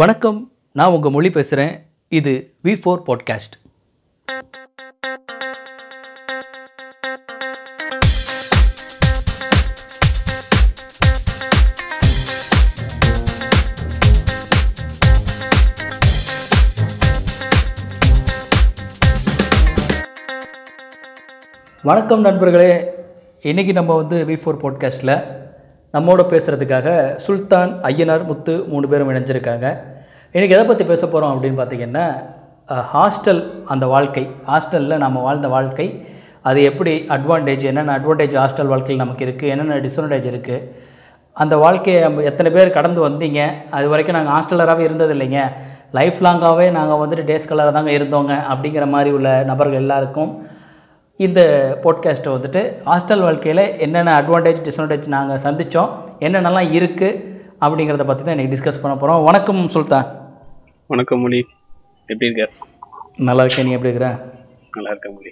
வணக்கம் நான் உங்கள் மொழி பேசுகிறேன் இது வி ஃபோர் பாட்காஸ்ட் வணக்கம் நண்பர்களே. இன்றைக்கி நம்ம வந்து வி ஃபோர் பாட்காஸ்ட்டில் நம்மோட பேசுகிறதுக்காக சுல்தான் ஐயனார் முத்து மூணு பேரும் இணைஞ்சிருக்காங்க. இன்றைக்கி எதை பற்றி பேச போகிறோம் அப்படின்னு பார்த்தீங்கன்னா ஹாஸ்டல் அந்த வாழ்க்கை. ஹாஸ்டலில் நம்ம வாழ்ந்த வாழ்க்கை. அது எப்படி அட்வான்டேஜ் என்னென்ன அட்வான்டேஜ் ஹாஸ்டல் வாழ்க்கையில் நமக்கு இருக்குது என்னென்ன டிஸ்அட்வான்டேஜ் இருக்குது அந்த வாழ்க்கையை நம்ம எத்தனை பேர் கடந்து வந்தீங்க? அது வரைக்கும் நாங்கள் ஹாஸ்டலராகவே இருந்தது இல்லைங்க லைஃப் லாங்காகவே நாங்கள் வந்துட்டு டேஸ் கலராக தாங்க இருந்தோங்க அப்படிங்கிற மாதிரி உள்ள நபர்கள் எல்லாருக்கும் இந்த பாட்காஸ்ட்டை வந்துட்டு ஹாஸ்டல் வாழ்க்கையில் என்னென்ன அட்வான்டேஜ் டிஸ்அட்வான்டேஜ் நாங்கள் சந்தித்தோம் என்னென்னலாம் இருக்குது அப்படிங்கிறத பற்றி தான் இன்றைக்கி டிஸ்கஸ் பண்ண போகிறோம் வணக்கம் சுல்தான். வணக்கம் மொழி எப்படி இருக்க? நல்லா இருக்கேன். நீ எப்படி இருக்கிற நல்லா இருக்க மொழி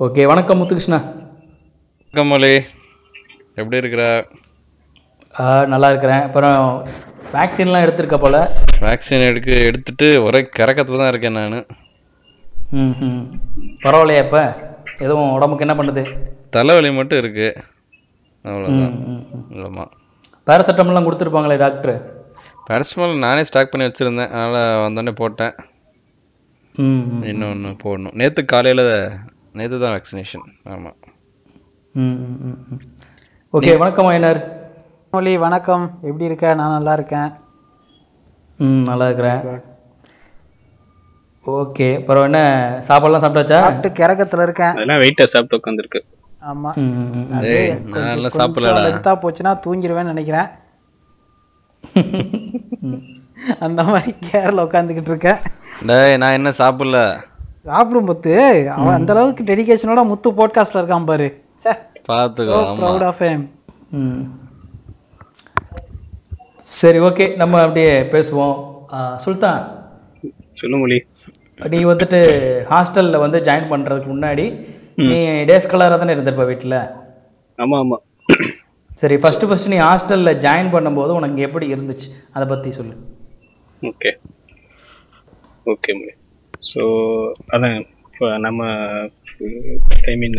ஓகே வணக்கம் முத்துகிருஷ்ணா. வணக்கம் மொழி எப்படி இருக்கிற? ஆ, நல்லா இருக்கிறேன். அப்புறம் வேக்சின்லாம் எடுத்திருக்க போல்? வேக்சின் எடுக்க எடுத்துட்டு ஒரே கிறக்கத்துல தான் இருக்கேன் நான். ம் ம் பரவாயில்லையா இப்போ. எதுவும் உடம்புக்கு என்ன பண்ணுது தலைவலி மட்டும் இருக்கு. அவ்வளோதான் ம் ம் ம் ஆமாம் பேராசெட்டமெல்லாம் கொடுத்துருப்பாங்களே டாக்டர் பேரசிமல் நானே ஸ்டாக் பண்ணி வச்சுருந்தேன். அதனால் வந்தோடனே போட்டேன். இன்னொன்று போடணும். நேற்று காலையில் நேற்று தான் வேக்சினேஷன் ஆமாம் ஓகே வணக்கம் ஐயனார் மொழி வணக்கம். எப்படி இருக்க? நான் நல்லா இருக்கேன். ம் நல்லா இருக்கிறேன். ஓகே அப்புறம் என்ன சாப்பாடுலாம் சாப்பிட்டாச்சா? சாப்பிட்டு கிறக்கத்துல இருக்கேன். அதெல்லாம் வெயிட்டா சாப்பிட்டு உட்காந்துருக்கு. ஆமா. எல்லாம் சாப்பிடலடா. லென்த்தா போச்சுன்னா தூங்கிடுவேன்னு நினைக்கிறேன். அந்த மாதிரி கேரள உட்காந்துக்கிட்டு இருக்கேன். டேய் நான் என்ன சாப்பிடல? சாப்பிடும் முத்து அவன் அந்த அளவுக்கு டெடிகேஷனோட முத்து போட்காஸ்ட்ல இருக்கான் பாரு. ஆமாம் ப்ரௌட் ஆஃப் ஹேம் சரி ஓகே. நம்ம அப்படியே பேசுவோம். சுல்தான். சொல்லு மொழி. நீ வந்துட்டு ஹாஸ்டலில் வந்து ஜாயின் பண்ணுறதுக்கு முன்னாடி நீ டேஸ் கலராக தானே இருந்திருப்ப வீட்டில் ஆமா ஆமா. சரி ஃபஸ்ட்டு ஃபஸ்ட்டு நீ ஹாஸ்டலில் ஜாயின் பண்ணும்போது உனக்கு எப்படி இருந்துச்சு? அதை பற்றி சொல்லு. ஓகே. ஓகே ஸோ அதான் இப்போ நம்ம ஐ மீன்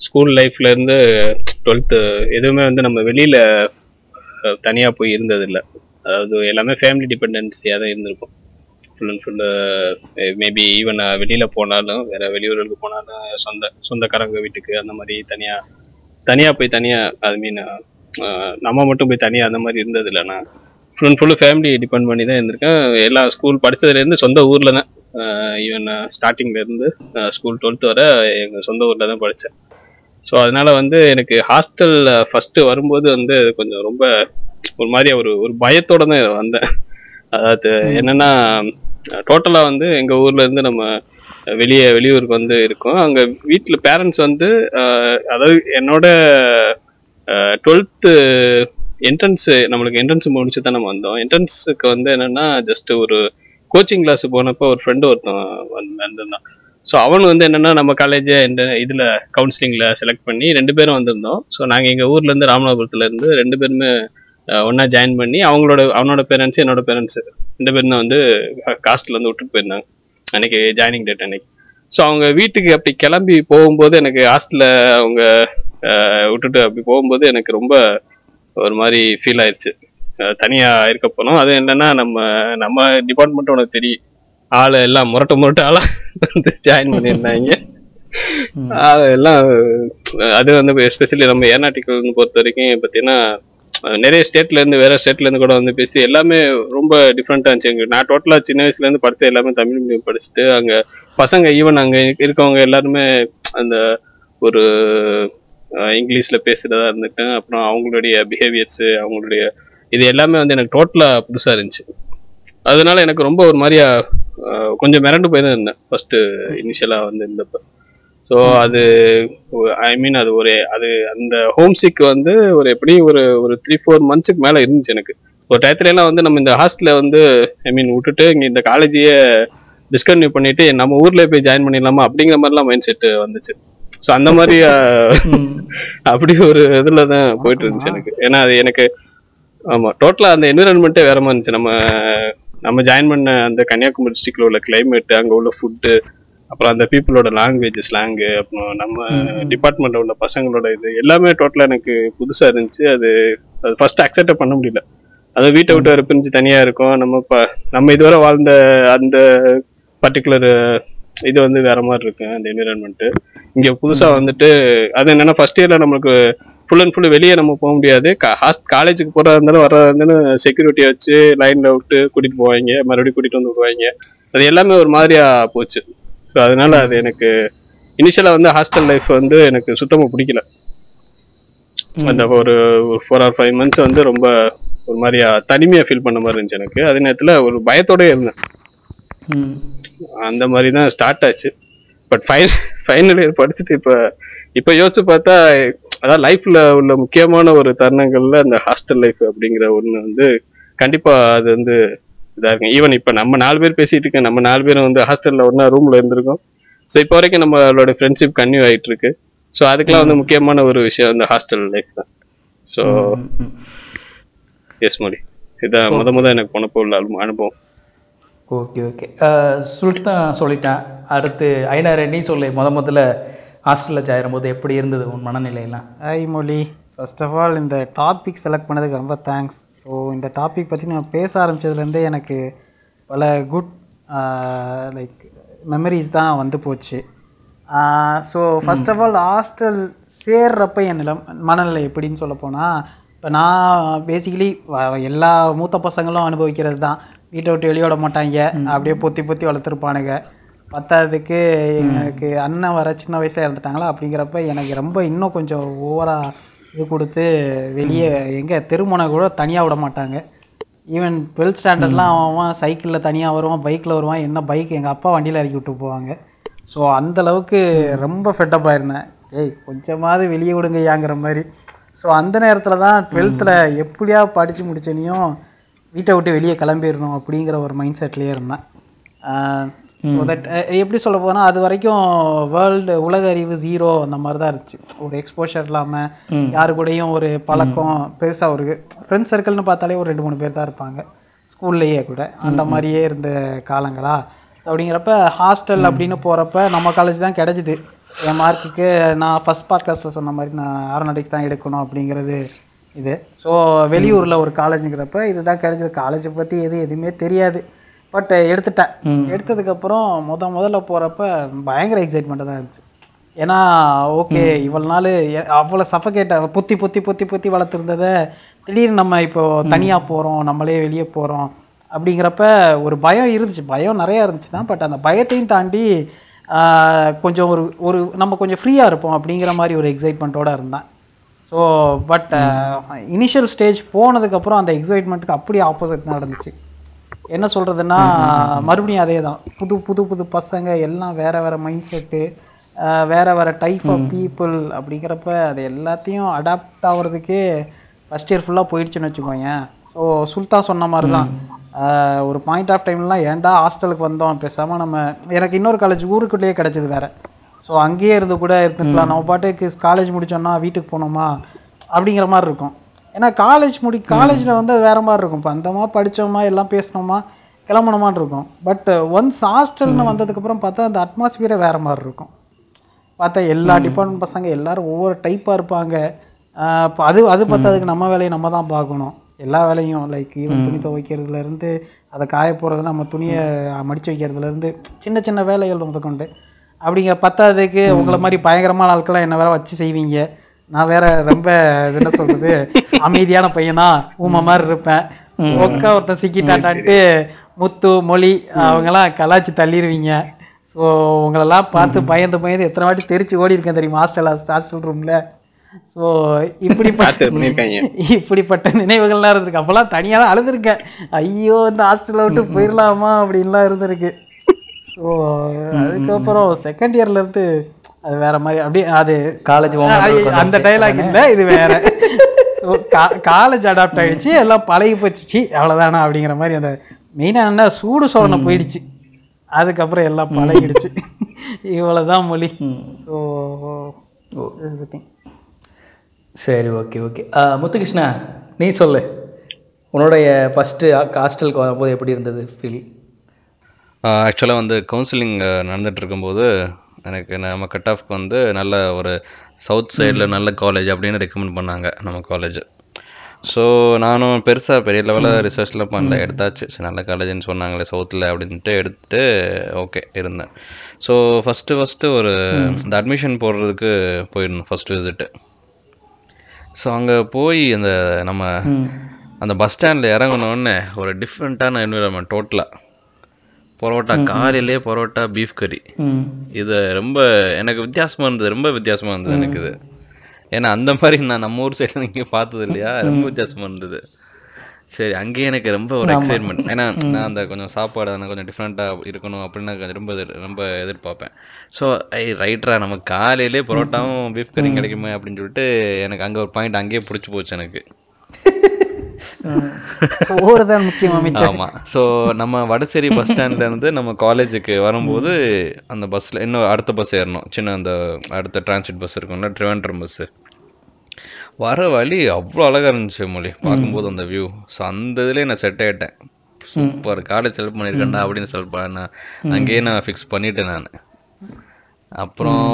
ஸ்கூல் லைஃப்ல இருந்து டுவெல்த்து எதுவுமே வந்து நம்ம வெளியில அஹ், தனியா போய் இருந்ததில்ல. அதாவது எல்லாமே ஃபேமிலி டிபெண்டன்சியாக தான் இருந்திருக்கும். Full and full maybe even வெளியில போனாலும் வேற வெளியூர்களுக்கு போனாலும் சொந்த சொந்தக்காரங்க வீட்டுக்கு அந்த மாதிரி தனியா தனியா போய் தனியா ஐ மீன் நம்ம மட்டும் போய் தனியா அந்த மாதிரி இருந்தது இல்லை நான் full and full family depend பண்ணி தான் இருந்திருக்கேன். எல்லா ஸ்கூல் படிச்சதுலேருந்து சொந்த ஊரில் தான். ஈவன் ஸ்டார்டிங்லேருந்து ஸ்கூல் டுவெல்த் வரை எங்கள் சொந்த ஊரில் தான் படித்தேன் ஸோ அதனால வந்து எனக்கு ஹாஸ்டல் ஃபஸ்ட்டு வரும்போது வந்து கொஞ்சம் ரொம்ப ஒரு மாதிரி ஒரு ஒரு பயத்தோட தான் வந்தேன். அதாவது என்னன்னா டோட்டலாக வந்து எங்கள் ஊர்லேருந்து நம்ம வெளியே வெளியூருக்கு வந்து இருக்கோம். அங்கே வீட்டில் பேரண்ட்ஸ் வந்து அதாவது என்னோட டுவெல்த்து என்ட்ரன்ஸு நம்மளுக்கு என்ட்ரன்ஸ் முடிச்சு தான் நம்ம வந்தோம். என்ட்ரன்ஸுக்கு வந்து என்னென்னா ஜஸ்ட் ஒரு கோச்சிங் கிளாஸ் போனப்போ ஒரு ஃப்ரெண்டு ஒருத்தன் வந்து வந்திருந்தான். ஸோ அவன் வந்து என்னென்னா நம்ம காலேஜை காலேஜ் இதில் கவுன்சிலிங்கில் செலக்ட் பண்ணி ரெண்டு பேரும் வந்திருந்தோம். ஸோ நாங்கள் எங்கள் ஊர்லேருந்து ராமநாதபுரத்துலேருந்து ரெண்டு பேருமே ஒன்றா ஜாயின் பண்ணி அவங்களோட அவனோட பேரண்ட்ஸ் என்னோட பேரண்ட்ஸு ரெண்டு பேரும் தான் வந்து காஸ்ட்ல வந்து விட்டுட்டு போயிருந்தாங்க. அன்னைக்கு ஜாயினிங் டேட் அன்னைக்கு. ஸோ அவங்க வீட்டுக்கு அப்படி கிளம்பி போகும்போது எனக்கு ஹாஸ்டலில் அவங்க விட்டுட்டு அப்படி போகும்போது எனக்கு ரொம்ப ஒரு மாதிரி ஃபீல் ஆயிடுச்சு தனியா இருக்க போனோம். அது என்னன்னா நம்ம நம்ம டிபார்ட்மெண்ட் உனக்கு தெரியும். ஆளு எல்லாம் முரட்ட முரட்ட ஆளா வந்து ஜாயின் பண்ணியிருந்தாங்க. எல்லாம் அது வந்து எஸ்பெஷலி நம்ம ஏர்நாட்டிக்கல் பொறுத்த வரைக்கும் பார்த்தீங்கன்னா நிறைய ஸ்டேட்ல இருந்து வேற ஸ்டேட்ல இருந்து கூட வந்து பேசி எல்லாமே ரொம்ப டிஃப்ரெண்டா இருந்துச்சு. எங்கள் நான் டோட்டலா சின்ன வயசுல இருந்து படிச்ச எல்லாமே தமிழ் மீடியம் படிச்சுட்டு அங்க பசங்க ஈவன் அங்க இருக்கவங்க எல்லாருமே அந்த ஒரு இங்கிலீஷில் இங்கிலீஷ்ல பேசுறதா அப்புறம் அவங்களுடைய பிஹேவியர்ஸ் அவங்களுடைய இது எல்லாமே வந்து எனக்கு டோட்டலா புதுசா இருந்துச்சு. அதனால எனக்கு ரொம்ப ஒரு மாதிரியா அஹ், கொஞ்சம் மிரண்டு போய் தான் இருந்தேன் ஃபர்ஸ்ட் இனிஷியலா வந்து இருந்தப்போ. ஸோ அது ஐ மீன் அது ஒரு அது அந்த ஹோம் சிக் வந்து ஒரு எப்படி ஒரு ஒரு த்ரீ ஃபோர் மந்த்ஸுக்கு மேலே இருந்துச்சு எனக்கு. ஒரு டயத்துல எல்லாம் வந்து நம்ம இந்த ஹாஸ்டலில் வந்து ஐ மீன் விட்டுட்டு இங்கே இந்த காலேஜையே டிஸ்கன்டினியூ பண்ணிட்டு நம்ம ஊர்ல போய் ஜாயின் பண்ணிடலாமா அப்படிங்கிற மாதிரிலாம் மைண்ட் செட் வந்துச்சு. ஸோ அந்த மாதிரி அப்படி ஒரு இதுல தான் போயிட்டு இருந்துச்சு எனக்கு. ஏன்னா அது எனக்கு ஆமா டோட்டலா அந்த என்விரான்மெண்ட்டே வேற மாதிரி இருந்துச்சு. நம்ம நம்ம ஜாயின் பண்ண அந்த கன்னியாகுமரி டிஸ்ட்ரிக்ட்ல உள்ள கிளைமேட் அங்க உள்ள ஃபுட்டு அப்புறம் அந்த பீப்புளோட லாங்குவேஜ் ஸ்லாங்கு அப்புறம் நம்ம டிபார்ட்மெண்ட்ல உள்ள பசங்களோட இது எல்லாமே டோட்டலா எனக்கு புதுசா இருந்துச்சு. அது அது ஃபர்ஸ்ட் அக்செப்ட் பண்ண முடியல. அது வீட்டை விட்டு வேற பிரிஞ்சு தனியா இருக்கும். நம்ம ப- நம்ம இதுவரை வாழ்ந்த அந்த பர்டிகுலர் இது வந்து வேற மாதிரி இருக்கு அந்த என்விரான்மெண்ட் இங்க புதுசா வந்துட்டு அது என்னன்னா ஃபர்ஸ்ட் இயர்ல நம்மளுக்கு ஃபுல் அண்ட் ஃபுல் வெளியே நம்ம போக முடியாது. காலேஜுக்கு போறதா இருந்தாலும் வர்றதா இருந்தாலும் செக்யூரிட்டியை வச்சு லைன்ல விட்டு கூட்டிட்டு போவாங்க. மறுபடியும் கூட்டிட்டு வந்து விடுவாங்க. அது எல்லாமே ஒரு மாதிரியா போச்சு. ஸோ அதனால அது எனக்கு இனிஷியலா வந்து ஹாஸ்டல் லைஃப் வந்து எனக்கு சுத்தமா பிடிக்கல. அந்த ஒரு ஃபோர் ஆர் ஃபைவ் மந்த்ஸ் வந்து ரொம்ப ஒரு மாதிரியா தனிமையா ஃபீல் பண்ண மாதிரி இருந்துச்சு எனக்கு. அதே நேரத்துல ஒரு பயத்தோடயே இருந்தேன். அந்த மாதிரி தான் ஸ்டார்ட் ஆச்சு. பட் ஃபைன் ஃபைனல் இயர் படிச்சுட்டு இப்போ இப்போ யோசிச்சு பார்த்தா அதான் லைஃப்ல உள்ள முக்கியமான ஒரு தருணங்கள்ல அந்த ஹாஸ்டல் லைஃப் அப்படிங்கிற ஒண்ணு வந்து கண்டிப்பா அது வந்து இதா இருக்கு ஈவன் இப்போ நம்ம நாலு பேர் பேசிட்டு இருக்கோம் நம்ம நாலு பேரும் வந்து ஹாஸ்டல்ல ஒண்ணா ரூம்ல இருந்திருக்கோம். ஸோ இப்போ வரைக்கும் நம்மளோட ஃப்ரெண்ட்ஷிப் கன்டினியூ ஆயிட்டு இருக்கு. ஸோ அதுக்கெல்லாம் வந்து முக்கியமான ஒரு விஷயம் அந்த ஹாஸ்டல் லைஃப் தான். ஸோ எஸ் மோடி இதான் முத முத எனக்கு போனப்போ உள்ள அனு- அனுபவம். ஓகே ஓகே சுல்தான் சொல்லிட்டேன். அடுத்து ஐநாறு நீ சொல்லு. முத முதல்ல ஹாஸ்டலில் சேரும் போது எப்படி இருந்தது உன் மனநிலையெல்லாம்? Hi Mozhi. First of all இந்த டாபிக் செலக்ட் பண்ணதுக்கு ரொம்ப தேங்க்ஸ் ஸோ இந்த டாபிக் பற்றி நான் பேச ஆரம்பிச்சதுலேருந்தே எனக்கு பல குட் லைக் மெமரிஸ் தான் வந்து போச்சு. So first of all hostel சேர்றப்ப என் நிலம் மனநிலை எப்படின்னு சொல்ல போனால் இப்போ நான் பேசிக்கலி எல்லா மூத்த பசங்களும் அனுபவிக்கிறது தான். வீட்டை விட்டு வெளியே விட மாட்டாங்க. அப்படியே பொத்தி பொத்தி வளர்த்துருப்பானுங்க. பத்தாததுக்கு எனக்கு அண்ணன் வர சின்ன வயசுல இறந்துட்டாங்களா? அப்படிங்கிறப்ப எனக்கு ரொம்ப இன்னும் கொஞ்சம் ஓவராக இது கொடுத்து வெளியே எங்கே தெருமுனை கூட தனியாக விட மாட்டாங்க. ஈவன் டுவெல்த் ஸ்டாண்டர்ட்லாம் அவன் சைக்கிளில் தனியாக வருவான் பைக்கில் வருவான் என்ன பைக் எங்கள் அப்பா வண்டியில் இறக்கி விட்டு போவாங்க. ஸோ அந்த அளவுக்கு ரொம்ப ஃபெட்டப் ஆயிருந்தேன். ஏய் கொஞ்சமாவது வெளியே விடுங்கய்யாங்கிற மாதிரி. ஸோ அந்த நேரத்தில் தான் டுவெல்த்தில் எப்படியா படித்து முடிச்சனையும் வீட்டை விட்டு வெளியே கிளம்பிடணும் அப்படிங்கிற ஒரு மைண்ட் செட்லேயே இருந்தேன். தட் எப்படி சொல்ல போனால் அது வரைக்கும் வேர்ல்டு உலக அறிவு ஜீரோ அந்த மாதிரி தான் இருந்துச்சு. ஒரு எக்ஸ்போஷர் இல்லாமல் யாரு கூடயும் ஒரு பழக்கம் பெருசாக ஒரு ஃப்ரெண்ட்ஸ் சர்க்கிள்னு பார்த்தாலே ஒரு ரெண்டு மூணு பேர் தான் இருப்பாங்க. ஸ்கூல்லையே கூட. அந்த மாதிரியே இருந்த காலங்களா? அப்படிங்கிறப்ப ஹாஸ்டல் அப்படின்னு போகிறப்ப நம்ம காலேஜ் தான் கிடைச்சிது. என் மார்க்குக்கு நான் ஃபஸ்ட் பாட்காஸ்ட்டில் சொன்ன மாதிரி நான் ஏரோநாட்டிக்ஸ் தான் எடுக்கணும் அப்படிங்கிறது இது. ஸோ வெளியூரில் ஒரு காலேஜுங்கிறப்ப இதுதான் கிடைச்சது. காலேஜை பற்றி எது எதுவுமே தெரியாது. பட் எடுத்துட்டேன். எடுத்ததுக்கப்புறம் முத முதல்ல போகிறப்ப பயங்கர எக்ஸைட்மெண்ட்டாக தான் இருந்துச்சு. ஏன்னா ஓகே இவ்வளவு நாள் அவ்வளோ சஃபகேட்ட பொத்தி பொத்தி பொத்தி பொத்தி வளர்த்துருந்ததை திடீர்னு நம்ம இப்போ தனியாக போகிறோம் நம்மளே வெளியே போகிறோம் அப்படிங்கிறப்ப ஒரு பயம் இருந்துச்சு. பயம் நிறையா இருந்துச்சு தான் பட் அந்த பயத்தையும் தாண்டி கொஞ்சம் ஒரு ஒரு நம்ம கொஞ்சம் ஃப்ரீயாக இருப்போம் அப்படிங்கிற மாதிரி ஒரு எக்ஸைட்மெண்ட்டோட இருந்தேன். ஸோ பட் இனிஷியல் ஸ்டேஜ் போனதுக்கப்புறம் அந்த எக்ஸைட்மெண்ட்டுக்கு அப்படியே ஆப்போசிட் நடந்துச்சு. என்ன சொல்கிறதுன்னா மறுபடியும் அதே தான் புது புது புது பசங்க எல்லாம் வேற வேற மைண்ட் செட்டு வேற வேற டைப் ஆஃப் பீப்புள் அப்படிங்கிறப்ப அது எல்லாத்தையும் அடாப்ட் ஆகுறதுக்கே ஃபஸ்ட் இயர் ஃபுல்லாக போயிடுச்சுன்னு வச்சுக்கோங்க ஸோ சுல்தான் சொன்ன மாதிரி தான் ஒரு பாயிண்ட் ஆஃப் டைம்லாம் ஏன்டா ஹாஸ்டலுக்கு வந்தோம்? பேசாமல் நம்ம எனக்கு இன்னொரு காலேஜ் ஊருக்குள்ளேயே கிடச்சிது வேற. ஸோ அங்கேயே இருந்து கூட இருந்துக்கலாம். நம்ம பாட்டுக்கு காலேஜ் முடிச்சோன்னா வீட்டுக்கு போனோமா? அப்படிங்கிற மாதிரி இருக்கும். ஏன்னா காலேஜ் முடி காலேஜில் வந்து வேற மாதிரி இருக்கும். இப்போ அந்தமா படிச்சோமா எல்லாம் பேசினோமா கிளம்பணுமான்னு இருக்கும். பட் ஒன்ஸ் ஹாஸ்டல்னு வந்ததுக்கப்புறம் பார்த்தா அந்த அட்மாஸ்பியரே வேற மாதிரி இருக்கும். பார்த்தா எல்லா டிபார்ட்மெண்ட் பசங்க எல்லாரும் ஒவ்வொரு டைப்பாக இருப்பாங்க. இப்ப அது அது பத்தாதுக்கு நம்ம வேலையை நம்ம தான் பார்க்கணும். எல்லா வேலையும் லைக் ஈவன் துணி துவைக்கிறதுலேருந்து அதை காய போடுறது நம்ம துணியை மடிச்சு வைக்கிறதுலேருந்து சின்ன சின்ன வேலைகள் முதற்கொண்டு அப்படிங்கிற பத்தாததுக்கு உங்களை மாதிரி பயங்கரமான ஆட்கள்லாம் என்ன வேற வச்சு செய்வீங்க. நான் வேற ரொம்ப என்ன சொல்றது அமைதியான பையனா ஊமை மாதிரி இருப்பேன். ஒக்கா ஒருத்தன் சிக்கிட்டான்ட்டு முத்து மொழி அவங்கெல்லாம் கலாச்சி தள்ளிடுவீங்க ஸோ உங்களெல்லாம் பார்த்து பயந்து பயந்து எத்தனை வாட்டி தெரிச்சு ஓடி இருக்கேன் தெரியுமா? ஹாஸ்டல் ஹாஸ்டல் ரூமில் ஸோ இப்படிப்பட்ட. இப்படிப்பட்ட நினைவுகள்லாம் இருந்திருக்கு. அப்போல்லாம் தனியாக தான் அழுதுருக்கேன். ஐயோ இந்த ஹாஸ்டலை விட்டு போயிடலாமா அப்படின்லாம் இருந்திருக்கு. ஸோ அதுக்கப்புறம் செகண்ட் இயர்ல இருந்து அது வேற மாதிரி அப்படியே அது காலேஜ் அந்த டைலாக் இல்லை இது வேற. ஸோ காலேஜ் அடாப்ட் ஆயிடுச்சு எல்லாம் பழகி போச்சு. அவ்வளோதானா அப்படிங்கிற மாதிரி அந்த மெயினாக என்ன சூடு சோதனை போயிடுச்சு. அதுக்கப்புறம் எல்லாம் பழகிடுச்சு. இவ்வளோதான் மொழி. ஸோ சரி ஓகே ஓகே. முத்துகிருஷ்ணா நீ சொல்லு. உன்னுடைய ஃபஸ்ட்டு ஹாஸ்டலுக்கு வரும்போது எப்படி இருந்தது ஃபீல் ஆக்சுவலாக வந்து கவுன்சிலிங் நடந்துட்டு இருக்கும்போது எனக்கு நம்ம கட் ஆஃப்க்கு வந்து நல்ல ஒரு சவுத் சைடில் நல்ல காலேஜ் அப்படின்னு ரெக்கமெண்ட் பண்ணாங்க நம்ம காலேஜ் ஸோ நானும் பெருசாக பெரிய லெவலில் ரிசர்ச்லாம் பண்ணல. எடுத்தாச்சு. சரி நல்ல காலேஜ்னு சொன்னாங்களே சவுத்தில் அப்படின்ட்டு எடுத்துட்டு ஓகே இருந்தேன். ஸோ ஃபஸ்ட்டு ஃபஸ்ட்டு ஒரு இந்த அட்மிஷன் போடுறதுக்கு போயிருந்தோம் ஃபஸ்ட்டு விசிட்டு ஸோ அங்கே போய் அந்த நம்ம அந்த பஸ் ஸ்டாண்டில் இறங்கினோடனே ஒரு டிஃப்ரெண்ட்டான என்விரான்மெண்ட் டோட்டலாக பரோட்டா காலையிலே பரோட்டா பீஃப் கறி இது ரொம்ப எனக்கு வித்தியாசமா இருந்தது ரொம்ப வித்தியாசமா இருந்தது எனக்கு இது. ஏன்னா அந்த மாதிரி நான் நம்ம ஊர் சைடில் நீங்கள் பார்த்தது இல்லையா? ரொம்ப வித்தியாசமா இருந்தது. சரி அங்கேயே எனக்கு ரொம்ப ஒரு எக்ஸைட்மெண்ட் ஏன்னா நான் அந்த கொஞ்சம் சாப்பாடு அந்த கொஞ்சம் டிஃப்ரெண்ட்டாக இருக்கணும் அப்படின்னு நான் ரொம்ப ரொம்ப எதிர்பார்ப்பேன். ஸோ ஐ ரைட்ரா நம்ம காலையிலே பரோட்டாவும் பீஃப் கறியும் கிடைக்குமே அப்படின்னு சொல்லிட்டு எனக்கு அங்கே ஒரு பாயிண்ட் அங்கேயே பிடிச்சி போச்சு எனக்கு. சோறு தான் முக்கியம் அமைச்சர். ஆமா. ஸோ நம்ம வடசேரி பஸ் ஸ்டாண்ட்ல இருந்து நம்ம காலேஜுக்கு வரும்போது அந்த பஸ்ல இன்னும் அடுத்த பஸ் ஏறணும். சின்ன அந்த அடுத்த டிரான்சிட் பஸ் இருக்கும்ல ட்ரிவாண்ட்ரம் பஸ் வர வழி அவ்வளோ அழகா இருந்துச்சு மொழி. பார்க்கும்போது அந்த வியூ ஸோ அந்த இதுலயே நான் செட் ஆயிட்டேன். சூப்பர் காலேஜ் செலக்ட் பண்ணியிருக்கேன்டா அப்படின்னு சொல்லிட்டு நான் அங்கேயே நான் ஃபிக்ஸ் பண்ணிட்டேன் நான். அப்புறம்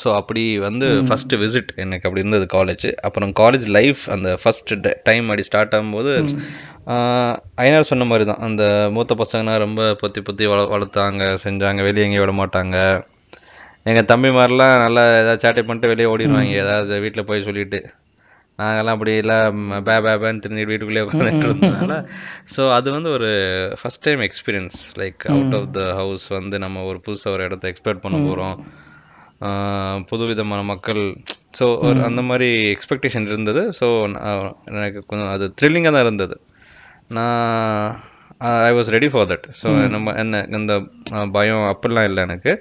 ஸோ அப்படி வந்து ஃபர்ஸ்ட் விசிட் எனக்கு அப்படி இருந்தது காலேஜ் அப்புறம் காலேஜ் லைஃப் அந்த ஃபர்ஸ்ட் டைம் அப்படி ஸ்டார்ட் ஆகும்போது ஐயனார் சொன்ன மாதிரி தான் அந்த மூத்த பசங்கன்னா ரொம்ப பொத்தி பொத்தி வள வளர்த்தாங்க செஞ்சாங்க வெளியே எங்கேயும் விட மாட்டாங்க. எங்கள் தம்பிமாரெலாம் நல்லா ஏதாவது சேட்டை பண்ணிட்டு வெளியே ஓடிடுவாங்க. ஏதாவது வீட்டில் போய் சொல்லிட்டு. நாங்கெல்லாம் அப்படி இல்லை பே பே பேன்னு திரும்பி வீட்டுக்குள்ளேயே உட்காந்துட்டு இருந்ததுனால ஸோ அது வந்து ஒரு first time experience like out of the house வந்து நம்ம ஒரு புதுசாக ஒரு இடத்த எக்ஸ்பெக்ட் பண்ண போகிறோம் புதுவிதமான மக்கள் ஸோ ஒரு அந்த மாதிரி எக்ஸ்பெக்டேஷன் இருந்தது. ஸோ எனக்கு கொஞ்சம் அது த்ரில்லிங்காக தான் இருந்தது. நான் I was ready for that so நம்ம என்ன இந்த பயம் அப்படிலாம் இல்லை எனக்கு.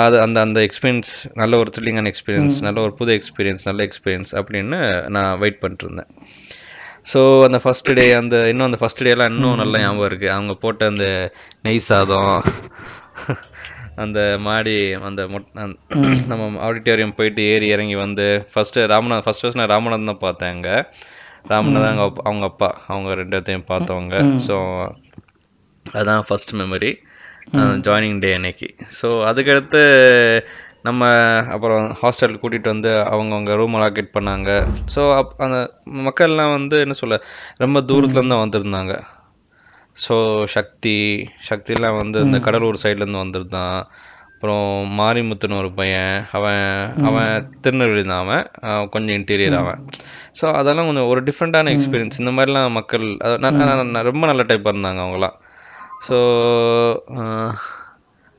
அது அந்த அந்த எக்ஸ்பீரியன்ஸ் நல்ல ஒரு த்ரில்லிங்கான எக்ஸ்பீரியன்ஸ் நல்ல ஒரு புது எக்ஸ்பீரியன்ஸ் நல்ல எக்ஸ்பீரியன்ஸ் அப்படின்னு நான் வெயிட் பண்ணிட்டு இருந்தேன் ஸோ அந்த ஃபர்ஸ்ட் டே அந்த இன்னும் அந்த ஃபர்ஸ்ட் டேலாம் இன்னும் நல்லா ஞாபகம் இருக்கு. அவங்க போட்ட அந்த நெய் சாதம் அந்த மாடி அந்த மொட்- நம்ம ஆடிட்டோரியம் போயிட்டு ஏறி இறங்கி வந்து ஃபர்ஸ்ட் ராமநாத் ஃபர்ஸ்ட் ஃபர்ஸ்ட் நான் ராமநாதன் தான் பார்த்தேன் அங்க. ராமநாதன் அவங்க அப்பா- அவங்க அப்பா. அவங்க ரெண்டு பேர்த்தையும் பார்த்தவங்க. ஸோ அதான் ஃபர்ஸ்ட் மெமரி ஜாயினிங் டே அன்னைக்கு. ஸோ அதுக்கடுத்து நம்ம அப்புறம் ஹாஸ்டல் கூட்டிகிட்டு வந்து அவங்கவுங்க ரூம் அலாக்கேட் பண்ணாங்க. ஸோ அப் அந்த மக்கள்லாம் வந்து என்ன சொல்ல ரொம்ப தூரத்துலேருந்து வந்திருந்தாங்க. ஸோ சக்தி சக்திலாம் வந்து இந்த கடலூர் சைட்லேருந்து வந்திருந்தான். அப்புறம் மாரிமுத்துன்னு ஒரு பையன் அவன் அவன் திருநெல்வேலி தான் அவன். கொஞ்சம் இன்டீரியர் அவன். ஸோ அதெல்லாம் கொஞ்சம் ஒரு டிஃப்ரெண்ட்டான எக்ஸ்பீரியன்ஸ் இந்த மாதிரிலாம் மக்கள் ரொம்ப நல்ல டைப்பாக இருந்தாங்க அவங்களாம் ஸோ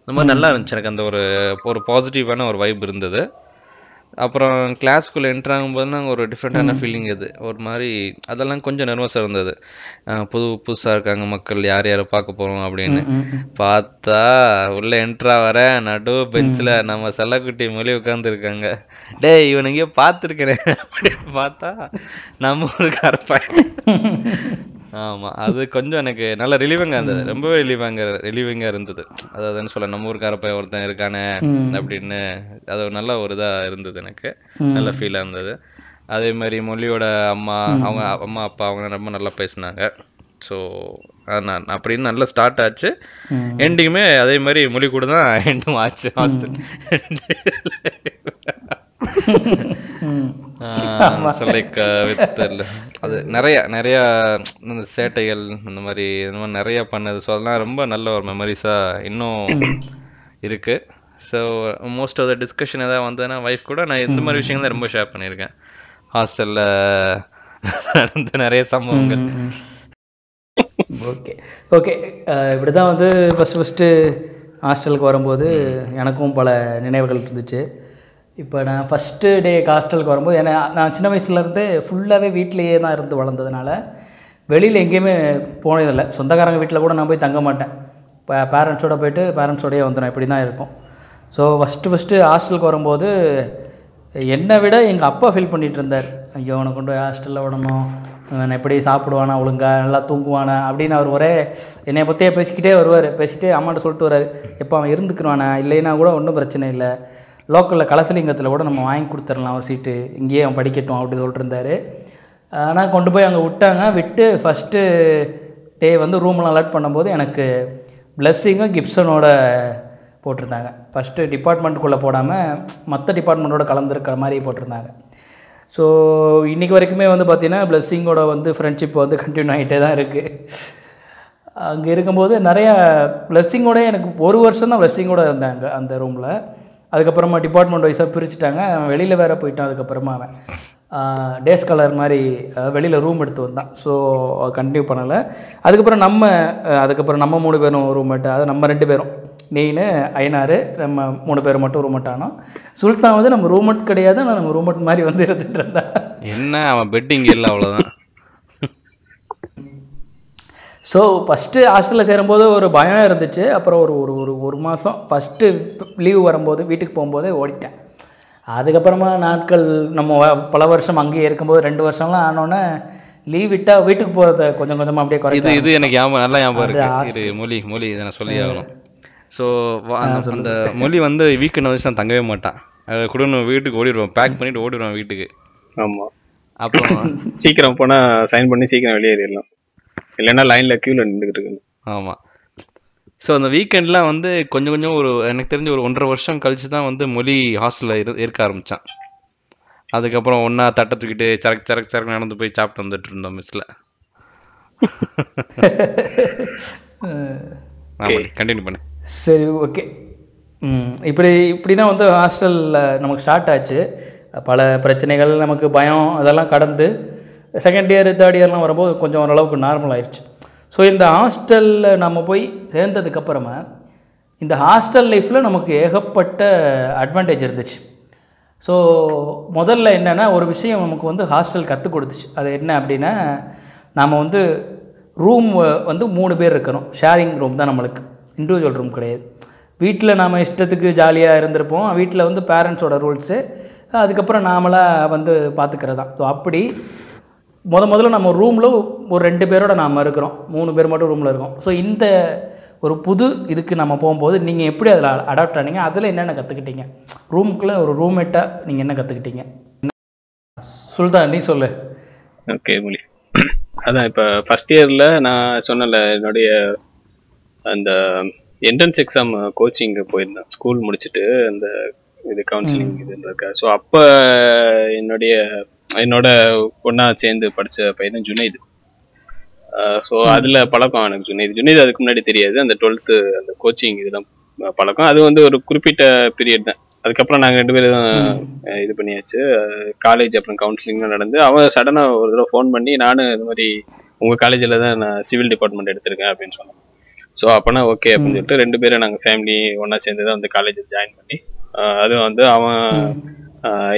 இந்த மாதிரி நல்லா இருந்துச்சு எனக்கு அந்த ஒரு ஒரு பாசிட்டிவான ஒரு வைப் இருந்தது. அப்புறம் கிளாஸ்க்குள்ளே என்ட்ரு ஆகும்போது ஒரு டிஃப்ரெண்ட்டான ஃபீலிங் இது. ஒரு மாதிரி அதெல்லாம் கொஞ்சம் நர்வஸாக இருந்தது. புது புதுசாக இருக்காங்க மக்கள் யார் யாரை பார்க்க போகிறோம் அப்படின்னு. பார்த்தா உள்ள என்ட்ரா வர நடு பெஞ்சில் நம்ம செல்லக்குட்டி மொழி உட்காந்துருக்காங்க டேய் இவன் எங்கேயோ பார்த்துருக்கிறேன். அப்படின்னு பார்த்தா நம்ம ஒரு கரப்பாய் ஆமா அது கொஞ்சம் எனக்கு நல்ல ரிலீவிங்கா இருந்தது. ரொம்பவே ரிலீவிங்க ரிலீவிங்கா இருந்தது. அதாவது என்ன சொல்ல நம்ம ஊருக்கார பையன் ஒருத்தன் இருக்கானே அப்படின்னு அது ஒரு நல்ல ஒரு இதா இருந்தது எனக்கு. நல்ல ஃபீலா இருந்தது. அதே மாதிரி மொழியோட அம்மா அவங்க அம்மா அப்பா அவங்க ரொம்ப நல்லா பேசினாங்க. ஸோ நான் அப்படின்னு நல்லா ஸ்டார்ட் ஆச்சு. எண்டிங்குமே அதே மாதிரி மொழி கூட தான் எண்டும் ஆச்சு. ஹாஸ்டல் அது நிறைய நிறைய இந்த சேட்டைகள் இந்த மாதிரி இந்த மாதிரி நிறைய பண்ணது. ஸோ அதெல்லாம் ரொம்ப நல்ல ஒரு மெமரிஸாக இன்னும் இருக்கு. So most of the discussion ஏதாவது வந்ததுன்னா வைஃப் கூட நான் இந்த மாதிரி விஷயங்கள் ரொம்ப ஷேர் பண்ணியிருக்கேன். ஹாஸ்டலில் நடந்த நிறைய சம்பவங்கள். ஓகே ஓகே இப்படி தான் வந்து ஃபஸ்ட்டு ஃபஸ்ட்டு ஹாஸ்டலுக்கு வரும்போது எனக்கும் பல நினைவுகள் இருந்துச்சு. இப்போ நான் ஃபஸ்ட்டு டே ஹாஸ்டலுக்கு வரும்போது ஏன்னா நான் சின்ன வயசுலேருந்தே ஃபுல்லாகவே வீட்டிலேயே தான் இருந்து வளர்ந்ததுனால வெளியில் எங்கேயுமே போனதில்லை. சொந்தக்காரங்க வீட்டில் கூட நான் போய் தங்க மாட்டேன். இப்போ பேரண்ட்ஸோடு போயிட்டு பேரண்ட்ஸோடையே வந்துடும் இப்படி தான் இருக்கும். ஸோ ஃபஸ்ட்டு ஃபஸ்ட்டு ஹாஸ்டலுக்கு வரும்போது என்னை விட எங்கள் அப்பா ஃபீல் பண்ணிகிட்டு இருந்தார். ஐயோ அவனை கொண்டு போய் ஹாஸ்டலில் விடணும். நான் எப்படி சாப்பிடுவானா ஒழுங்கா நல்லா தூங்குவானா அப்படின்னு அவர் ஒரே என்னை பற்றியே பேசிக்கிட்டே வருவார். பேசிட்டு அம்மாட்ட சொல்லிட்டு வர்றாரு. எப்போ அவன் இருந்துக்குருவானா? இல்லைன்னா கூட ஒன்றும் பிரச்சனை இல்லை. லோக்கலில் கலசலிங்கத்தில் கூட நம்ம வாங்கி கொடுத்துடலாம் ஒரு சீட்டு இங்கேயே அவன் படிக்கட்டும் அப்படி சொல்லிட்டுருந்தாரு ஆனால் கொண்டு போய் அங்கே விட்டாங்க. விட்டு ஃபஸ்ட்டு டே வந்து ரூம்லாம் அலாட் பண்ணும்போது எனக்கு பிளஸ்ஸிங்கும் கிப்சனோட போட்டிருந்தாங்க. ஃபஸ்ட்டு டிபார்ட்மெண்ட்டுக்குள்ளே போடாமல் மற்ற டிபார்ட்மெண்ட்டோட கலந்துருக்கிற மாதிரி போட்டிருந்தாங்க. ஸோ இன்றைக்கி வரைக்குமே வந்து பார்த்திங்கன்னா பிளஸ்ஸிங்கோட வந்து ஃப்ரெண்ட்ஷிப் வந்து கண்டினியூ ஆகிட்டே தான் இருக்குது அங்கே இருக்கும்போது நிறையா பிளஸ்ஸிங்கோட எனக்கு ஒரு வருஷம் தான் பிளஸ்ஸிங்கோட இருந்தாங்க அந்த ரூமில் அதுக்கப்புறமா டிபார்ட்மெண்ட் வைஸாக பிரிச்சுட்டாங்க. அவன் வெளியில் வேற போயிட்டான் அதுக்கப்புறமா அவன். டேஸ் கலர் மாதிரி வெளியில் ரூம் எடுத்து வந்தான். ஸோ கண்டினியூ பண்ணலை. அதுக்கப்புறம் நம்ம அதுக்கப்புறம் நம்ம மூணு பேரும் ரூம்மேட்டு அது நம்ம ரெண்டு பேரும். நீனு ஐநாறு நம்ம மூணு பேர் மட்டும் ரூம்மேட் ஆனோம். சுல்தான் வந்து நம்ம ரூம்மேட் கிடையாது ஆனால் நம்ம ரூம்மேட் மாதிரி வந்து இருந்துட்டு இருந்தா என்ன அவன் பெட்டிங் இல்லை அவ்வளோதான் ஸோ ஃபஸ்ட்டு ஹாஸ்டலில் சேரும்போது ஒரு பயம் இருந்துச்சு. அப்புறம் ஒரு ஒரு ஒரு ஒரு மாதம் ஃபஸ்ட்டு லீவ் வரும்போது வீட்டுக்கு போகும்போதே ஓடிட்டேன். அதுக்கப்புறமா நாட்கள் நம்ம பல வருஷம் அங்கேயே இருக்கும்போது ரெண்டு வருஷம்லாம் ஆனோன்னே லீவ் விட்டால் வீட்டுக்கு போகிறத கொஞ்சம் கொஞ்சமாக அப்படியே குறைக்க இது எனக்கு ஞாபகம் நல்லா ஞாபகம் அது இருக்கு. இரு மொழி மொழி இதை நான் சொல்லி ஆகணும். ஸோ அந்த மொழி வந்து வீக்கெண்ட் வந்து நான் தங்கவே மாட்டான். அதை குடும்பம் வீட்டுக்கு ஓடிடுவான். பேக் பண்ணிட்டு ஓடிடுவான் வீட்டுக்கு. ஆமா. அப்புறம் சீக்கிரம் போனா சைன் பண்ணி சீக்கிரம் வெளியேறிடலாம். இல்லைன்னா லைன்ல கியூல நின்றுகிட்டு இருக்கணும். ஆமாம் ஸோ அந்த வீக்கெண்ட்லாம் வந்து கொஞ்சம் கொஞ்சம் ஒரு எனக்கு தெரிஞ்சு ஒரு ஒன்றரை வருஷம் கழிச்சு தான் வந்து மொழி ஹாஸ்டலில் இரு இருக்க ஆரம்பித்தான் அதுக்கப்புறம் ஒன்றா தட்டை தூக்கிட்டு சரக்கு சரக்கு சரக்கு நடந்து போய் சாப்பிட்டு வந்துட்டு இருந்தோம் மிஸ்ஸில் கண்டினியூ பண்ணு. சரி ஓகே இப்படி இப்படி தான் வந்து ஹாஸ்டலில் நமக்கு ஸ்டார்ட் ஆச்சு. பல பிரச்சனைகள் நமக்கு பயம் அதெல்லாம் கடந்து செகண்ட் இயர் தேர்ட் இயர்லாம் வரும்போது கொஞ்சம் ஓரளவுக்கு நார்மல் ஆயிடுச்சு ஸோ இந்த ஹாஸ்டலில் நம்ம போய் சேர்ந்ததுக்கப்புறமா இந்த ஹாஸ்டல் லைஃப்பில் நமக்கு ஏகப்பட்ட அட்வான்டேஜ் இருந்துச்சு. ஸோ முதல்ல என்னென்னா ஒரு விஷயம் நமக்கு வந்து ஹாஸ்டல் கற்றுக் கொடுத்துச்சு. அது என்ன அப்படின்னா நாம் வந்து ரூம் வந்து மூணு பேர் இருக்கிறோம் ஷேரிங் ரூம் தான் நம்மளுக்கு. இண்டிவிஜுவல் ரூம் கிடையாது. வீட்டில் நாம் இஷ்டத்துக்கு ஜாலியாக இருந்திருப்போம். வீட்டில் வந்து பேரண்ட்ஸோட ரூல்ஸு அதுக்கப்புறம் நாமளாக வந்து பார்த்துக்கிறது தான் ஸோ அப்படி முத முதல்ல நம்ம ரூமில் ஒரு ரெண்டு பேரோட நாம் இருக்கிறோம். மூணு பேர் மட்டும் ரூமில் இருக்கோம். ஸோ இந்த ஒரு புது இதுக்கு நம்ம போகும்போது நீங்கள் எப்படி அதில் அடாப்ட் ஆனீங்க? அதில் என்னென்ன கற்றுக்கிட்டீங்க ரூமுக்குள்ளே ஒரு ரூம்மேட்டாக நீங்கள் என்ன கற்றுக்கிட்டீங்க சுல்தான் நீ சொல்லு. ஓகே மொழி. அதான் இப்போ ஃபர்ஸ்ட் இயரில் நான் சொன்னல என்னுடைய அந்த என்ட்ரன்ஸ் எக்ஸாம் கோச்சிங் போயிருந்தேன். ஸ்கூல் முடிச்சுட்டு அந்த இது கவுன்சிலிங் இதுன்றக்க ஸோ அப்போ என்னுடைய என்னோட ஒன்றா சேர்ந்து படித்த பையன் தான் ஜுனைது ஸோ அதில் பழக்கம் எனக்கு ஜுனைது. ஜுனைது அதுக்கு முன்னாடி தெரியாது. அந்த டுவெல்த்து அந்த கோச்சிங் இதெல்லாம் பழக்கம். அது வந்து ஒரு குறிப்பிட்ட பீரியட் தான். அதுக்கப்புறம் நாங்கள் ரெண்டு பேரும் இது பண்ணியாச்சு. காலேஜ் அப்புறம் கவுன்சிலிங்லாம் நடந்து அவன் சடனாக ஒரு தடவை ஃபோன் பண்ணி நானும் இது மாதிரி உங்கள் காலேஜில் தான் நான் சிவில் டிபார்ட்மெண்ட் எடுத்திருக்கேன் அப்படின்னு சொன்னேன் ஸோ அப்போனா ஓகே அப்படின்னு சொல்லிட்டு ரெண்டு பேரும் நாங்கள் ஃபேமிலி ஒன்றா சேர்ந்து தான் வந்து காலேஜில் ஜாயின் பண்ணி அதுவும் வந்து அவன்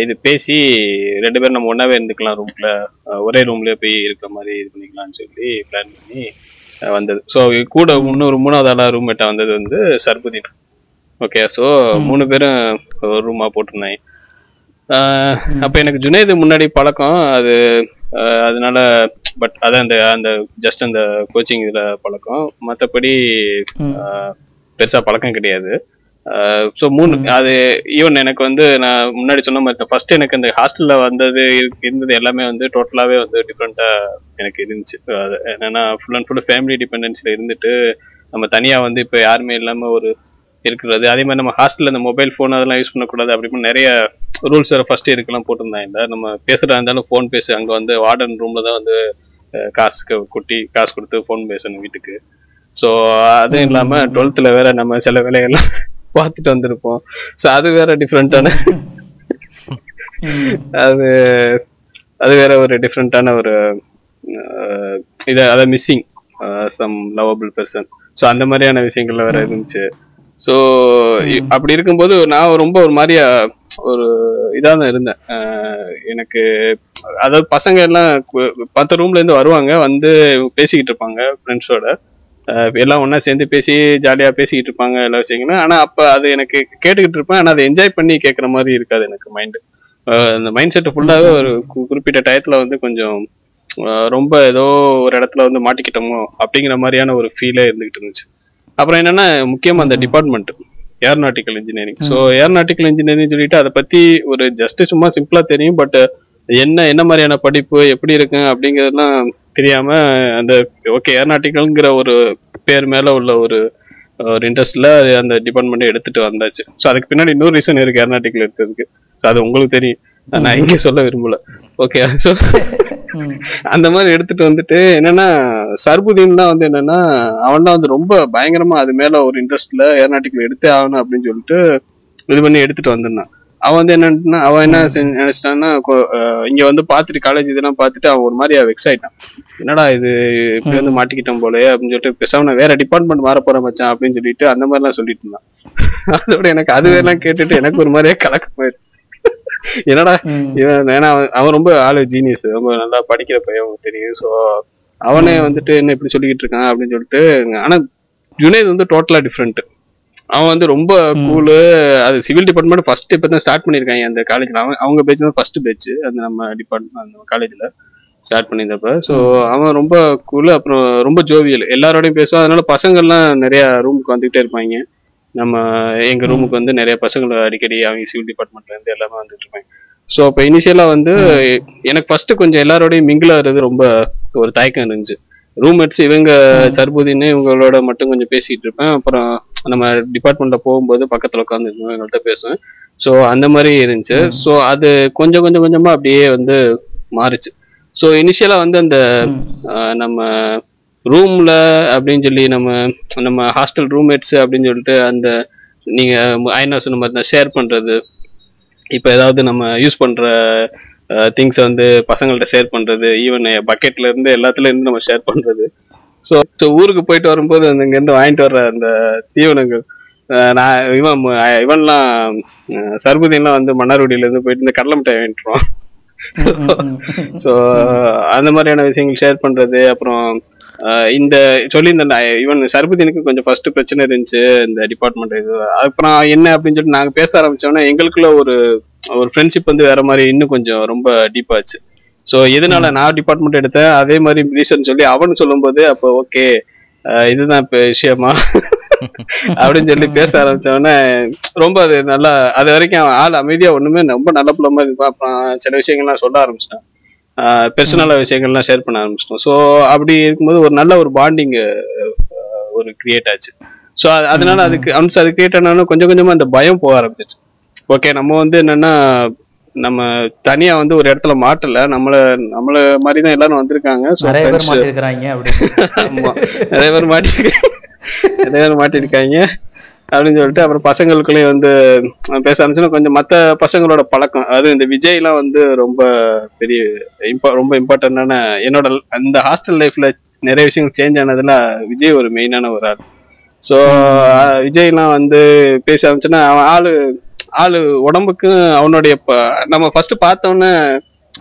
இது பேசி ரெண்டு பேரும் நம்ம ஒன்றாவே இருந்துக்கலாம் ரூம்ல ஒரே ரூம்லேயே போய் இருக்கிற மாதிரி இது பண்ணிக்கலாம்னு சொல்லி பிளான் பண்ணி வந்தது. ஸோ கூட இன்னொரு மூணாவது ஆளாக ரூம்மேட்டாக வந்தது வந்து சர்புதீன். ஓகே ஸோ மூணு பேரும் ஒரு ரூமாக போட்டிருந்தாங்க. அப்ப எனக்கு ஜுனைது முன்னாடி பழக்கம் அது அதனால பட் அதான் அந்த அந்த ஜஸ்ட் அந்த கோச்சிங் இதுல பழக்கம். மற்றபடி பெருசா பழக்கம் கிடையாது. ஸோ மூணு அது ஈவன் எனக்கு வந்து நான் முன்னாடி சொன்ன மாதிரி ஃபர்ஸ்ட் எனக்கு அந்த ஹாஸ்டல்ல வந்தது இரு- இருந்தது எல்லாமே வந்து டோட்டலாவே வந்து டிஃப்ரெண்டா எனக்கு இருந்துச்சு. அது என்னன்னா ஃபுல் அண்ட் ஃபுல் ஃபேமிலி டிபெண்டன்ஸ்ல இருந்துட்டு நம்ம தனியா வந்து இப்போ யாருமே இல்லாம ஒரு இருக்கிறது. அதே மாதிரி நம்ம ஹாஸ்டல்ல இந்த மொபைல் ஃபோன் அதெல்லாம் யூஸ் பண்ணக்கூடாது அப்படி இப்படின்னு நிறைய ரூல்ஸ் வேறு ஃபர்ஸ்ட் இருக்கலாம் போட்டிருந்தாங்க. நம்ம பேசுறதா இருந்தாலும் ஃபோன் பேசு. அங்கே வந்து வார்டன் ரூம்ல தான் வந்து காசுக்கு கொட்டி காசு கொடுத்து ஃபோன் பேசணும் வீட்டுக்கு. ஸோ அதுவும் இல்லாம டுவெல்த்தில் வேற நம்ம சில வேலையெல்லாம் பார்த்துட்டு வந்திருப்போம். ஸோ அது வேற டிஃப்ரெண்ட்டான அது அது வேற ஒரு டிஃப்ரெண்ட்டான ஒரு இது அதை missing some lovable person so அந்த மாதிரியான விஷயங்கள்ல வேற இருந்துச்சு. ஸோ அப்படி இருக்கும்போது நான் ரொம்ப ஒரு மாதிரியா ஒரு இதாக தான் இருந்தேன் எனக்கு அதாவது பசங்க எல்லாம் மத்த ரூம்ல இருந்து வருவாங்க வந்து பேசிக்கிட்டு இருப்பாங்க ஃப்ரெண்ட்ஸோட எல்லாம் ஒண்ணா சேர்ந்து பேசி ஜாலியா பேசிக்கிட்டு இருப்பாங்க எல்லா விஷயங்களும். ஆனா அப்ப அது எனக்கு கேட்டுக்கிட்டு இருப்பேன். ஆனா அதை என்ஜாய் பண்ணி கேட்குற மாதிரி இருக்காது எனக்கு மைண்டு அந்த மைண்ட் செட் ஃபுல்லாவே ஒரு குறிப்பிட்ட டயத்துல வந்து கொஞ்சம் ரொம்ப ஏதோ ஒரு இடத்துல வந்து மாட்டிக்கிட்டோமோ அப்படிங்கிற மாதிரியான ஒரு ஃபீலே இருந்துகிட்டு இருந்துச்சு. அப்புறம் என்னன்னா முக்கியமா அந்த department aeronautical engineering so aeronautical engineering சொல்லிட்டு அதை பத்தி ஒரு ஜஸ்ட் சும்மா சிம்பிளா தெரியும் பட் என்ன என்ன மாதிரியான படிப்பு எப்படி இருக்கு அப்படிங்கிறதுலாம் தெரியாம அந்த ஓகே ஏர்நாட்டிக்கல்ங்கிற ஒரு பேர் மேல உள்ள ஒரு ஒரு இன்ட்ரெஸ்ட்ல அந்த டிபார்ட்மெண்ட் எடுத்துட்டு வந்தாச்சு. ஸோ அதுக்கு பின்னாடி இன்னொரு ரீசன் இருக்கு ஏர்நாட்டிக்கல் இருக்கிறதுக்கு. ஸோ அது உங்களுக்கு தெரியும். நான் இங்கே சொல்ல விரும்பல. Okay so. அந்த மாதிரி எடுத்துட்டு வந்துட்டு என்னன்னா சர்புதீன் தான் வந்து என்னன்னா அவன் தான் வந்து ரொம்ப பயங்கரமா அது மேல ஒரு இன்ட்ரெஸ்ட்ல ஏர்நாட்டிக்கல் எடுத்தே ஆகணும் அப்படின்னு சொல்லிட்டு இது பண்ணி எடுத்துட்டு வந்திருந்தான். அவன் வந்து என்னன்னா அவன் என்ன நினைச்சிட்டான்னா இங்க வந்து பார்த்துட்டு காலேஜ் இதெல்லாம் பார்த்துட்டு அவன் ஒரு மாதிரி வெக்ஸ் ஆயிட்டான். என்னடா இது இப்படி வந்து மாட்டிக்கிட்டோம் போலயே அப்படின்னு சொல்லிட்டு பேசாம நான் வேற டிபார்ட்மெண்ட் மாற போறேன் மச்சான் அப்படின்னு சொல்லிட்டு அந்த மாதிரிலாம் சொல்லிட்டு இருந்தான். அதோட எனக்கு அதுவெல்லாம் கேட்டுட்டு எனக்கு ஒரு மாதிரியே கலக்கமாயிருச்சு என்னடா. இவன் ஏன்னா அவன் அவன் ரொம்ப ஆளு ஜீனியஸ் ரொம்ப நல்லா படிக்கிற பையன் தெரியும். ஸோ அவனே வந்துட்டு என்ன இப்படி சொல்லிக்கிட்டு இருக்கான் அப்படின்னு சொல்லிட்டு ஆனா ஜுனேத் வந்து டோட்டலா டிஃப்ரெண்ட் அவன் வந்து ரொம்ப கூலு அது சிவில் டிபார்ட்மெண்ட் ஃபர்ஸ்ட் இப்போ தான் ஸ்டார்ட் பண்ணியிருக்காங்க அந்த காலேஜ்ல அவன் அவங்க பேட்ச் தான் ஃபர்ஸ்ட் பேட்ச் அந்த நம்ம டிபார்ட்மெண்ட் அந்த காலேஜ்ல ஸ்டார்ட் பண்ணியிருந்தப்ப. ஸோ அவன் ரொம்ப கூலு அப்புறம் ரொம்ப ஜோவியல் எல்லாரோடையும் பேசுவான். அதனால பசங்கள்லாம் நிறைய ரூமுக்கு வந்துகிட்டே இருப்பாங்க. நம்ம எங்க ரூமுக்கு வந்து நிறைய பசங்களை அடிக்கடி அவங்க சிவில் டிபார்ட்மெண்ட்ல இருந்து எல்லாமே வந்துட்டு இருப்பாங்க. ஸோ அப்போ இனிஷியலா வந்து எனக்கு ஃபர்ஸ்ட் கொஞ்சம் எல்லாரோடையும் மிங்கிள் ஆகுறது ரொம்ப ஒரு தயக்கம் இருந்துச்சு. ரூம்மேட்ஸ் இவங்க சர்புதீன் இவங்களோட மட்டும் கொஞ்சம் பேசிட்டு இருப்பேன். அப்புறம் நம்ம டிபார்ட்மெண்ட்ல போகும்போது பக்கத்துல உட்காந்து இவங்கள்ட்ட பேசுவேன். ஸோ அந்த மாதிரி இருந்துச்சு. ஸோ அது கொஞ்சம் கொஞ்சம் கொஞ்சமா அப்படியே வந்து மாறுச்சு. ஸோ இனிஷியலா வந்து அந்த நம்ம ரூம்ல அப்படின்னு சொல்லி நம்ம நம்ம ஹாஸ்டல் ரூம்மேட்ஸ் அப்படின்னு சொல்லிட்டு அந்த நீங்க ஐநா சொன்ன மாதிரி ஷேர் பண்றது. இப்போ ஏதாவது நம்ம யூஸ் பண்ற திங்ஸ் வந்து பசங்கள்ட்ட ஷேர் பண்றது. ஈவன் பக்கெட்ல இருந்து எல்லாத்துல இருந்து நம்ம ஷேர் பண்றது. ஸோ ஸோ ஊருக்கு போயிட்டு வரும்போது இங்கேருந்து வாங்கிட்டு வர்ற அந்த தீவனங்கள் நான் இவன் இவன்லாம் சர்புதீன்லாம் வந்து மன்னார்குடியில இருந்து போயிட்டு இந்த கடலை மிட்டாய் வாங்கிட்டுருவான் ஸோ அந்த மாதிரியான விஷயங்கள் ஷேர் பண்றது அப்புறம் இந்த சொல்லி இந்த ஈவன் சர்புதீனுக்கு கொஞ்சம் ஃபர்ஸ்ட் பிரச்சனை இருந்துச்சு இந்த டிபார்ட்மெண்ட் இது அப்புறம் என்ன அப்படின்னு சொல்லிட்டு நாங்க பேச ஆரம்பிச்சோன்னா எங்களுக்குள்ள ஒரு ஒரு ஃப்ரெண்ட்ஷிப் வந்து வேற மாதிரி இன்னும் கொஞ்சம் ரொம்ப டீப்பாச்சு ஸோ எதனால நான் டிபார்ட்மெண்ட் எடுத்தேன்? அதே மாதிரி ரீசன் சொல்லி அவன் சொல்லும்போது அப்போ ஓகே இதுதான் இப்போ விஷயமா? அப்படின்னு சொல்லி பேச ஆரம்பிச்சவொடனே ரொம்ப அது நல்லா அது வரைக்கும் அவன் ஆள் அமைதியா ஒண்ணுமே ரொம்ப நல்ல பிள்ளை மாதிரி அப்புறம் சில விஷயங்கள்லாம் சொல்ல ஆரம்பிச்சிட்டான். பெர்சனலாக விஷயங்கள்லாம் ஷேர் பண்ண ஆரம்பிச்சிட்டோம். ஸோ அப்படி இருக்கும்போது ஒரு நல்ல ஒரு பாண்டிங் ஒரு கிரியேட் ஆச்சு. ஸோ அதனால அதுக்கு அவன்ஸ் அது கிரியேட் ஆனாலும் கொஞ்சம் கொஞ்சமா அந்த பயம் போக ஆரம்பிச்சிச்சு ஓகே நம்ம வந்து என்னன்னா நம்ம தனியா வந்து ஒரு இடத்துல மாட்டல. நம்மள நம்மள மாதிரி தான் எல்லாரும் வந்திருக்காங்க. நிறைய பேர் மாட்டிருக்கிறாங்க அப்படின்னு ஆமா. நிறைய பேர் மாட்டிருக்காங்க நிறைய பேர் மாட்டிருக்காங்க. அப்படின்னு சொல்லிட்டு அப்புறம் பசங்களுக்குள்ளேயும் வந்து பேச ஆரம்பிச்சுன்னா கொஞ்சம் மத்த பசங்களோட பழக்கம். அது இந்த விஜய்லாம் வந்து ரொம்ப பெரிய இம்பா ரொம்ப இம்பார்ட்டன்டான என்னோட அந்த ஹாஸ்டல் லைஃப்ல நிறைய விஷயங்கள் சேஞ்ச் ஆனதுல விஜய் ஒரு மெயினான ஒரு ஆள். ஸோ விஜய்லாம் வந்து பேச ஆரம்பிச்சுன்னா அவன் ஆளு ஆளு உடம்புக்கு அவனுடைய நம்ம ஃபர்ஸ்ட் பார்த்தோன்னே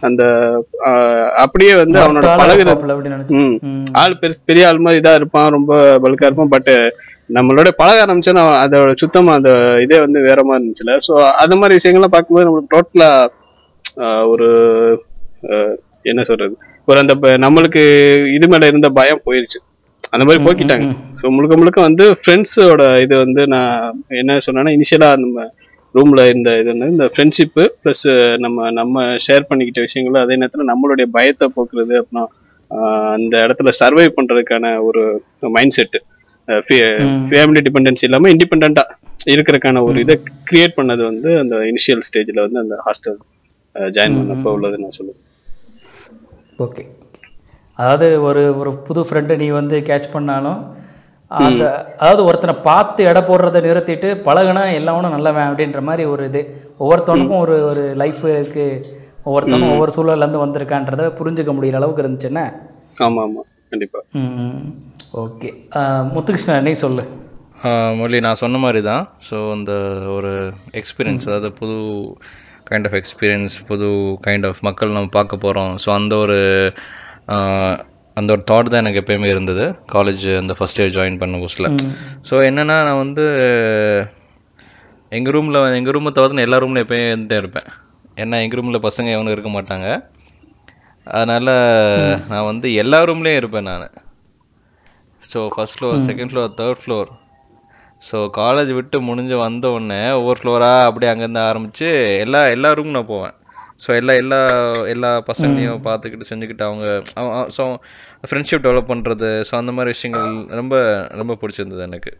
அந்த அப்படியே வந்து அவனோட பழகுறது. ஆள் பெரிய பெரிய ஆள் மாதிரி இதா இருப்பான் ரொம்ப பல்கா இருப்பான் பட் நம்மளோட பழக ஆரம்பிச்சோன்னா அதோட சுத்தமா அந்த இதே வந்து வேற மாதிரி இருந்துச்சுல. ஸோ அது மாதிரி விஷயங்கள்லாம் பார்க்கும்போது நம்மளுக்கு டோட்டலா ஒரு என்ன சொல்றது? ஒரு அந்த நம்மளுக்கு இது மேல இருந்த பயம் போயிருச்சு. அந்த மாதிரி போக்கிட்டாங்க. ஸோ முழுக்க முழுக்க வந்து ஃப்ரெண்ட்ஸோட இது வந்து நான் என்ன சொன்னேன்னா இனிஷியலா நம்ம ரூம்ல இந்த இது இந்த ஃப்ரெண்ட்ஷிப்பு ப்ளஸ் நம்ம நம்ம ஷேர் பண்ணிக்கிட்ட விஷயங்களும் அதே நேரத்தில் நம்மளுடைய பயத்தை போக்குறது அப்புறம் அந்த இடத்துல சர்வை பண்றதுக்கான ஒரு மைண்ட் செட்டு ஃபேமிலி டிபெண்டன்சி இல்லாம இண்டிபெண்டா இருக்கிறதுக்கான ஒரு இதை கிரியேட் பண்ணது வந்து அந்த இனிஷியல் ஸ்டேஜ்ல வந்து அந்த ஹாஸ்டல் ஜாயின் பண்ணப்போ உள்ளது நான் சொல்லுவேன். ஓகே அதாவது ஒரு ஒரு புது ஃப்ரெண்டை நீ வந்து கேட்ச் பண்ணாலும் அந்த அதாவது ஒருத்தனை பார்த்து எடை போடுறதை நிறுத்திட்டு பழகுனா எல்லாவனும் நல்லவன் அப்படின்ற மாதிரி ஒரு இது. ஒவ்வொருத்தவனுக்கும் ஒரு ஒரு லைஃப் இருக்கு. ஒவ்வொருத்தனும் ஒவ்வொரு சூழல்லேருந்து வந்திருக்கான்றதை புரிஞ்சுக்க முடியிற அளவுக்கு இருந்துச்சுன்னா. ஆமா ஆமா. கண்டிப்பா. ம் ஓகே. முத்துகிருஷ்ணன் நீ சொல்லு. மொழி நான் சொன்ன மாதிரி தான் ஸோ அந்த ஒரு எக்ஸ்பீரியன்ஸ் அதாவது புது கைண்ட் ஆஃப் எக்ஸ்பீரியன்ஸ் புது கைண்ட் ஆஃப் மக்கள் நம்ம பார்க்க போகிறோம் ஸோ அந்த ஒரு அந்த ஒரு தாட் தான் எனக்கு எப்பயுமே இருந்தது. காலேஜ் அந்த ஃபஸ்ட் இயர் ஜாயின் பண்ண புதுசில் ஸோ என்னென்னா நான் வந்து எங்கள் ரூமில் எங்கள் ரூமை தவிர்த்து நான் எல்லா ரூம்லையும் எப்பயும் இருந்துட்டே இருப்பேன். ஏன்னா எங்கள் ரூமில் பசங்க எவனும் இருக்க மாட்டாங்க. அதனால் நான் வந்து எல்லா ரூம்லேயும் இருப்பேன் நான். So first floor second floor third floor so college விட்டு முடிஞ்சு வந்த உடனே ஒவ்வொரு ஃப்ளோராக அப்படியே அங்கேருந்து ஆரம்பித்து எல்லா எல்லா ரூமும் நான் போவேன். ஸோ எல்லா எல்லா எல்லா பசங்களையும் பார்த்துக்கிட்டு செஞ்சுக்கிட்டு அவங்க ஸோ ஃப்ரெண்ட்ஷிப் டெவலப் பண்ணுறது ஸோ அந்த மாதிரி விஷயங்கள் ரொம்ப ரொம்ப பிடிச்சிருந்தது எனக்கு.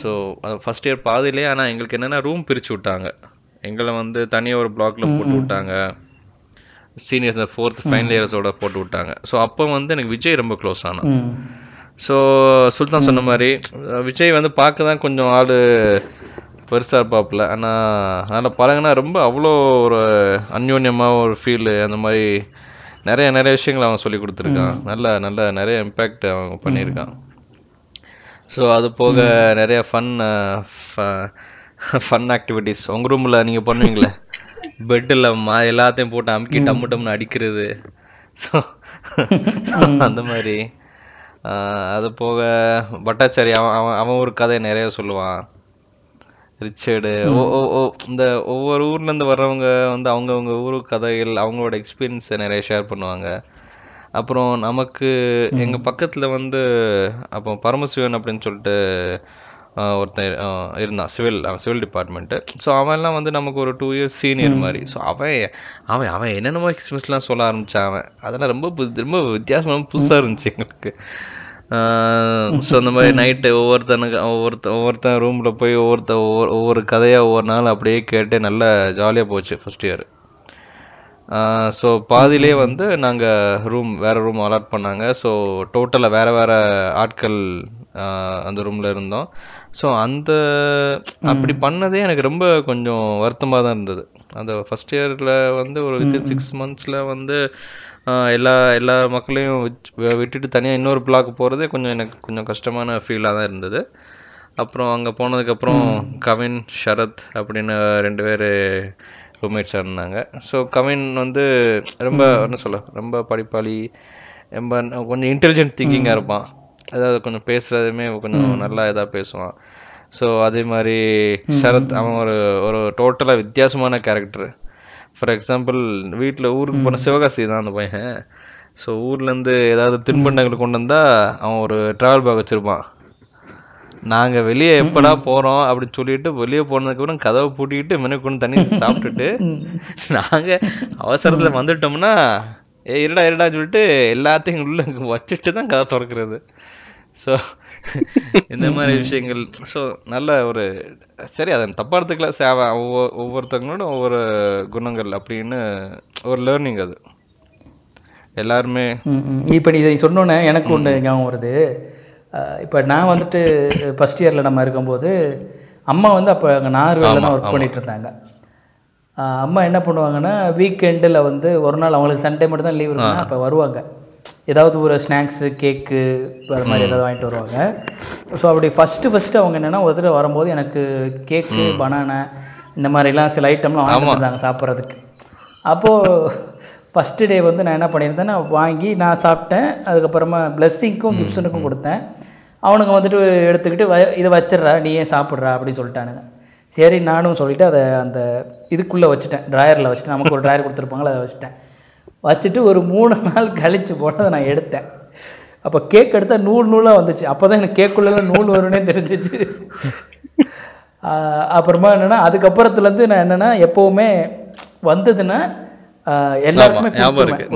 ஸோ ஃபர்ஸ்ட் இயர் பாதியிலே ஆனால் எங்களுக்கு என்னென்னா ரூம் பிரித்து விட்டாங்க. எங்களை வந்து தனியாக ஒரு பிளாக்ல போட்டு விட்டாங்க. சீனியர்ஸ் ஃபோர்த் ஃபைனல் இயர்ஸோட போட்டு விட்டாங்க. ஸோ அப்போ வந்து எனக்கு விஜய் ரொம்ப க்ளோஸ் ஆனான். ஸோ சுல்தான் சொன்ன மாதிரி விஜய் வந்து பார்க்க தான் கொஞ்சம் ஆள் பெருசாக இருப்பாப்புல. ஆனால் அதனால் பழகுனா ரொம்ப அவ்வளோ ஒரு அந்யோன்யமாக ஒரு ஃபீல் அந்த மாதிரி நிறைய நிறைய விஷயங்கள் அவன் சொல்லி கொடுத்துருக்கான். நல்ல நல்ல நிறைய இம்பேக்ட் அவன் பண்ணியிருக்கான். ஸோ அது போக நிறைய ஃபன் ஃபன் ஆக்டிவிட்டீஸ் உங்கள் ரூமில் நீங்கள் பண்ணுவீங்களே? பெட்டில் மா எல்லாத்தையும் போட்டு அமுக்கி டம்மு டம்னு அடிக்கிறது. ஸோ அந்த மாதிரி. அது போக பட்டாச்சாரி அவன் அவன் அவன் ஒரு கதை நிறைய சொல்லுவான். ரிச்சர்டு ஓ ஓ ஓ இந்த ஒவ்வொரு ஊர்ல இருந்து வர்றவங்க வந்து அவங்கவங்க ஊரு கதைகள் அவங்களோட எக்ஸ்பீரியன்ஸை நிறைய ஷேர் பண்ணுவாங்க. அப்புறம் நமக்கு எங்க பக்கத்துல வந்து அப்போ பரமசிவன் அப்படின்னு சொல்லிட்டு ஒருத்தன் இருந்தான் சிவில் அவன் சிவில் டிபார்ட்மெண்ட்டு ஸோ அவன்லாம் வந்து நமக்கு ஒரு டூ இயர்ஸ் சீனியர் மாதிரி. ஸோ அவன் அவன் அவன் என்னென்னமோ எக்ஸ்பீரியன்ஸ்லாம் சொல்ல ஆரம்பிச்சான் அவன். அதெல்லாம் ரொம்ப புது- ரொம்ப வித்தியாசமாக புதுசாக இருந்துச்சு எங்களுக்கு. ஸோ அந்த மாதிரி நைட்டு ஒவ்வொருத்தனுக்கு ஒவ்வொருத்த ஒவ்வொருத்தன் ரூமில் போய் ஒவ்வொருத்த ஒவ்வொரு ஒவ்வொரு கதையாக ஒவ்வொரு நாள் அப்படியே கேட்டு நல்லா ஜாலியாக போச்சு ஃபர்ஸ்ட் இயர் ஸோ பாதியிலே வந்து நாங்கள் ரூம் வேறு ரூம் அலாட் பண்ணாங்க. ஸோ டோட்டலாக வேறு வேறு ஆட்கள் அந்த ரூமில் இருந்தோம். ஸோ அந்த அப்படி பண்ணதே எனக்கு ரொம்ப கொஞ்சம் வருத்தமாக தான் இருந்தது. அந்த ஃபஸ்ட் இயரில் வந்து ஒரு வித்தின் சிக்ஸ் மந்த்ஸில் வந்து எல்லா எல்லா மக்களையும் விட்டுட்டு தனியாக இன்னொரு பிளாக் போகிறதே கொஞ்சம் எனக்கு கொஞ்சம் கஷ்டமான ஃபீலாக தான் இருந்தது. அப்புறம் அங்கே போனதுக்கப்புறம் கவின் ஷரத் அப்படின்னு ரெண்டு பேர் ரூம்மேட்ஸாக இருந்தாங்க. ஸோ கவின் வந்து ரொம்ப என்ன சொல்ல ரொம்ப படிப்பாளி ரொம்ப கொஞ்சம் இன்டெலிஜென்ட் திங்கிங்காக இருப்பான். அதாவது கொஞ்சம் பேசுகிறதுமே கொஞ்சம் நல்லா இதாக பேசுவான். ஸோ அதே மாதிரி சரத் அவன் ஒரு ஒரு டோட்டலாக வித்தியாசமான கேரக்டர் ஃபார் எக்ஸாம்பிள் வீட்டில் ஊருக்கு போன சிவகாசி தான் அந்த பையன். ஸோ ஊர்லேருந்து ஏதாவது தின்பண்டங்கள் கொண்டு வந்தா அவன் ஒரு ட்ராவல் பேக் வச்சுருப்பான். நாங்கள் வெளியே எப்படா போகிறோம் அப்படின்னு சொல்லிட்டு வெளியே போனதுக்கப்புறம் கதவை பூட்டிக்கிட்டு மெனு கொண்டு தண்ணி சாப்பிட்டுட்டு நாங்கள் அவசரத்தில் வந்துட்டோம்னா ஏ இருடா இருடான்னு சொல்லிட்டு எல்லாத்தையும் உள்ள வச்சுட்டு தான் கதை திறக்கிறது. ஸோ இந்த மாதிரி விஷயங்கள். ஸோ நல்ல ஒரு சரி அதை தப்பா எடுத்துக்கல. அவன் ஒவ்வொரு ஒவ்வொருத்தவங்களோட ஒவ்வொரு குணங்கள் அப்படின்னு ஒரு லேர்னிங் அது. எல்லாருமே இப்போ நீ இதை சொன்னோன்னே எனக்கு ஒன்று ஞாபகம் வருது. இப்போ நான் வந்துட்டு ஃபஸ்ட் இயரில் நம்ம இருக்கும்போது அம்மா வந்து அப்போ அங்கே நாகர்வேலில் தான் ஒர்க் பண்ணிட்டு இருந்தாங்க அம்மா என்ன பண்ணுவாங்கன்னா வீக்கெண்டில் வந்து ஒரு நாள் அவங்களுக்கு சண்டே மட்டும் தான் லீவ் இருக்குன்னா அப்போ வருவாங்க. ஏதாவது ஒரு ஸ்நாக்ஸு கேக்கு அது மாதிரி ஏதாவது வாங்கிட்டு வருவாங்க. ஸோ அப்படி ஃபஸ்ட்டு ஃபஸ்ட்டு அவங்க என்னென்னா ஒரு தடவை வரும்போது எனக்கு கேக்கு பனானா இந்த மாதிரிலாம் சில ஐட்டம்லாம் வாங்கிட்டு வந்தாங்க சாப்பிட்றதுக்கு. அப்போது ஃபஸ்ட்டு டே வந்து நான் என்ன பண்ணியிருந்தேன்னா வாங்கி நான் சாப்பிட்டேன். அதுக்கப்புறமா பிளெஸ்ஸிங்க்கும் கிப்சனுக்கும் கொடுத்தேன். அவனுங்க வந்துட்டு எடுத்துக்கிட்டு வ இதை வச்சிடுறா நீ ஏன் சாப்பிட்றா? அப்படின்னு சொல்லிட்டானுங்க. சரி நானும் சொல்லிட்டு அதை அந்த இதுக்குள்ளே வச்சுட்டேன். ட்ராயரில் வச்சுட்டு நமக்கு ஒரு ட்ராயர் கொடுத்துருப்பாங்களே அதை வச்சுட்டேன். வச்சுட்டு ஒரு மூணு நாள் கழித்து போனதை நான் எடுத்தேன். அப்போ கேக் எடுத்தால் நூல் நூலாக வந்துச்சு. அப்போ தான் எனக்கு கேக்குள்ளெல்லாம் நூல் வரும்னே தெரிஞ்சிச்சு. அப்புறமா என்னென்னா அதுக்கப்புறத்துலேருந்து நான் என்னென்னா எப்போவுமே வந்ததுன்னா எல்லாருக்குமே.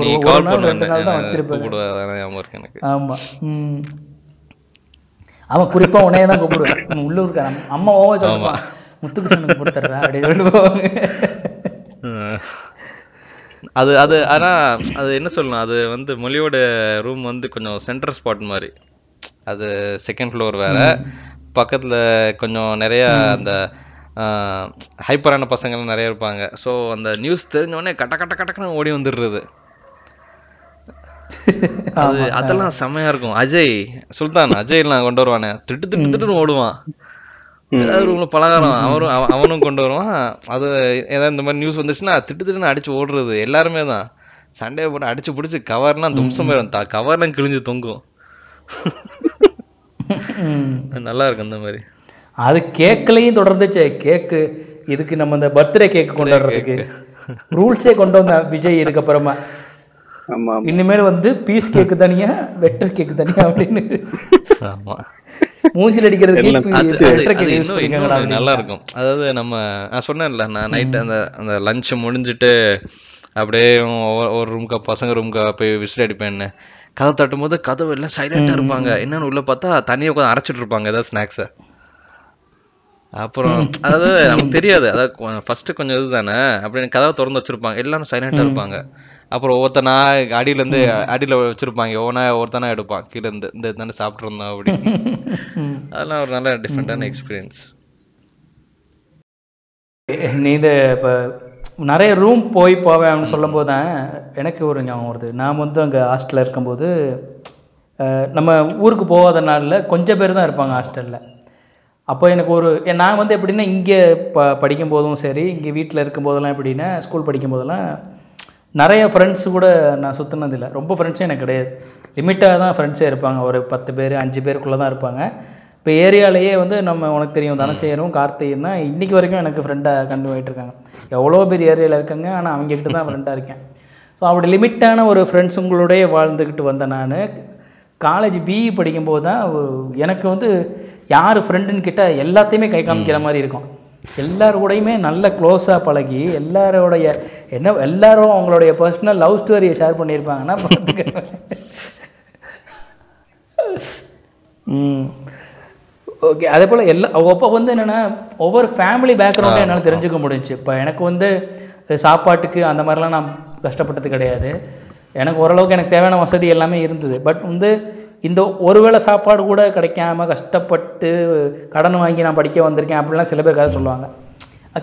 நீ கால் ரெண்டு நாள் தான் வச்சிருப்பேன். ஆமாம் அவன் குறிப்பாக உன்னையே தான் கூப்பிடுவேன். உன் உள்ளூர்காரன் அம்மா ஓவ சொல்லுவான் முத்துகிருஷ்ணனுக்கு கொடுத்துட்றா அப்படின்னு சொல்லுவாங்க. அது அது ஆனா அது என்ன சொல்லணும் அது வந்து மொழியோட ரூம் வந்து கொஞ்சம் சென்டர் ஸ்பாட் மாதிரி. அது செகண்ட் ஃப்ளோர் வேற. பக்கத்துல கொஞ்சம் நிறைய அந்த ஹைப்பரான பசங்கள்லாம் நிறைய இருப்பாங்க. ஸோ அந்த நியூஸ் தெரிஞ்ச உடனே கட்ட கட்ட கட்டக்கன்னு ஓடி வந்துடுறது. அது அதெல்லாம் செமையா இருக்கும். அஜய் சுல்தான் அஜய்லாம் கொண்டு வருவானே. திட்டு திட்டு திட்டுன்னு ஓடுவான். ஏதாவது ரூம்ல பலகாரம் அவரும் அவ- அவனும் கொண்டு வருவான். அது ஏதாவது இந்த மாதிரி நியூஸ் வந்துச்சுன்னா திட்டு திட்டுன்னு அடிச்சு ஓடுறது. எல்லாருமே தான். சண்டே போட்டு அடிச்சு பிடிச்சி கவர்லாம் தும்சம் போயிடும். தா கவர்லாம் கிழிஞ்சு தொங்கும். நல்லா இருக்கும் அந்த மாதிரி. அது கேக்லையும் தொடர்ந்துச்சு. கேக்கு இதுக்கு நம்ம இந்த பர்த்டே கேக் கொண்டு வர்றதுக்கு ரூல்ஸே கொண்டு வந்தேன் விஜய் இதுக்கப்புறமா. ஆமா இனிமேல் வந்து பீஸ் கேக்கு தனியா வெட்டர் கேக்கு தனியா அப்படின்னு. ஆமா. மூஞ்சில் இன்னொன்னு நல்லா இருக்கும் அதாவது நம்ம நான் சொன்னேன்ல நான் நைட் அந்த அந்த லஞ்ச் முடிஞ்சிட்டு அப்படியே ஒரு ரூம்க்கு பசங்க ரூம்க்கு போய் விசில் அடிப்பேன்னு. கதை தட்டும் போது கதவு எல்லாம் சைலண்டா இருப்பாங்க. என்னன்னு உள்ள பார்த்தா தனியா உட்காந்து அரைச்சிட்டு இருப்பாங்க ஏதாவது ஸ்நாக்ஸை அப்புறம் அதாவது நமக்கு தெரியாது. அதாவது ஃபர்ஸ்ட் கொஞ்சம் இதுதானே அப்படின்னு கதவை திறந்து வச்சிருப்பாங்க. எல்லாரும் சைலண்டா இருப்பாங்க. அப்புறம் ஒவ்வொருத்தனா அடியில இருந்து அடியில வச்சிருப்பாங்க. ஒவ்வொன்றா ஒருத்தனா எடுப்பான். கீழ இருந்து இந்த தானே சாப்பிட்டு இருந்தோம் அப்படி அதெல்லாம் ஒரு நல்ல டிஃப்ரெண்டான எக்ஸ்பீரியன்ஸ் நீ இது இப்போ நிறைய ரூம் போய் போவேன் அப்படின்னு சொல்லும்போது தான் எனக்கு ஒரு ஞாபகம் வருது. நான் வந்து அங்கே ஹாஸ்டலில் இருக்கும்போது நம்ம ஊருக்கு போகாத நாளில் கொஞ்சம் பேர் தான் இருப்பாங்க ஹாஸ்டலில் அப்போ எனக்கு ஒரு நான் வந்து எப்படின்னா இங்கே ப படிக்கும் போதும் சரி இங்கே வீட்டில் இருக்கும் போதெல்லாம் எப்படின்னா ஸ்கூல் படிக்கும் போதெல்லாம் நிறைய ஃப்ரெண்ட்ஸ் கூட நான் சுற்றினதில்லை ரொம்ப ஃப்ரெண்ட்ஸே எனக்கு கிடையாது. லிமிட்டாக தான் ஃப்ரெண்ட்ஸே இருப்பாங்க. ஒரு பத்து பேர் அஞ்சு பேருக்குள்ளே தான் இருப்பாங்க. இப்போ ஏரியாலேயே வந்து நம்ம உனக்கு தெரியும் தனசேரும் கார்த்தியும் தான் இன்றைக்கி வரைக்கும் எனக்கு ஃப்ரெண்டாக கண்டு இருக்காங்க. எவ்வளோ பேர் ஏரியாவில் இருக்காங்க ஆனால் அவங்கக்கிட்ட தான் ஃப்ரெண்டாக இருக்கேன். ஸோ அப்படி லிமிட்டான ஒரு ஃப்ரெண்ட்ஸுங்களோடய வாழ்ந்துக்கிட்டு வந்த நான் காலேஜ் பிஇ படிக்கும்போது தான் எனக்கு வந்து யார் ஃப்ரெண்டுன்னு கிட்ட எல்லாத்தையுமே கை காமிக்கிற மாதிரி இருக்கும். எல்லார் கூடயுமே நல்ல க்ளோஸாக பழகி எல்லாரோடைய என்ன எல்லாரும் அவங்களுடைய பர்சனல் லவ் ஸ்டோரியை ஷேர் பண்ணியிருப்பாங்கன்னா பார்த்துக்க ஓகே அதே போல் எல்லா அப்போ வந்து என்னென்னா ஒவ்வொரு ஃபேமிலி பேக்ரவுண்டும் என்னால் தெரிஞ்சுக்க முடிஞ்சுச்சு. இப்போ எனக்கு வந்து சாப்பாட்டுக்கு அந்த மாதிரிலாம் நான் கஷ்டப்பட்டது கிடையாது. எனக்கு ஓரளவுக்கு எனக்கு தேவையான வசதி எல்லாமே இருந்தது. பட் வந்து இந்த ஒருவேளை சாப்பாடு கூட கிடைக்காம கஷ்டப்பட்டு கடன் வாங்கி நான் படிக்க வந்திருக்கேன் அப்படிலாம் சில பேர் கதை சொல்லுவாங்க.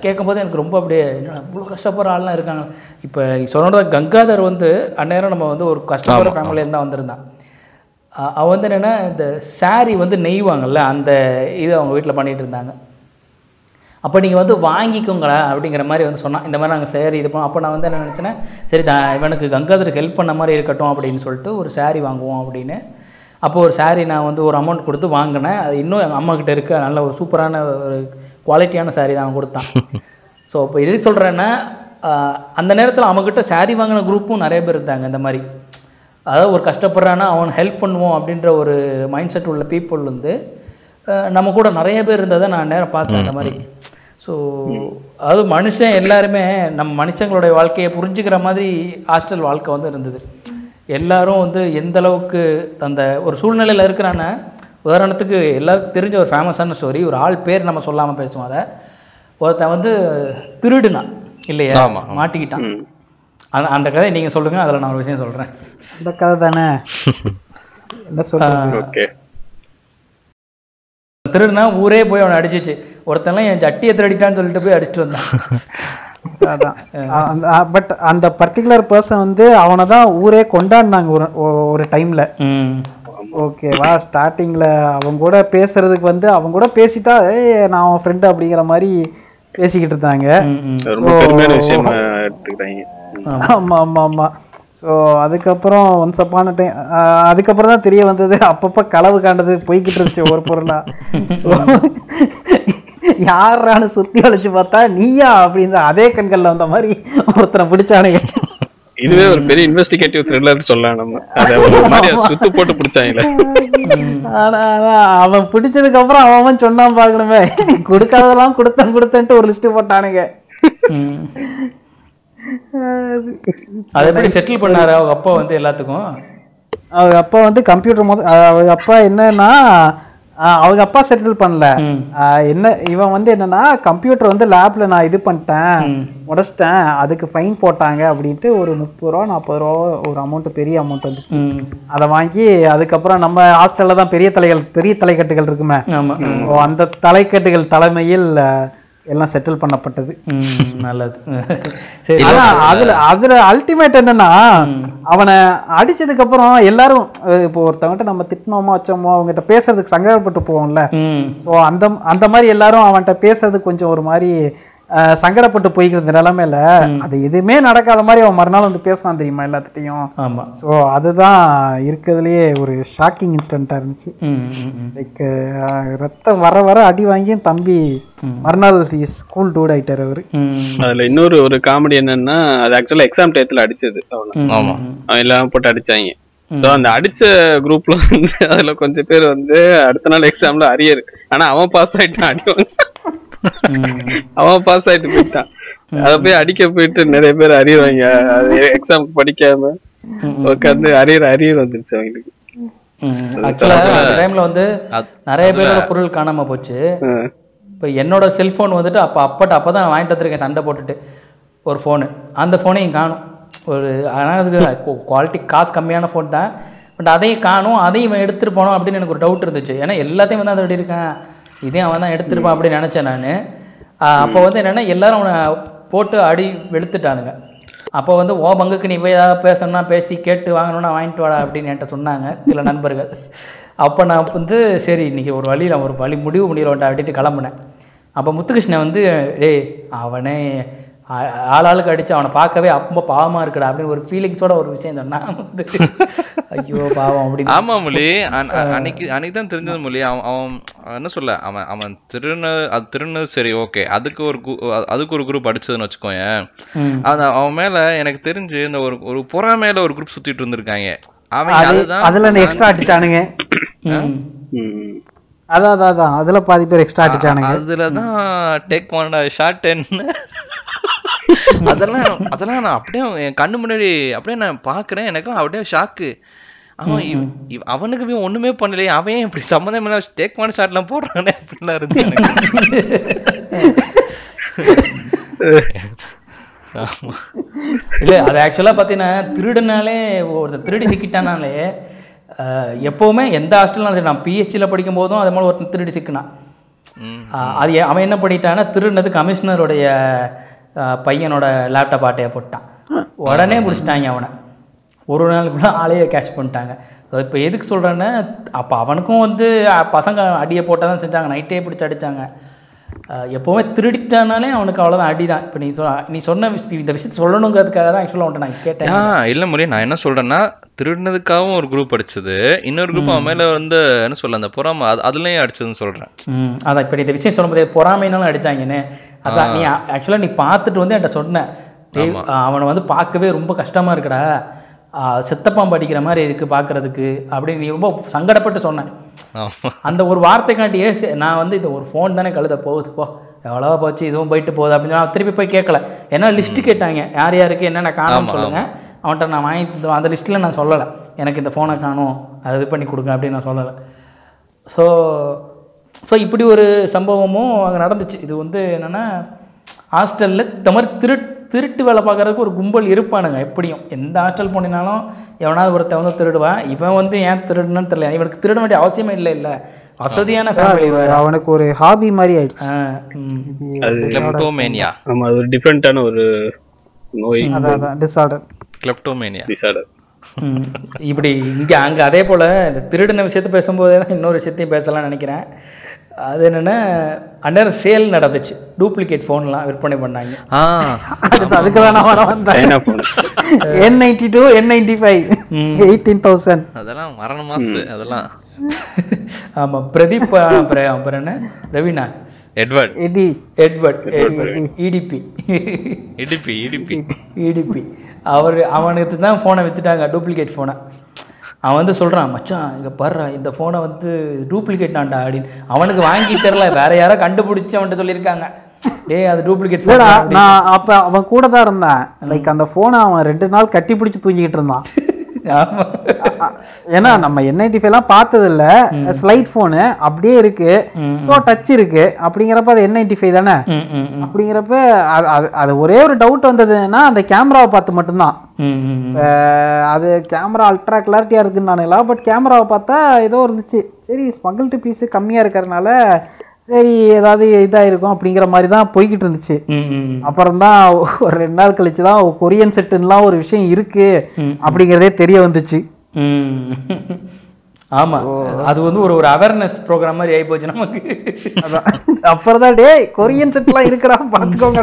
கேட்கும்போது எனக்கு ரொம்ப அப்படியே இவ்வளோ கஷ்டப்படுற ஆள்லாம் இருக்காங்க. இப்போ சொன்னோட கங்காதர் வந்து அந்நேரம் நம்ம வந்து ஒரு கஷ்டப்படுற ஃபேமிலியிலேருந்து தான் வந்திருந்தான். அ- அவ வந்து என்னென்னா இந்த saree வந்து நெய்வாங்கல்ல அந்த இது அவங்க வீட்டில் பண்ணிகிட்டு இருந்தாங்க. அப்போ நீங்கள் வந்து வாங்கிக்கோங்களா அப்படிங்கிற மாதிரி வந்து சொன்னான். இந்த மாதிரி நாங்கள் சேரீ இது பண்ணோம். அப்போ நான் வந்து என்ன நினச்சேன்னா சரி த இவனுக்கு கங்காதருக்கு ஹெல்ப் பண்ண மாதிரி இருக்கட்டும் அப்படின்னு சொல்லிட்டு ஒரு saree வாங்குவோம் அப்படின்னு அப்போ ஒரு saree நான் வந்து ஒரு அமௌண்ட் கொடுத்து வாங்கினேன். அது இன்னும் எங்கள் அம்மா கிட்ட இருக்க. நல்ல ஒரு சூப்பரான ஒரு குவாலிட்டியான saree தான் அவன் கொடுத்தான். ஸோ இப்போ எதுக்கு சொல்கிறேன்னா அந்த நேரத்தில் அவங்கக்கிட்ட saree வாங்கின குரூப்பும் நிறைய பேர் இருந்தாங்க இந்த மாதிரி. அதாவது ஒரு கஷ்டப்படுறான்னா அவன் ஹெல்ப் பண்ணுவோம் அப்படின்ற ஒரு மைண்ட் செட் உள்ள பீப்புள் வந்து நம்ம கூட நிறைய பேர் இருந்ததை நான் நேரம் பார்த்தேன் அந்த மாதிரி. ஸோ அதாவது மனுஷன் எல்லாருமே நம்ம மனுஷங்களுடைய வாழ்க்கையை புரிஞ்சுக்கிற மாதிரி ஹாஸ்டல் வாழ்க்கை வந்து இருந்தது. எல்லாரும் வந்து எந்த அளவுக்கு அந்த ஒரு சூழ்நிலையில் இருக்கிறான்னா உதாரணத்துக்கு எல்லாருக்கும் தெரிஞ்ச ஒரு ஃபேமஸான ஸ்டோரி ஒரு ஆள் பேர் நம்ம சொல்லாமல் பேசுவோம் அதை. ஒருத்தன் வந்து திருடுனான் இல்லையா? மாட்டிக்கிட்டான். அந்த அந்த கதை நீங்கள் சொல்லுங்கள் அதில் நான் ஒரு விஷயம் சொல்கிறேன் இந்த கதை தானே? என்ன ஓகே. திருடுனா ஊரே போய் அவனை அடிச்சிச்சு. ஒருத்தன்லாம் என் ஜட்டியை திருடிட்டான்னு சொல்லிட்டு போய் அடிச்சிட்டு வந்தான். அதான். பட் அந்த பர்டிகுலர் பர்சன் வந்து அவனை தான் ஊரே கொண்டாடினாங்க ஒரு ஒரு டைம்ல ஓகேவா ஸ்டார்டிங்ல அவங்க கூட பேசுறதுக்கு வந்து அவங்க கூட பேசிட்டா ஏய் நான் அவன் ஃப்ரெண்டு அப்படிங்கிற மாதிரி பேசிக்கிட்டு இருந்தாங்க. ஆமா ஆமா ஆமா. ஸோ அதுக்கப்புறம் ஒன்ஸ் அப்பான டைம் அதுக்கப்புறம் தான் தெரிய வந்தது அப்பப்போ களவு காண்டது போய்கிட்டு இருந்துச்சு ஒரு பொருளா. ஸோ யாரான்னு சுத்தி வளைச்சு பார்த்தா நீயா அப்படின்ற அதே கண்கள்ல வந்த மாதிரி ஒருத்தனை பிடிச்சானுங்க. இதுவே ஒரு பெரிய இன்வெஸ்டிகேட்டிவ் த்ரில்லர் சொல்லலாம் நம்ம. அதை ஒரு மாதிரி சுத்து போட்டு பிடிச்சாங்களே. அவன் பிடிச்சதுக்கு அப்புறம் அவன் அவன் சொன்னான் பார்க்கணுமே. கொடுக்காததெல்லாம் கொடுத்தேன் கொடுத்தேன்ட்டு ஒரு லிஸ்ட் போட்டானுங்க. அதை எப்படி செட்டில் பண்ணாரு? அவங்க அப்பா வந்து எல்லாத்துக்கும்? அவங்க அப்பா வந்து கம்ப்யூட்டர் முத அவங்க அப்பா என்னன்னா அவங்க அப்பா செட்டில் பண்ணல. என்ன இவன் வந்து என்னன்னா கம்ப்யூட்டர் வந்து லேப்ல நான் இது பண்ணிட்டேன் உடைச்சிட்டேன் அதுக்கு ஃபைன் போட்டாங்க அப்படின்ட்டு ஒரு முப்பது ரூபா நாற்பது ரூபா ஒரு அமௌண்ட் பெரிய அமௌண்ட் வந்துச்சு. அதை வாங்கி அதுக்கப்புறம் நம்ம ஹாஸ்டல்ல தான் பெரிய தலைகள் பெரிய தலைக்கட்டுகள் இருக்குமே. அந்த தலைக்கட்டுகள் தலைமையில் எல்லாம் செட்டில் பண்ணப்பட்டது. நல்லது. சரி ஆனா அதுல அதுல அல்டிமேட் என்னன்னா அவனை அடிச்சதுக்கு அப்புறம் எல்லாரும் இப்போ ஒருத்தவங்கிட்ட நம்ம திட்டினோமோ வச்சோமோ அவங்ககிட்ட பேசுறதுக்கு சங்கடப்பட்டு போவோம்ல. ஸோ அந்த அந்த மாதிரி எல்லாரும் அவன்கிட்ட பேசுறது கொஞ்சம் ஒரு மாதிரி சங்கடப்பட்டு போய்க்கிற நிலைமையில அது எதுவுமே நடக்காத மாதிரி அவன் மறுநாள் வந்து பேசினான் தெரியுமா எல்லாத்துட்டையும்? ஆமாம் ஸோ அதுதான் இருக்கிறதுலயே ஒரு ஷாக்கிங் இன்சிடென்ட்டாக இருந்துச்சு. லைக் ரத்தம் வர வர அடி வாங்கியும் தம்பி மறுநாள் ஸ்கூல் டூட் ஆயிட்டார் அவரு. அதுல இன்னொரு ஒரு காமெடி என்னன்னா அது ஆக்சுவலா எக்ஸாம் டயத்துல அடிச்சது அவனை. ஆமா. அவன் எல்லாம் போட்டு அடிச்சாங்க. சோ அந்த அடிச்ச குரூப்ல வந்து அதுல கொஞ்சம் பேர் வந்து அடுத்த நாள் எக்ஸாம்ல அரியர். ஆனா அவன் பாஸ் ஆயிட்டான் அடிவாங்க அவன் பாஸ் ஆயிட்டு போயிட்டான். அத போய் அடிக்க போயிட்டு நிறைய பேர் அது எக்ஸாம் படிக்காம உட்காந்து அரியர் அரியர் வந்துருச்சு அவங்களுக்கு. டைமில் வந்து நிறைய பேரோட பொருள் காணாம போச்சு. இப்போ என்னோட செல்ஃபோன் வந்துட்டு அப்போ அப்பட்ட அப்போ தான் வாங்கிட்டு வந்திருக்கேன் சண்டை போட்டுட்டு. ஒரு ஃபோனு அந்த ஃபோனையும் காணும். ஒரு ஆனால் அது குவாலிட்டி காசு கம்மியான ஃபோன் தான். பட் அதையும் காணும். அதையும் இவன் எடுத்துகிட்டு போனோம் அப்படின்னு எனக்கு ஒரு டவுட் இருந்துச்சு. ஏன்னா எல்லாத்தையும் வந்து அதை இருக்கான். இதே அவன் தான் எடுத்துருப்பான் அப்படின்னு நினச்சேன் நான். அப்போ வந்து என்னென்னா எல்லாரும் அவனை போட்டு அடி வெளுத்துட்டானுங்க. அப்போ வந்து ஓ பங்குக்கு நீ போய் ஏதாவது பேசணும்னா பேசி கேட்டு வாங்கணும்னா வாங்கிட்டு வாடா அப்படின்னு என்கிட்ட சொன்னாங்க சில நண்பர்கள். அப்போ நான் வந்து சரி இன்னைக்கு ஒரு வழியில் நான் ஒரு வழி முடிவு பண்ணிடுவோம்டா அப்படின்ட்டு கிளம்புனேன். அப்போ முத்துகிருஷ்ணன் வந்து டேய் அவனே ஆளாளுக்கு அடிச்சு அவனை பார்க்கவே ரொம்ப பாவமா இருக்குடா அப்படின்னு ஒரு ஃபீலிங்ஸோட ஒரு விஷயம் சொன்னான் வந்து ஐயோ பாவம் அப்படின்னு ஆமா மொழி அன்னைக்கு அன்னைக்கு தான் தெரிஞ்சது மொழி அவன் அவன் என்ன சொல்ல? அவன் அவன் திருந அது திருந சரி ஓகே. அதுக்கு ஒரு அதுக்கு ஒரு குரூப் அடிச்சதுன்னு வச்சுக்கோயேன். ம். அந்த அவன் மேல எனக்கு தெரிஞ்சு இந்த ஒரு ஒரு பொறாமையில ஒரு குரூப் சுத்திட்டு இருந்திருக்காங்க. அவன் அது அதுதான் அதுல எக்ஸ்ட்ரா அடிச்சானுங்க. அதான் அதான் அதான். அதுல பாதி பேர் எக்ஸ்ட்ரா அடிச்சானுங்க. அதுலதான் டேக் ஒன் ஷார்ட் டென் அதெல்லாம் அதெல்லாம் நான் அப்படியே என் கண்ணு முன்னாடி அப்படியே நான் பாக்குறேன் எனக்கும் அப்படியே ஷாக்கு அவன் அவனுக்கு இவன் ஒண்ணுமே பண்ணலையே. அவன் இப்படி சம்மந்தம் இல்ல டேக் ஒன் ஷாட்லாம் போடுறானே அப்படிலாம் இருந்து ஆமா. இல்லை அது ஆக்சுவலாக பார்த்தீங்கன்னா திருடுனாலே ஒருத்தர் திருடி சிக்கிட்டானாலே எப்போவுமே எந்த ஹாஸ்டல்னாலும் சரி நான் பிஹெச்சியில் படிக்கும் போதும் அது மாதிரி ஒருத்தன் திருடி சிக்கினான். அது அவன் என்ன பண்ணிட்டான்னா திருடினது கமிஷனருடைய பையனோட லேப்டாப் ஆட்டையை போட்டான். உடனே பிடிச்சிட்டாங்க அவனை. ஒரு நாள் கூட ஆளையே கேஷ் பண்ணிட்டாங்க. ஸோ இப்போ எதுக்கு சொல்கிறேன்னா அப்போ அவனுக்கும் வந்து பசங்க அடியை போட்டால் தான் செஞ்சாங்க நைட்டே பிடிச்சி அடித்தாங்க எப்போவுமே திருடிட்டானாலே அவனுக்கு அவ்வளோதான் அடி தான் இப்போ நீ சொ நீ சொன்ன இந்த விஷயத்தை சொல்லணுங்கிறதுக்காக தான் ஆக்சுவலாக அவன்கிட்ட நான் கேட்டேன். ஆ இல்ல முறையே நான் என்ன சொல்றேன்னா திருடினதுக்காகவும் ஒரு குரூப் அடிச்சது. இன்னொரு குரூப் அவன் மேல வந்து என்ன சொல்ல அந்த பொறாம அது அதுலயும் அடிச்சதுன்னு சொல்றேன். ம் அதான் இப்போ இந்த விஷயம் சொல்லும்போது பொறாமைனாலும் அடிச்சாங்கன்னு. அதான் நீ ஆக்சுவலாக நீ பார்த்துட்டு வந்து என்கிட்ட சொன்ன. டேய், அவனை வந்து பார்க்கவே ரொம்ப கஷ்டமா இருக்குடா. செத்தப்பாம்பு அடிக்கிற மாதிரி இருக்கு பார்க்கறதுக்கு. அப்படின்னு நீ ரொம்ப சங்கடப்பட்டு சொன்னேன் அந்த ஒரு வார்த்தைக்காட்டியே சரி, நான் வந்து இந்த ஒரு ஃபோன் தானே கழுத போகுது போ. எவ்வளவா போச்சு இதுவும் போயிட்டு போகுது அப்படின்னு நான் திருப்பி போய் கேட்கல ஏன்னா லிஸ்ட் கேட்டாங்க. யார் யாருக்கு என்னென்ன காணும்னு சொல்லுங்க. அவன்கிட்ட நான் வாங்கி அந்த லிஸ்ட்டில் நான் சொல்லலை. எனக்கு இந்த ஃபோனை காணும் அதை இது பண்ணி கொடுங்க அப்படின்னு நான் சொல்லலை. ஸோ ஸோ இப்படி ஒரு சம்பவமும் அங்கே நடந்துச்சு. இது வந்து என்னென்னா ஹாஸ்டலில் இந்த மாதிரி திரு திருட்டு வேலை பார்க்குறதுக்கு ஒரு கும்பல் இருப்பானுங்க எப்படியும். எந்த ஹாஸ்டல் போனினாலும் எவனாவது ஒருத்தன் வந்து திருடுவான். இவன் வந்து ஏன் திருடுன்னு தெரியல. இவனுக்கு திருட வேண்டிய அவசியமே இல்லை இல்லை. வசதியான ஃபேமிலி அவனுக்கு ஒரு ஹாபி மாதிரி ஆயிடுச்சு. கிளப்டோமேனியா ஆமா அது ஒரு டிஃப்ரெண்டான ஒரு நோய். அதான் டிஸார்டர் கிளப்டோமேனியா டிசார்டர். இப்படி இங்கே அங்கே அதே போல் இந்த திருடின விஷயத்த பேசும்போதே தான் இன்னொரு விஷயத்தையும் பேசலாம்னு நினைக்கிறேன். அது என்னென்னா அந்நேரம் சேல் நடந்துச்சு. டூப்ளிகேட் ஃபோன்லாம் விற்பனை பண்ணாங்க. ஆ. அடுத்து அதுக்கு தான் நான் வர வந்தேன். என் நைன்டி டூ என் நைன்டி ஃபைவ் எயிட்டீன் தௌசண்ட் அதெல்லாம் மரண மாசு அதெல்லாம். ஆமாம் பிரதீப் அப்புறம் அப்புறம் என்ன? ரவீனா. எட்வர்ட். எடி. எட்வர்ட் இடிபி. இடிப்பி இடிப்பி இடிபி. அவர் அவனுக்கு தான் ஃபோனை வித்துட்டாங்க டூப்ளிகேட் ஃபோனை அவன் வந்து சொல்கிறான் மச்சான் இங்கே பாருடா இந்த ஃபோனை வந்து டூப்ளிகேட் நான்டா அப்படின்னு. அவனுக்கு வாங்கி தரல வேற யாரோ கண்டுபிடிச்சி அவன்கிட்ட சொல்லியிருக்காங்க. டேய் அது டூப்ளிகேட் ஃபோன் நான் அப்ப அவன் கூட தான் இருந்தேன். லைக் அந்த போனை அவன் ரெண்டு நாள் கட்டி பிடிச்சு தூங்கிட்டு இருந்தான். ஏன்னா நம்ம என்ஐடி எல்லாம் பார்த்தது இல்ல ஸ்லைட் போனு அப்படியே இருக்கு. சோ டச் இருக்கு. அப்படிங்கிறப்ப அது என்ஐடி ஃபைவ் தானே? அப்படிங்கிறப்ப அது- ஒரே ஒரு டவுட் வந்ததுன்னா அந்த கேமராவை பார்த்து மட்டும்தான். அது கேமரா அல்ட்ரா கிளாரிட்டியாக இருக்குன்னு நானுங்களா பட் கேமராவை பார்த்தா ஏதோ இருந்துச்சு. சரி ஸ்மகிள்டு பீஸு கம்மியாக இருக்கிறனால சரி ஏதாவது இதாக இருக்கும் அப்படிங்கிற மாதிரி தான் போய்கிட்டு இருந்துச்சு. அப்புறம் தான் ஒரு ரெண்டு நாள் கழிச்சு தான் கொரியன் செட்டுலாம் ஒரு விஷயம் இருக்கு அப்படிங்கிறதே தெரிய வந்துச்சு. ம். ஆமா. அது வந்து ஒரு ஒரு அவேர்னஸ் ப்ரோக்ராம் மாதிரி ஆகி போச்சு நமக்கு. அப்புறம் தான் டேய் கொரியன் செட்லாம் இருக்குடா பார்த்துக்கோங்க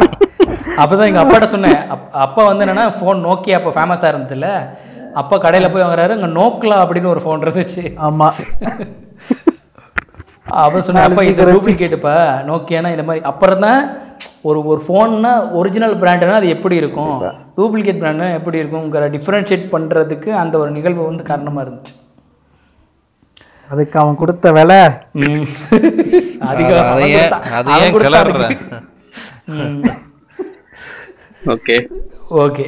அப்பதான் எங்க அப்பாட்ட சொன்னேன். அப்- அப்பா வந்து என்னன்னா ஃபோன் நோக்கியா அப்போ ஃபேமஸாக இருந்ததுல. அப்பா கடையில போய் வாங்குறாரு அங்க நோக்லா அப்படின்னு ஒரு ஃபோன் இருந்துச்சு. ஆமா. அவன் சொன்ன அப்பா இது டூப்ளிகேட்டுப்பா நோக்கியானா இந்த மாதிரி. அப்புறம் தான் ஒரு ஒரு ஃபோன்னா ஒரிஜினல் பிராண்டுனா அது எப்படி இருக்கும்? டூப்ளிகேட் பிராண்டுனா எப்படி இருக்குங்கிற டிஃப்ரென்ஷியேட் பண்ணுறதுக்கு அந்த ஒரு நிகழ்வு வந்து காரணமாக இருந்துச்சு. அதுக்கு அவன் கொடுத்த விலை. ஓகே. ஓகே.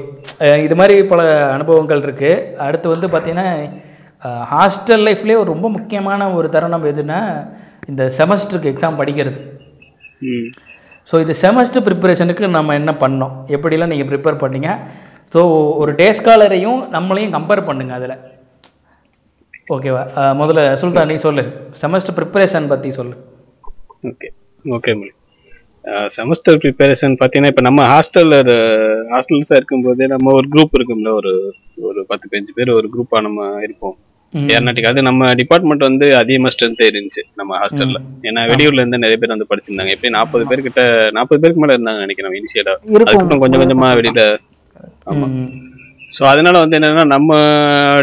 இது மாதிரி பல அனுபவங்கள் இருக்குது அடுத்து வந்து பார்த்தீங்கன்னா ஹாஸ்டல் லைஃப்லேயே ஒரு ரொம்ப முக்கியமான ஒரு தருணம் எதுன்னா இந்த செமஸ்டருக்கு எக்ஸாம் படிக்கிறது. ஸோ இது செமஸ்டர் ப்ரிப்பரேஷனுக்கு நம்ம என்ன பண்ணோம்? எப்படிலாம் நீங்கள் ப்ரிப்பேர் பண்ணீங்க? ஸோ ஒரு டே ஸ்காலரையும் நம்மளையும் கம்பேர் பண்ணுங்க அதில். ஓகேவா முதல்ல சுல்தான் நீ சொல்லு. செமஸ்டர் ப்ரிப்பரேஷன் பற்றி சொல்லு. Okay okay Mozhi. Semester preparation பார்த்தீங்கன்னா இப்போ நம்ம ஹாஸ்டலில் ஹாஸ்டல்ஸாக இருக்கும்போதே நம்ம ஒரு குரூப் இருக்கும்ல ஒரு ஒரு பத்து பதினஞ்சு பேர் ஒரு குரூப்பாக நம்ம இருப்போம். ஏர்நாட்டிக் அது நம்ம டிபார்ட்மெண்ட் வந்து அதிகமாக ஸ்ட்ரென்த்தே இருந்துச்சு நம்ம ஹாஸ்டல்ல ஏன்னா வெளியூர்ல இருந்து நிறைய பேர் வந்து படிச்சிருந்தாங்க. எப்பயும் நாற்பது பேர் கிட்ட நாற்பது பேருக்கு மேல இருந்தாங்க நினைக்கிறேன் இனிஷியலா அதுக்கப்புறம் கொஞ்சம் கொஞ்சமா வெளியில. ஆமா. ஸோ அதனால வந்து என்னன்னா நம்ம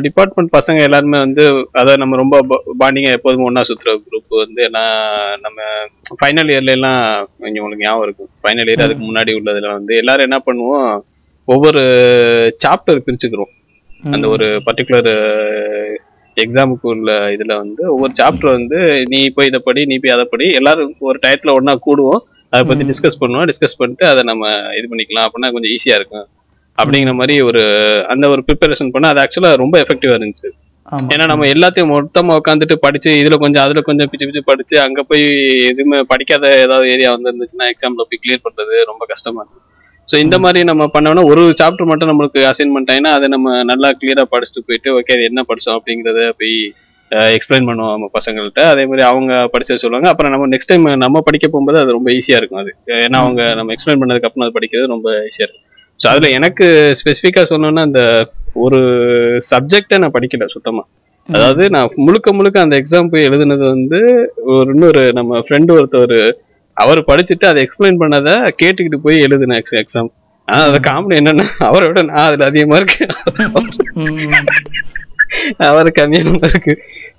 டிபார்ட்மெண்ட் பசங்க எல்லாருமே வந்து அதாவது நம்ம ரொம்ப பாண்டிங்க எப்போதுமே ஒண்ணா சுத்துற குரூப் வந்து எல்லாம் நம்ம ஃபைனல் இயர்ல எல்லாம் இங்க உங்களுக்கு ஞாபகம் இருக்கும். ஃபைனல் இயர் அதுக்கு முன்னாடி உள்ளதுல வந்து எல்லாரும் என்ன பண்ணுவோம் ஒவ்வொரு சாப்டர் பிரிச்சுக்கிறோம். அந்த ஒரு பர்டிகுலர் எக்ஸாமுக்கு உள்ள இதுல வந்து ஒவ்வொரு சாப்டர் வந்து நீ போய் இதை படி நீ போய் அதை படி எல்லாரும் ஒரு டயத்துல ஒண்ணா கூடுவோம். அதை பத்தி டிஸ்கஸ் பண்ணுவோம். டிஸ்கஸ் பண்ணிட்டு அதை நம்ம இது பண்ணிக்கலாம். அப்படின்னா கொஞ்சம் ஈஸியா இருக்கும். அப்படிங்கிற மாதிரி ஒரு அந்த ஒரு ப்ரிப்பரேஷன் பண்ண அது ஆக்சுவலா ரொம்ப எஃபெக்டிவா இருந்துச்சு. ஏன்னா நம்ம எல்லாத்தையும் மொத்தமா உட்காந்துட்டு படிச்சு இதுல கொஞ்சம் அதுல கொஞ்சம் பிச்சு பிச்சு படிச்சு அங்க போய் எதுவுமே படிக்காத ஏதாவது ஏரியா வந்து இருந்துச்சுன்னா எக்ஸாம்ல போய் கிளியர் பண்றது ரொம்ப கஷ்டமா இருக்கும் ஸோ இந்த மாதிரி நம்ம பண்ணோம்னா ஒரு சாப்டர் மட்டும் நம்மளுக்கு அசைன்மெண்ட் ஆயினா அதை நம்ம நல்லா கிளியரா படிச்சுட்டு போயிட்டு ஓகே அது என்ன படிச்சோம் அப்படிங்கறத போய் எக்ஸ்பிளைன் பண்ணுவோம் நம்ம பசங்கள்ட்ட. அதே மாதிரி அவங்க படிச்சு சொல்லுவாங்க. அப்புறம் நம்ம நெக்ஸ்ட் டைம் நம்ம படிக்க போகும்போது அது ரொம்ப ஈஸியா இருக்கும் அது. ஏன்னா அவங்க நம்ம எக்ஸ்பிளைன் பண்ணதுக்கு அப்புறம் அது படிக்கிறது ரொம்ப ஈஸியா இருக்கும். ஸோ அதுல எனக்கு ஸ்பெசிஃபிக்கா சொல்லணும்னா அந்த ஒரு சப்ஜெக்டை நான் படிக்கல சுத்தமா. அதாவது நான் முழுக்க முழுக்க அந்த எக்ஸாம் போய் எழுதுனது வந்து ஒரு இன்னொரு நம்ம ஃப்ரெண்டு ஒருத்தர் அவர் படிச்சுட்டு அதை எக்ஸ்பிளைன் பண்ணதை கேட்டுக்கிட்டு போய் எழுதுனேன் எக்ஸாம் ஆனா அது காமெடி என்னன்னா அவரை விட நான் அதுல அதிகமா இருக்கு ம். அவர் கம்மியான இருக்கு.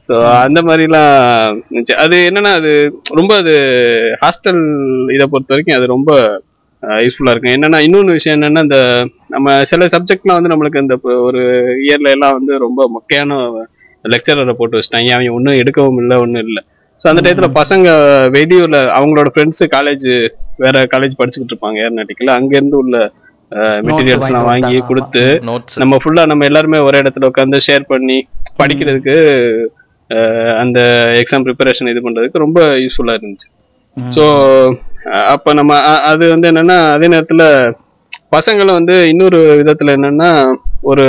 ஸோ அந்த மாதிரிலாம் அது என்னன்னா அது ரொம்ப அது ஹாஸ்டல் இதை பொறுத்த வரைக்கும் அது ரொம்ப யூஸ்ஃபுல்லா இருக்கும். என்னன்னா இன்னொன்று விஷயம் என்னன்னா இந்த நம்ம சில சப்ஜெக்ட்லாம் வந்து நம்மளுக்கு இந்த ஒரு இயர்ல எல்லாம் வந்து ரொம்ப மொக்கையான லெக்சரரை போட்டு வச்சுட்டாங்க. அவன் ஒன்றும் எடுக்கவும் இல்லை ஒன்றும் இல்லை. ஸோ அந்த டயத்துல பசங்க வெளியூர்ல அவங்களோட ஃப்ரெண்ட்ஸ் காலேஜ் வேற காலேஜ் படிச்சுக்கிட்டு இருப்பாங்க ஏர்நாட்டிக்கல அங்கேருந்து உள்ள மெட்டீரியல்ஸ்லாம் வாங்கி வாங்கி. கொடுத்து நம்ம ஃபுல்லா நம்ம எல்லாருமே ஒரே இடத்துல உட்காந்து ஷேர் பண்ணி படிக்கிறதுக்கு அந்த எக்ஸாம் ப்ரிப்பரேஷன் இது பண்றதுக்கு ரொம்ப யூஸ்ஃபுல்லா இருந்துச்சு. ஸோ அப்ப நம்ம அ- அது வந்து என்னன்னா அதே நேரத்துல பசங்களும் வந்து இன்னொரு விதத்துல என்னன்னா ஒரு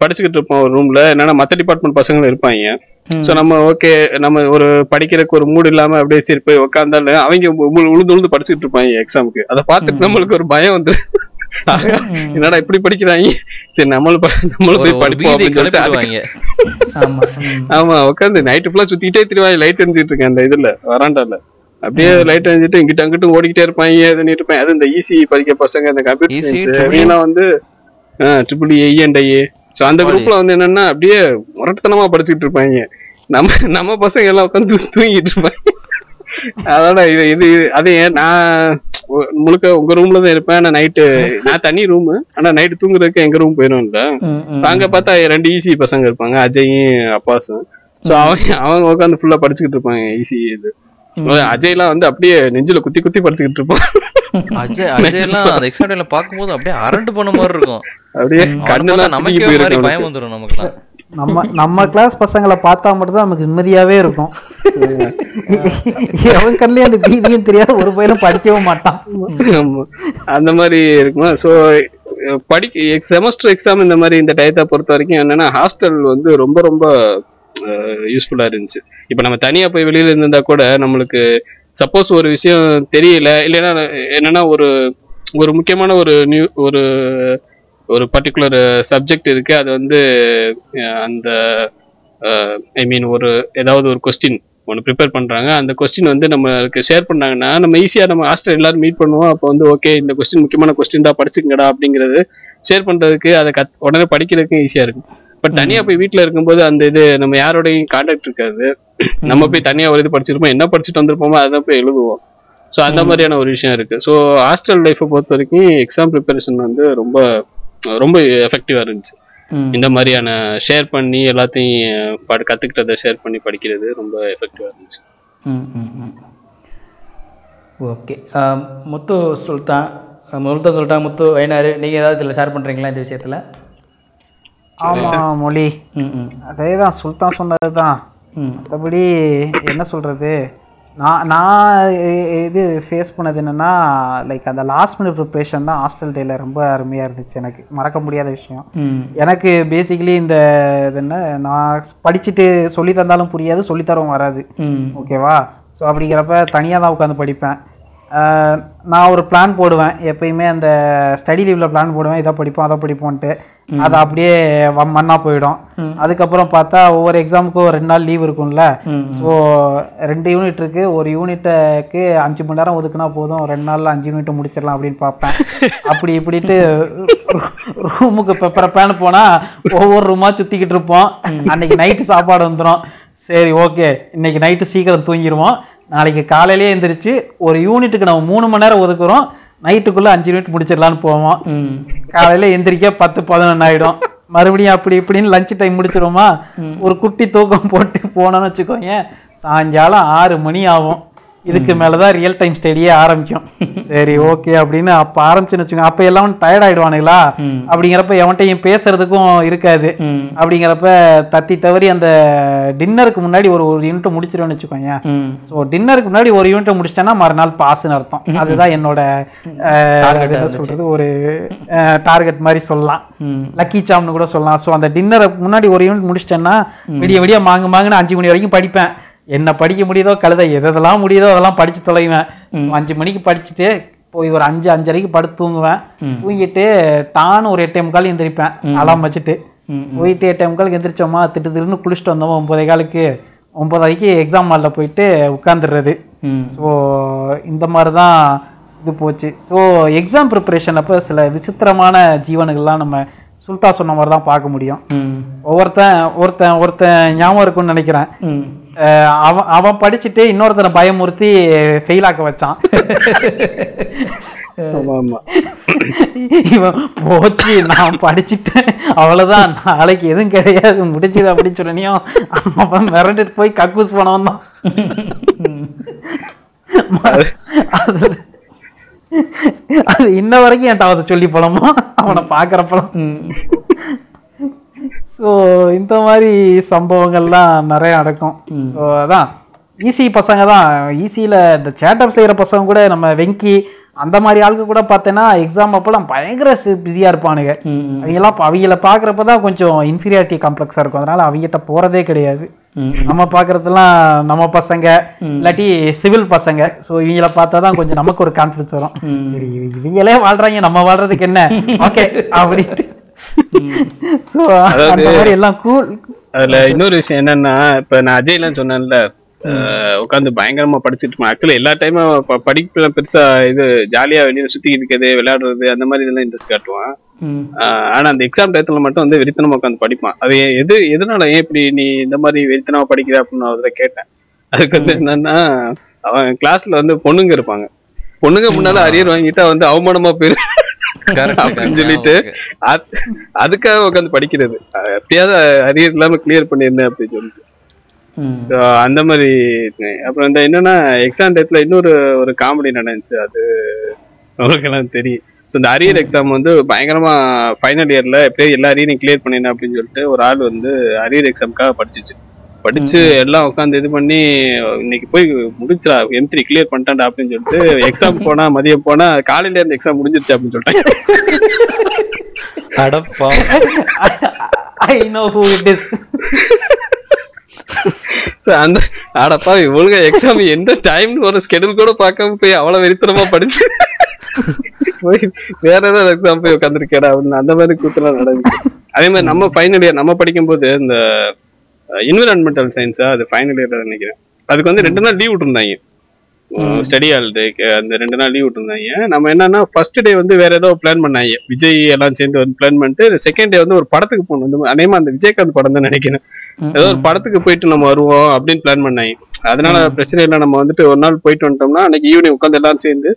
படிச்சுக்கிட்டு இருப்போம் ஒரு ரூம்ல என்னன்னா மத்த டிபார்ட்மெண்ட் பசங்களும் இருப்பாங்க. ஸோ நம்ம ஓகே நம்ம ஒரு படிக்கிறதுக்கு ஒரு மூடு இல்லாம அப்படியே சரி போய் உட்காந்தாலும் அவங்க உழுந்து உழுந்து படிச்சுக்கிட்டு இருப்பாங்க எக்ஸாமுக்கு அதை பார்த்துட்டு நம்மளுக்கு ஒரு பயம் வந்து என்னடா இப்படி படிக்கிறாங்க? சரி நம்மளும் நம்மளும் போய் படிப்போம் அப்படின்னு ஆமா உட்காந்து நைட்டு ஃபுல்லா சுத்திட்டே திருவாங்க லைட் எரிஞ்சிட்டு இருக்கேன் அந்த இதுல வராண்டால. அப்படியே லைட் எரிஞ்சிட்டு இங்கிட்ட அங்கிட்டும் ஓடிக்கிட்டே இருப்பாங்க இது பண்ணிட்டு இருப்பாங்க. அது இந்த ஈசி படிக்க பசங்க இந்த கம்ப்யூட்டர் சயின்ஸ் E. இவங்கெல்லாம் வந்து triple A and IA so அந்த குரூப்ல வந்து என்னன்னா அப்படியே முரட்டுத்தனமா படிச்சுட்டு இருப்பாங்க. நம்ம நம்ம பசங்க எல்லாம் உட்காந்து தூங்கிட்டு இருப்பாங்க. அதோட இது இது அதே நான் முழுக்க உங்க ரூம்ல தான் இருப்பேன். நான் நைட்டு நான் தனி ரூம் ஆனா நைட்டு தூங்குறதுக்கு எங்க ரூம் ம். அங்க பார்த்தா ரெண்டு ஈஸி பசங்க இருப்பாங்க. அஜயும் அப்பாஸும். சோ அவங்க அவங்க உட்காந்து ஃபுல்லா படிச்சுக்கிட்டு இருப்பாங்க ஈஸி இது. அஜய்லாம் வந்து அப்படியே நெஞ்சில குத்தி குத்தி படிச்சுக்கிட்டு இருப்பான். அஜய் அஜய் எல்லாம் அந்த எக்ஸாம் டைம்ல பாக்கும்போது அப்படியே அரண்டு போன மாதிரி இருக்கும். அப்படியே கண்ணெல்லாம் நமக்கே மாதிரி பயம் நமக்குலாம் நம்ம நம்ம கிளாஸ் பசங்களை பார்த்தா மட்டும்தான் நமக்கு நிம்மதியாவே இருக்கும். எவன் கண்ணுலயும் அந்த பீதியும் தெரியாத ஒரு பயிலும் படிக்கவும் மாட்டான். அந்த மாதிரி இருக்குமா? ஸோ படிக்க செமஸ்டர் எக்ஸாம் இந்த மாதிரி இந்த டயத்தை பொறுத்த வரைக்கும் என்னன்னா ஹாஸ்டல் வந்து ரொம்ப ரொம்ப யூஸ்ஃபுல்லா இருந்துச்சு. இப்போ நம்ம தனியா போய் வெளியில இருந்திருந்தா கூட நம்மளுக்கு சப்போஸ் ஒரு விஷயம் தெரியல இல்லைன்னா என்னன்னா ஒரு ஒரு முக்கியமான ஒரு நியூ ஒரு ஒரு பர்டிகுலர் சப்ஜெக்ட் இருக்கு. அது வந்து அஹ், அந்த ஐ மீன் ஒரு ஏதாவது ஒரு கொஸ்டின் ஒன்று ப்ரிப்பேர் பண்றாங்க. அந்த கொஸ்டின் வந்து நம்மளுக்கு ஷேர் பண்ணாங்கன்னா நம்ம ஈஸியா நம்ம ஹாஸ்டல் எல்லாரும் மீட் பண்ணுவோம். அப்போ வந்து ஓகே இந்த கொஸ்டின் முக்கியமான கொஸ்டின் தான் படிச்சுங்கடா அப்படிங்கிறது ஷேர் பண்றதுக்கு அதை கத் உடனே படிக்கிறதுக்கும் ஈஸியா இருக்கும். பட் தனியா போய் வீட்ல இருக்கும்போது அந்த இது நம்ம யாரோடையும் கான்டாக்ட் இருக்காது. நம்ம போய் தனியா ஒரு இது படிச்சிருப்போம். என்ன படிச்சுட்டு வந்திருப்போமோ அதான் போய் எழுதுவோம். ஸோ அந்த மாதிரியான ஒரு விஷயம் இருக்கு. ஸோ ஹாஸ்டல் லைஃப்பை பொறுத்த வரைக்கும் எக்ஸாம் ப்ரிப்பரேஷன் வந்து ரொம்ப ரொம்ப எஃபெக்டிவா இருந்துச்சு. ம். இந்த மாதிரியான ஷேர் பண்ணி எல்லாத்தையும் படி கத்துக்கிட்டதை ஷேர் பண்ணி படிக்கிறது ரொம்ப எஃபெக்டிவா இருந்துச்சு. ம் ம் ம். ஓகே. முத்து சுல்தான் முல்தான் சுல்தான் முத்து வைனாரு நீங்கள் ஏதாவது இதில் ஷேர் பண்ணுறீங்களா இந்த விஷயத்தில்? ஆமா மொழி. ம் ம். அதே தான் சுல்தான் சொன்னது தான் ம். மற்றபடி என்ன சொல்கிறது நான் நான் இது ஃபேஸ் பண்ணது என்னென்னா லைக் அந்த லாஸ்ட் மினிட் ப்ரிப்ரேஷன் தான் ஹாஸ்டல் டேயில் ரொம்ப அருமையாக இருந்துச்சு எனக்கு. மறக்க முடியாத விஷயம். எனக்கு பேசிக்கலி இந்த இது என்ன நான் படிச்சுட்டு சொல்லி தந்தாலும் புரியாது சொல்லித்தரவும் வராது. ஓகேவா? ஸோ அப்படிங்கிறப்ப தனியாக தான் உட்காந்து படிப்பேன். நான் ஒரு பிளான் போடுவேன். எப்பயுமே அந்த ஸ்டடி லீவில் பிளான் போடுவேன். இதை படிப்போம் அதை படிப்போன்ட்டு அது அப்படியே மண்ணா போயிடும். அதுக்கப்புறம் பார்த்தா ஒவ்வொரு எக்ஸாமுக்கும் ரெண்டு நாள் லீவ் இருக்கும்ல. ஸோ ரெண்டு யூனிட் இருக்கு. ஒரு யூனிட்டுக்கு அஞ்சு மணி நேரம் ஒதுக்குனா போதும். ரெண்டு நாள்ல அஞ்சு யூனிட் முடிச்சிடலாம் அப்படின்னு பார்ப்பேன். அப்படி இப்படிட்டு ரூமுக்கு பெப்பரப்பான்னு போனா ஒவ்வொரு ரூமா சுத்திக்கிட்டு இருப்போம். அன்னைக்கு நைட்டு சாப்பாடு வந்துடும் சரி ஓகே இன்னைக்கு நைட்டு சீக்கிரம் தூங்கிடுவோம் நாளைக்கு காலையிலேயே எந்திரிச்சு ஒரு யூனிட்டுக்கு நம்ம மூணு மணி நேரம் ஒதுக்குறோம். நைட்டுக்குள்ள அஞ்சு யூனிட் முடிச்சிடலான்னு போவோம். காலையில எந்திரிக்க பத்து பதினொன்று ஆயிடும். மறுபடியும் அப்படி இப்படின்னு லஞ்ச் டைம் முடிச்சிருவோமா? ஒரு குட்டி தூக்கம் போட்டு போனோம்னு வச்சுக்கோங்க சாயங்காலம் ஆறு மணி ஆகும். இதுக்கு மேலதான் ரியல் டைம் ஸ்டடியே ஆரம்பிக்கும். சரி ஓகே அப்படின்னு அப்ப ஆரம்பிச்சுன்னு வச்சுக்கோங்க அப்ப எல்லாம் டயர்ட் ஆயிடுவானுங்களா. அப்படிங்கிறப்ப எவன்ட்டையும் பேசுறதுக்கும் இருக்காது. அப்படிங்கிறப்ப தத்தி தவறி அந்த டின்னருக்கு முன்னாடி ஒரு ஒரு யூனிட் முடிச்சிருவேன்னு வச்சுக்கோங்க. ஸோ டின்னருக்கு முன்னாடி ஒரு யூனிட் முடிச்சிட்டேன்னா மறுநாள் பாஸ்ன்னு அர்த்தம். அதுதான் என்னோட சொல்றது? ஒரு டார்கெட் மாதிரி சொல்லலாம். லக்கி சாம்னு கூட சொல்லலாம். ஸோ அந்த டின்னரை முன்னாடி ஒரு யூனிட் முடிச்சிட்டேன்னா விடிய விடிய மாங்கு மாங்குன்னு அஞ்சு மணி வரைக்கும் படிப்பேன். என்ன படிக்க முடியுதோ கழுத எதெல்லாம் முடியுதோ அதெல்லாம் படிச்சு தொலைவேன். அஞ்சு மணிக்கு படிச்சுட்டு போய் ஒரு அஞ்சு அஞ்சரைக்கு படுத்து தூங்குவேன். தூங்கிட்டு டான்னு ஒரு எட்டே முக்கால் எந்திரிப்பேன். அலாம் வச்சுட்டு. போயிட்டு எட்டே முக்காலுக்கு எந்திரிச்சோமா திட்டு திட்டுன்னு குளிச்சுட்டு வந்தோமா ஒன்பதே காலுக்கு. ஒன்பதரைக்கு எக்ஸாம் ஹாலில் போயிட்டு உட்காந்துடுறது ஸோ இந்த மாதிரி தான் இது போச்சு. ஸோ எக்ஸாம் ப்ரிப்பரேஷன் அப்போ சில விசித்திரமான ஜீவனுங்கள்லாம் நம்ம சுல்தா சொன்ன மாதிரி தான் பார்க்க முடியும். ஒவ்வொருத்தன் ஒருத்தன் ஒருத்தன் ஞாபகம் இருக்கும்னு நினைக்கிறேன். அவன் அவன் படிச்சுட்டு இன்னொருத்தனை பயமுறுத்தி ஃபெயில் ஆக்க வச்சான். இவன் போச்சு நான் படிச்சுட்டேன். அவ்வளவுதான். நாளைக்கு எதுவும் கிடையாது. முடிச்சுது அப்படின்னு சொன்னியும் அவன் மிரண்டுட்டு போய் கக்கூஸ் போனவன் தான் அது இன்ன வரைக்கும் என்கிட்ட அதை சொல்லி போலமா? அவனை பார்க்குறப்பலாம் ஸோ இந்த மாதிரி சம்பவங்கள்லாம் நிறைய நடக்கும். ஸோ அதான். ஈஸி பசங்க தான். ஈஸியில் இந்த சேட்டப் செய்கிற பசங்க கூட நம்ம வெங்கி அந்த மாதிரி ஆளுக்கு கூட பார்த்தேன்னா எக்ஸாம் அப்போலாம் பயங்கர பிஸியாக இருப்பானுங்க. ம் அவங்கெல்லாம் பா- அவங்கள பார்க்குறப்ப தான் கொஞ்சம் இன்ஃபீரியாரிட்டி காம்ப்ளெக்ஸாக இருக்கும். அதனால அவங்ககிட்ட போகிறதே கிடையாது. நம்ம பார்க்குறதெல்லாம் நம்ம பசங்க இல்லாட்டி சிவில் பசங்க. ஸோ இவங்கள பார்த்தா தான் கொஞ்சம் நமக்கு ஒரு கான்ஃபிடன்ஸ் வரும். சரி இவ- இவங்களே வாழ்றாங்க நம்ம வாழ்றதுக்கு என்ன? ஓகே அப்படின்ட்டு. ஸோ அந்த மாதிரி எல்லாம் கூல் அதுல இன்னொரு விஷயம் என்னன்னா இப்ப நான் அஜய்லாம் சொன்னேன்ல உட்காந்து பயங்கரமா படிச்சுட்டு ஆக்சுவலா எல்லா டைமும் படிப்புல பெருசா இது ஜாலியா வெளியில சுத்தி இருக்கிறது விளையாடுறது அந்த மாதிரி இதெல்லாம் இன்ட்ரெஸ்ட் காட்டுவான். ஆனா அந்த எக்ஸாம் டயத்துல மட்டும் வந்து வெறித்தனமா உட்காந்து படிப்பான். அது எது எதனால ஏன் இப்படி நீ இந்த மாதிரி வெறித்தனமா படிக்கிற அப்படின்னு நான் அதில் கேட்டேன். அதுக்கு வந்து என்னன்னா அவன் கிளாஸ்ல வந்து பொண்ணுங்க இருப்பாங்க. பொண்ணுங்க முன்னால அரியர் வாங்கிட்டா வந்து அவமானமா போயிரு. அப்படின்னு. சொல்லிட்டு அதுக்காக உட்காந்து படிக்கிறது. எப்படியாவது அரியர் இல்லாம கிளியர் பண்ணிருந்தேன் அப்படின்னு சொல்லிட்டு. அந்த மாதிரி. அப்புறம் இந்த என்னன்னா எக்ஸாம் டயத்துல இன்னொரு ஒரு காமெடி நடந்துச்சு. அது உங்களுக்கு எல்லாம் தெரியும். ஸோ இந்த அரியர் எக்ஸாம் வந்து பயங்கரமா ஃபைனல் இயர்ல எப்படியோ எல்லா அரியரையும் கிளியர் பண்ணிடணும் அப்படின்னு சொல்லிட்டு ஒரு ஆள் வந்து அரியர் எக்ஸாம்க்காக படிச்சிச்சு. படிச்சு எல்லாம் உட்காந்து இது பண்ணி இன்னைக்கு போய் முடிச்சிடா எம் த்ரீ கிளியர் பண்ணிட்டான்டா அப்படின்னு சொல்லிட்டு எக்ஸாம் போனா மதியம் போனா காலையில இருந்து எக்ஸாம் முடிஞ்சிருச்சு அப்படின்னு சொல்லிட்டாங்க. அடப்பா. I know who it is அந்த ஆடப்பா ஒழுங்கா எக்ஸாம் எந்த டைம் ஒரு ஸ்கெடியூல் கூட பார்க்காம போய் அவ்வளவு வெறித்தனமா படிச்சு போய் வேற ஏதாவது எக்ஸாம் போய் உட்காந்துருக்கேடா அப்படின்னு அந்த மாதிரி கூத்தெல்லாம் நடந்துச்சு அதே மாதிரி நம்ம ஃபைனல் இயர் நம்ம படிக்கும்போது இந்த uh, என்விரான்மெண்டல் சயின்ஸா அது ஃபைனல் இயர் நினைக்கிறேன். அதுக்கு வந்து ரெண்டு நாள் லீவ் விட்டுருந்தாங்க. ஸ்டடி ஹாலிடே அந்த ரெண்டு நாள் லீவ் விட்டுருந்தாங்க. நம்ம என்னன்னா ஃபர்ஸ்ட் டே வந்து வேற ஏதோ பிளான் பண்ணாங்க. விஜய் எல்லாம் சேர்ந்து வந்து பிளான் பண்ணிட்டு செகண்ட் டே வந்து ஒரு படத்துக்கு போகணும். வந்து அதே மாதிரி அந்த விஜயகாந்த் படம் தான் நினைக்கிறேன். ஏதோ ஒரு படத்துக்கு போயிட்டு நம்ம வருவோம் அப்படின்னு பிளான் பண்ணாங்க. அதனால பிரச்சனை இல்லை நம்ம வந்துட்டு ஒரு நாள் போயிட்டு வந்துட்டோம்னா அன்னைக்கு ஈவினிங் உட்காந்து எல்லாரும் சேர்ந்து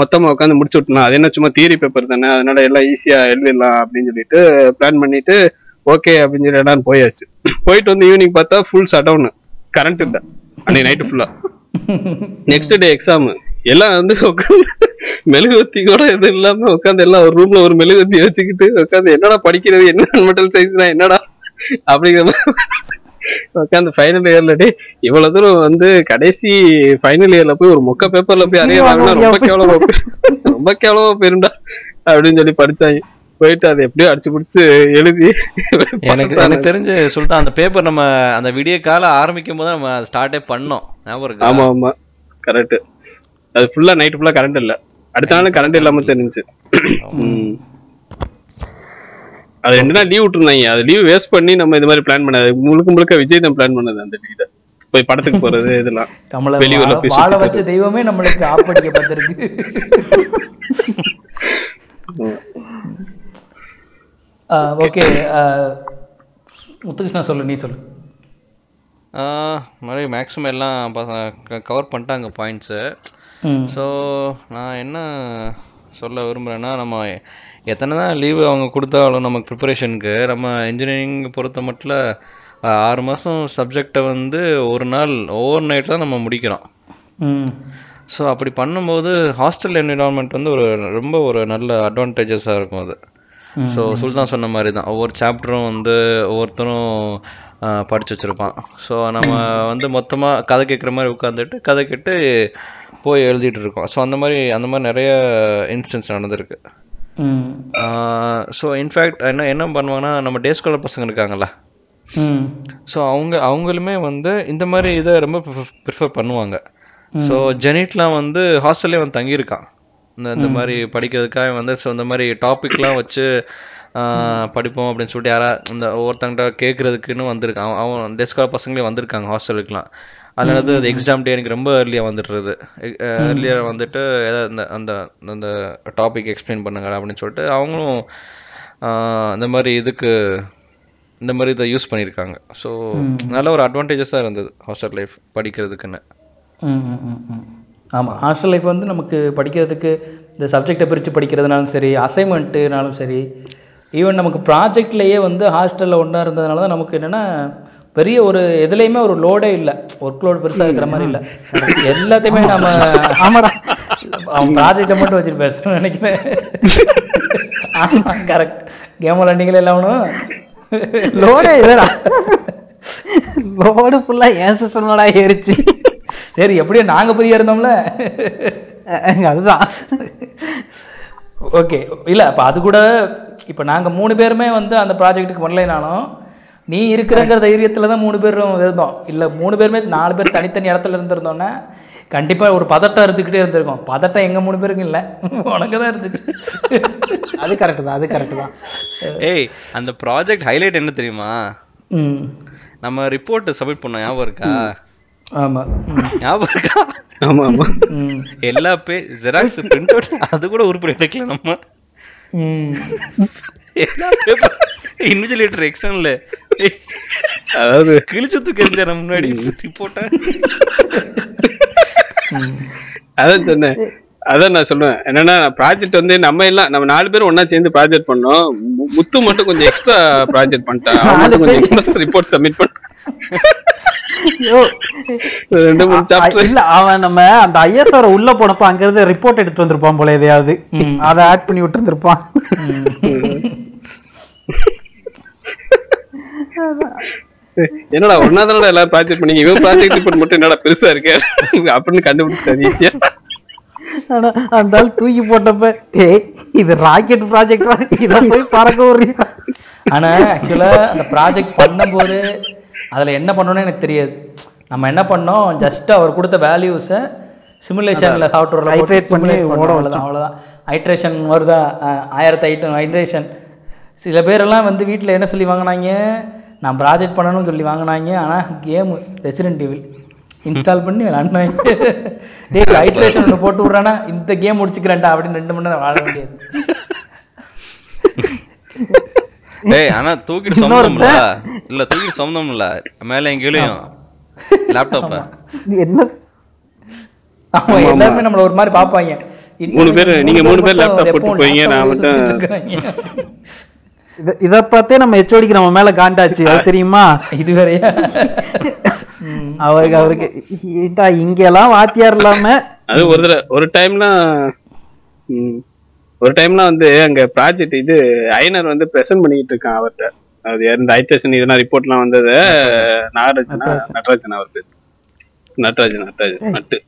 மொத்தமா உட்காந்து முடிச்சு விட்டலாம் அது என்ன சும்மா தியரி பேப்பர் தானே? அதனால எல்லாம் ஈஸியா எழுதிடலாம் அப்படின்னு சொல்லிட்டு பிளான் பண்ணிட்டு ஓகே அப்படின்னு சொல்லி எல்லாரும் போயாச்சு. போயிட்டு வந்து ஈவினிங் பார்த்தா ஃபுல் ஷட் டவுன் கரண்ட் இல்லை. அன்னைக்கு நைட்டு ஃபுல்லா நெக்ஸ்ட் டே எக்ஸாம் எல்லாம் வந்து உட்காந்து மெழுகுவத்தி கூட இது இல்லாம உட்காந்து எல்லாம் ஒரு ரூம்ல ஒரு மெழுகுவத்தி வச்சுக்கிட்டு உட்காந்து என்னடா படிக்கிறது என்ன மெட்டல் சைஸ்னா என்னடா அப்படிங்கிற மாதிரி உட்காந்து ஃபைனல் இயர்ல டே இவ்வளவு தூரம் வந்து கடைசி ஃபைனல் இயர்ல போய் ஒரு மொக்க பேப்பர்ல போய் அறைய வாங்கினா ரொம்ப கேவலமா ரொம்ப கேவலமா போயிருண்டா அப்படின்னு சொல்லி படிச்சாங்க. போயிட்டு அதை எப்படியோ அடிச்சு புடிச்சு எழுதி எனக்கு எனக்கு தெரிஞ்சு சுல்தான் அந்த பேப்பர் நம்ம அந்த விடிய கால ஆரம்பிக்கும் போது நம்ம ஸ்டார்டே பண்ணோம். ஞாபகம் ஆமா ஆமா. கரெக்ட் அது ஃபுல்லா நைட் ஃபுல்லா கரண்ட் இல்ல. அடுத்த நாள் கரண்ட் இல்லாம தெரிஞ்சுச்சு. ம். அது ரெண்டு நாள் லீவ் விட்டுருந்தாங்க. அது லீவ் வேஸ்ட் பண்ணி நம்ம இது மாதிரி பிளான் பண்ணது. முழுக்க முழுக்க விஜய் தான் பிளான் பண்ணது அந்த இதை போய் படத்துக்கு போறது இதெல்லாம். நம்மளை வெளியூர்ல வாழ சுத்தி வச்ச தெய்வமே நம்மளுக்கு ஆப்படிக்கப்பட்டிருக்கு ஓகே முத்துகிருஷ்ணா சொல்லு நீ சொல்லு. மாதிரி மேக்ஸிமம் எல்லாம் கவர் பண்ணிட்டாங்க பாயிண்ட்ஸு ஸோ நான் என்ன சொல்ல விரும்புகிறேன்னா நம்ம எத்தனை தான் லீவு அவங்க கொடுத்தாலும் நமக்கு ப்ரிப்பரேஷனுக்கு நம்ம இன்ஜினியரிங் பொறுத்த மட்டும் ஆறு மாதம் சப்ஜெக்டை வந்து ஒரு நாள் ஓவர் நைட் தான் நம்ம முடிக்கிறோம். ஸோ அப்படி பண்ணும்போது ஹாஸ்டல் என்விரான்மெண்ட் வந்து ஒரு ரொம்ப ஒரு நல்ல அட்வான்டேஜஸாக இருக்கும் அது. ஸோ சுல்தான் சொன்ன மாதிரி தான். ஒவ்வொரு சாப்டரும் வந்து ஒவ்வொருத்தரும் படிச்சு வச்சிருப்பான். ஸோ நம்ம வந்து மொத்தமாக கதை கேட்குற மாதிரி உட்காந்துட்டு கதை கேட்டு போய் எழுதிட்டு இருக்கோம். ஸோ அந்த மாதிரி அந்த மாதிரி நிறைய இன்ஸ்டன்ஸ் நடந்திருக்கு. ஸோ இன்ஃபேக்ட் என்ன என்ன பண்ணுவாங்கன்னா நம்ம டே ஸ்காலர் பசங்க இருக்காங்கல்ல. ம். ஸோ அவங்க அவங்களுமே வந்து இந்த மாதிரி இதை ரொம்ப ப்ரிஃபர் பண்ணுவாங்க. ஸோ ஜெனிட்லாம் வந்து ஹாஸ்டல்லே வந்து தங்கியிருக்கான். இந்த இந்த மாதிரி படிக்கிறதுக்காக வந்து ஸோ இந்த மாதிரி டாபிக்லாம் வச்சு படிப்போம் அப்படின்னு சொல்லிட்டு யாரா இந்த ஒவ்வொருத்தங்கிட்ட கேட்குறதுக்குன்னு வந்திருக்கான் அவன் டெஸ்கால பசங்களே வந்திருக்காங்க ஹாஸ்டலுக்குலாம் வந்து அது எக்ஸாம் டே எனக்கு ரொம்ப ஏர்லியாக வந்துடுறது. ஏர்லியாக வந்துட்டு ஏதாவது அந்த அந்த அந்த டாபிக் எக்ஸ்பிளைன் பண்ணுங்க அப்படின்னு சொல்லிட்டு அவங்களும் இந்த மாதிரி இதுக்கு இந்த மாதிரி இதை யூஸ் பண்ணியிருக்காங்க. ஸோ நல்ல ஒரு அட்வான்டேஜஸாக இருந்தது ஹாஸ்டல் லைஃப் படிக்கிறதுக்குன்னு. ஆமாம் ஹாஸ்டல் லைஃப் வந்து நமக்கு படிக்கிறதுக்கு இந்த சப்ஜெக்டை பிரித்து படிக்கிறதுனாலும் சரி அசைன்மெண்ட்டுனாலும் சரி ஈவன் நமக்கு ப்ராஜெக்ட்லேயே வந்து ஹாஸ்டலில் ஒன்றா இருந்ததுனால தான் நமக்கு என்னென்னா பெரிய ஒரு எதுலேயுமே ஒரு லோடே இல்லை. ஒர்க் லோடு பெருசாக இருக்கிற மாதிரி இல்லை. எல்லாத்தையுமே நம்ம ஆமாடா. அவன் ப்ராஜெக்டை மட்டும் வச்சுட்டு நினைக்கிறேன். ஆமாம் கரெக்ட் கேம் விளாண்டிங்களே எல்லாம் லோடே இல்லடா. லோடு ஃபுல்லா ஏன் சிஸ்டம்லடா ஏறிச்சு? சரி எப்படியோ நாங்கள் புதிய இருந்தோம்ல. அதுதான். ஓகே இல்லை அப்போ அது கூட இப்போ நாங்கள் மூணு பேருமே வந்து அந்த ப்ராஜெக்ட்டுக்கு பண்ணலைனாலும் நீ இருக்கிறங்கிற தைரியத்தில் தான் மூணு பேரும் இருந்தோம். இல்லை மூணு பேருமே நாலு பேர் தனித்தனி இடத்துல இருந்திருந்தோன்னா கண்டிப்பாக ஒரு பதட்டம் இருந்துக்கிட்டே இருந்திருக்கும். பதட்டம் எங்கள் மூணு பேருக்கும் இல்லை. உனக்கு தான் இருந்துச்சு அது கரெக்ட் தான் அது கரெக்ட் தான். ஏய் அந்த ப்ராஜெக்ட் ஹைலைட் என்ன தெரியுமா? நம்ம ரிப்போர்ட் சப்மிட் பண்ணோம். ஞாபகம் இருக்கா? ஆமாம் ஞாபகம் இருக்கா? ஆமா ஆமா. ம். எல்லா பே ஜெராக்ஸ் பிரிண்ட் அவுட் அது கூட உருப்படி எடுக்கல நம்ம. இன்விஜிலேட்டர் எக்ஸாம்ல அதாவது கிழிச்சு தூக்கி எறிஞ்சாரு முன்னாடி ரிப்போர்ட்டை அதான் சொன்னேன் அதான் நான் சொல்லுவேன் என்னன்னா ப்ராஜெக்ட் வந்து நம்ம எல்லாம் நம்ம நாலு பேரும் ஒண்ணா சேர்ந்து ப்ராஜெக்ட் பண்ணோம். முத்து மட்டும் கொஞ்சம் எக்ஸ்ட்ரா ப்ராஜெக்ட் பண்ணிட்டான். கொஞ்சம் எக்ஸ்ட்ரா ரிப்போர்ட் சப்மிட் பண்ணிட்டான். ஐயோ. ரெண்டு மூணு அ- சாப்டர் இல்ல அவன் நம்ம அந்த ஐஎஸ்ஆர் உள்ள போனப்ப அங்க இருந்து ரிப்போர்ட் எடுத்து வந்திருப்பான் போல எதையாவது. அதை ஆட் பண்ணி விட்டு இருந்திருப்பான் என்னடா ஒன்னா தானடா எல்லாம் ப்ராஜெக்ட் பண்ணீங்க. இவன் ப்ராஜெக்ட் ரிப்போர்ட் மட்டும் என்னடா பெருசா இருக்கு? அப்படின்னு கண்டுபிடிச்சிட்டாரு ஈஸியா. ஆனா அந்த ஆள் தூக்கி போட்டப்ப டேய் இது ராக்கெட் ப்ராஜெக்ட் இதை போய் பறக்க விடுறியா? ஆனால் ஆக்சுவலாக அந்த ப்ராஜெக்ட் பண்ணும்போது அதில் என்ன பண்ணணும்னு எனக்கு தெரியாது. நம்ம என்ன பண்ணோம்? ஜஸ்ட் அவர் கொடுத்த வேல்யூஸை சிமுலேஷனில் சாஃப்ட்வேரில் iterate பண்ணி ஓட அவ்வளோதான் அவ்வளோதான் ஐட்ரேஷன் வருதா? ஆயிரத்தி ஐட்டம் ஐட்ரேஷன் சில பேரெல்லாம் வந்து வீட்டில் என்ன சொல்லி வாங்கினாங்க? நான் ப்ராஜெக்ட் பண்ணணும்னு சொல்லி வாங்கினாங்க. ஆனால் கேமு ரெசிடென்ட் டிவில் இன்ஸ்டால் பண்ணி விளாண்டாங்க டேய் ஐட்ரேஷன் ஒன்று போட்டு விட்றானா இந்த கேம் முடிச்சுக்கிறேன்டா அப்படின்னு ரெண்டு மணி நேரம் வாழ வேண்டியது. டேய் ஆனா தூக்கிட்டு சொந்தம்ல இல்ல தூக்கிட்டு சொந்தம்ல மேல எங்கேயும் லேப்டாப்பா என்ன? ஆமா எல்லாருமே நம்மள ஒரு மாதிரி பார்ப்பாங்க இன்னும் மூணு பேரு- நீங்க மூணு பேர் எப்பவும் போட்டு போவீங்க, நான் மட்டும். இத இத பார்த்தே நம்ம ஹெச்ஓடிக்கு நம்ம மேல காண்டாச்சு. அது தெரியுமா? இது வேறயா? அவருக்கு அவருக்கு இங்கெல்லாம் வாத்தியார் இல்லாம? அது ஒரு தடவை ஒரு டைம்லாம் ஒரு டைம்லாம் வந்து அங்க ப்ராஜெக்ட் இது ஐனர் வந்து ப்ரெசென்ட் பண்ணிக்கிட்டு இருக்கான் அவர்கிட்ட. அது இந்த ஐடேஷன் இதெல்லாம் ரிப்போர்ட்லாம் வந்தது? நாகராஜனா நடராஜன் அவர் பேர். நடராஜன் நடராஜன் நட்டு.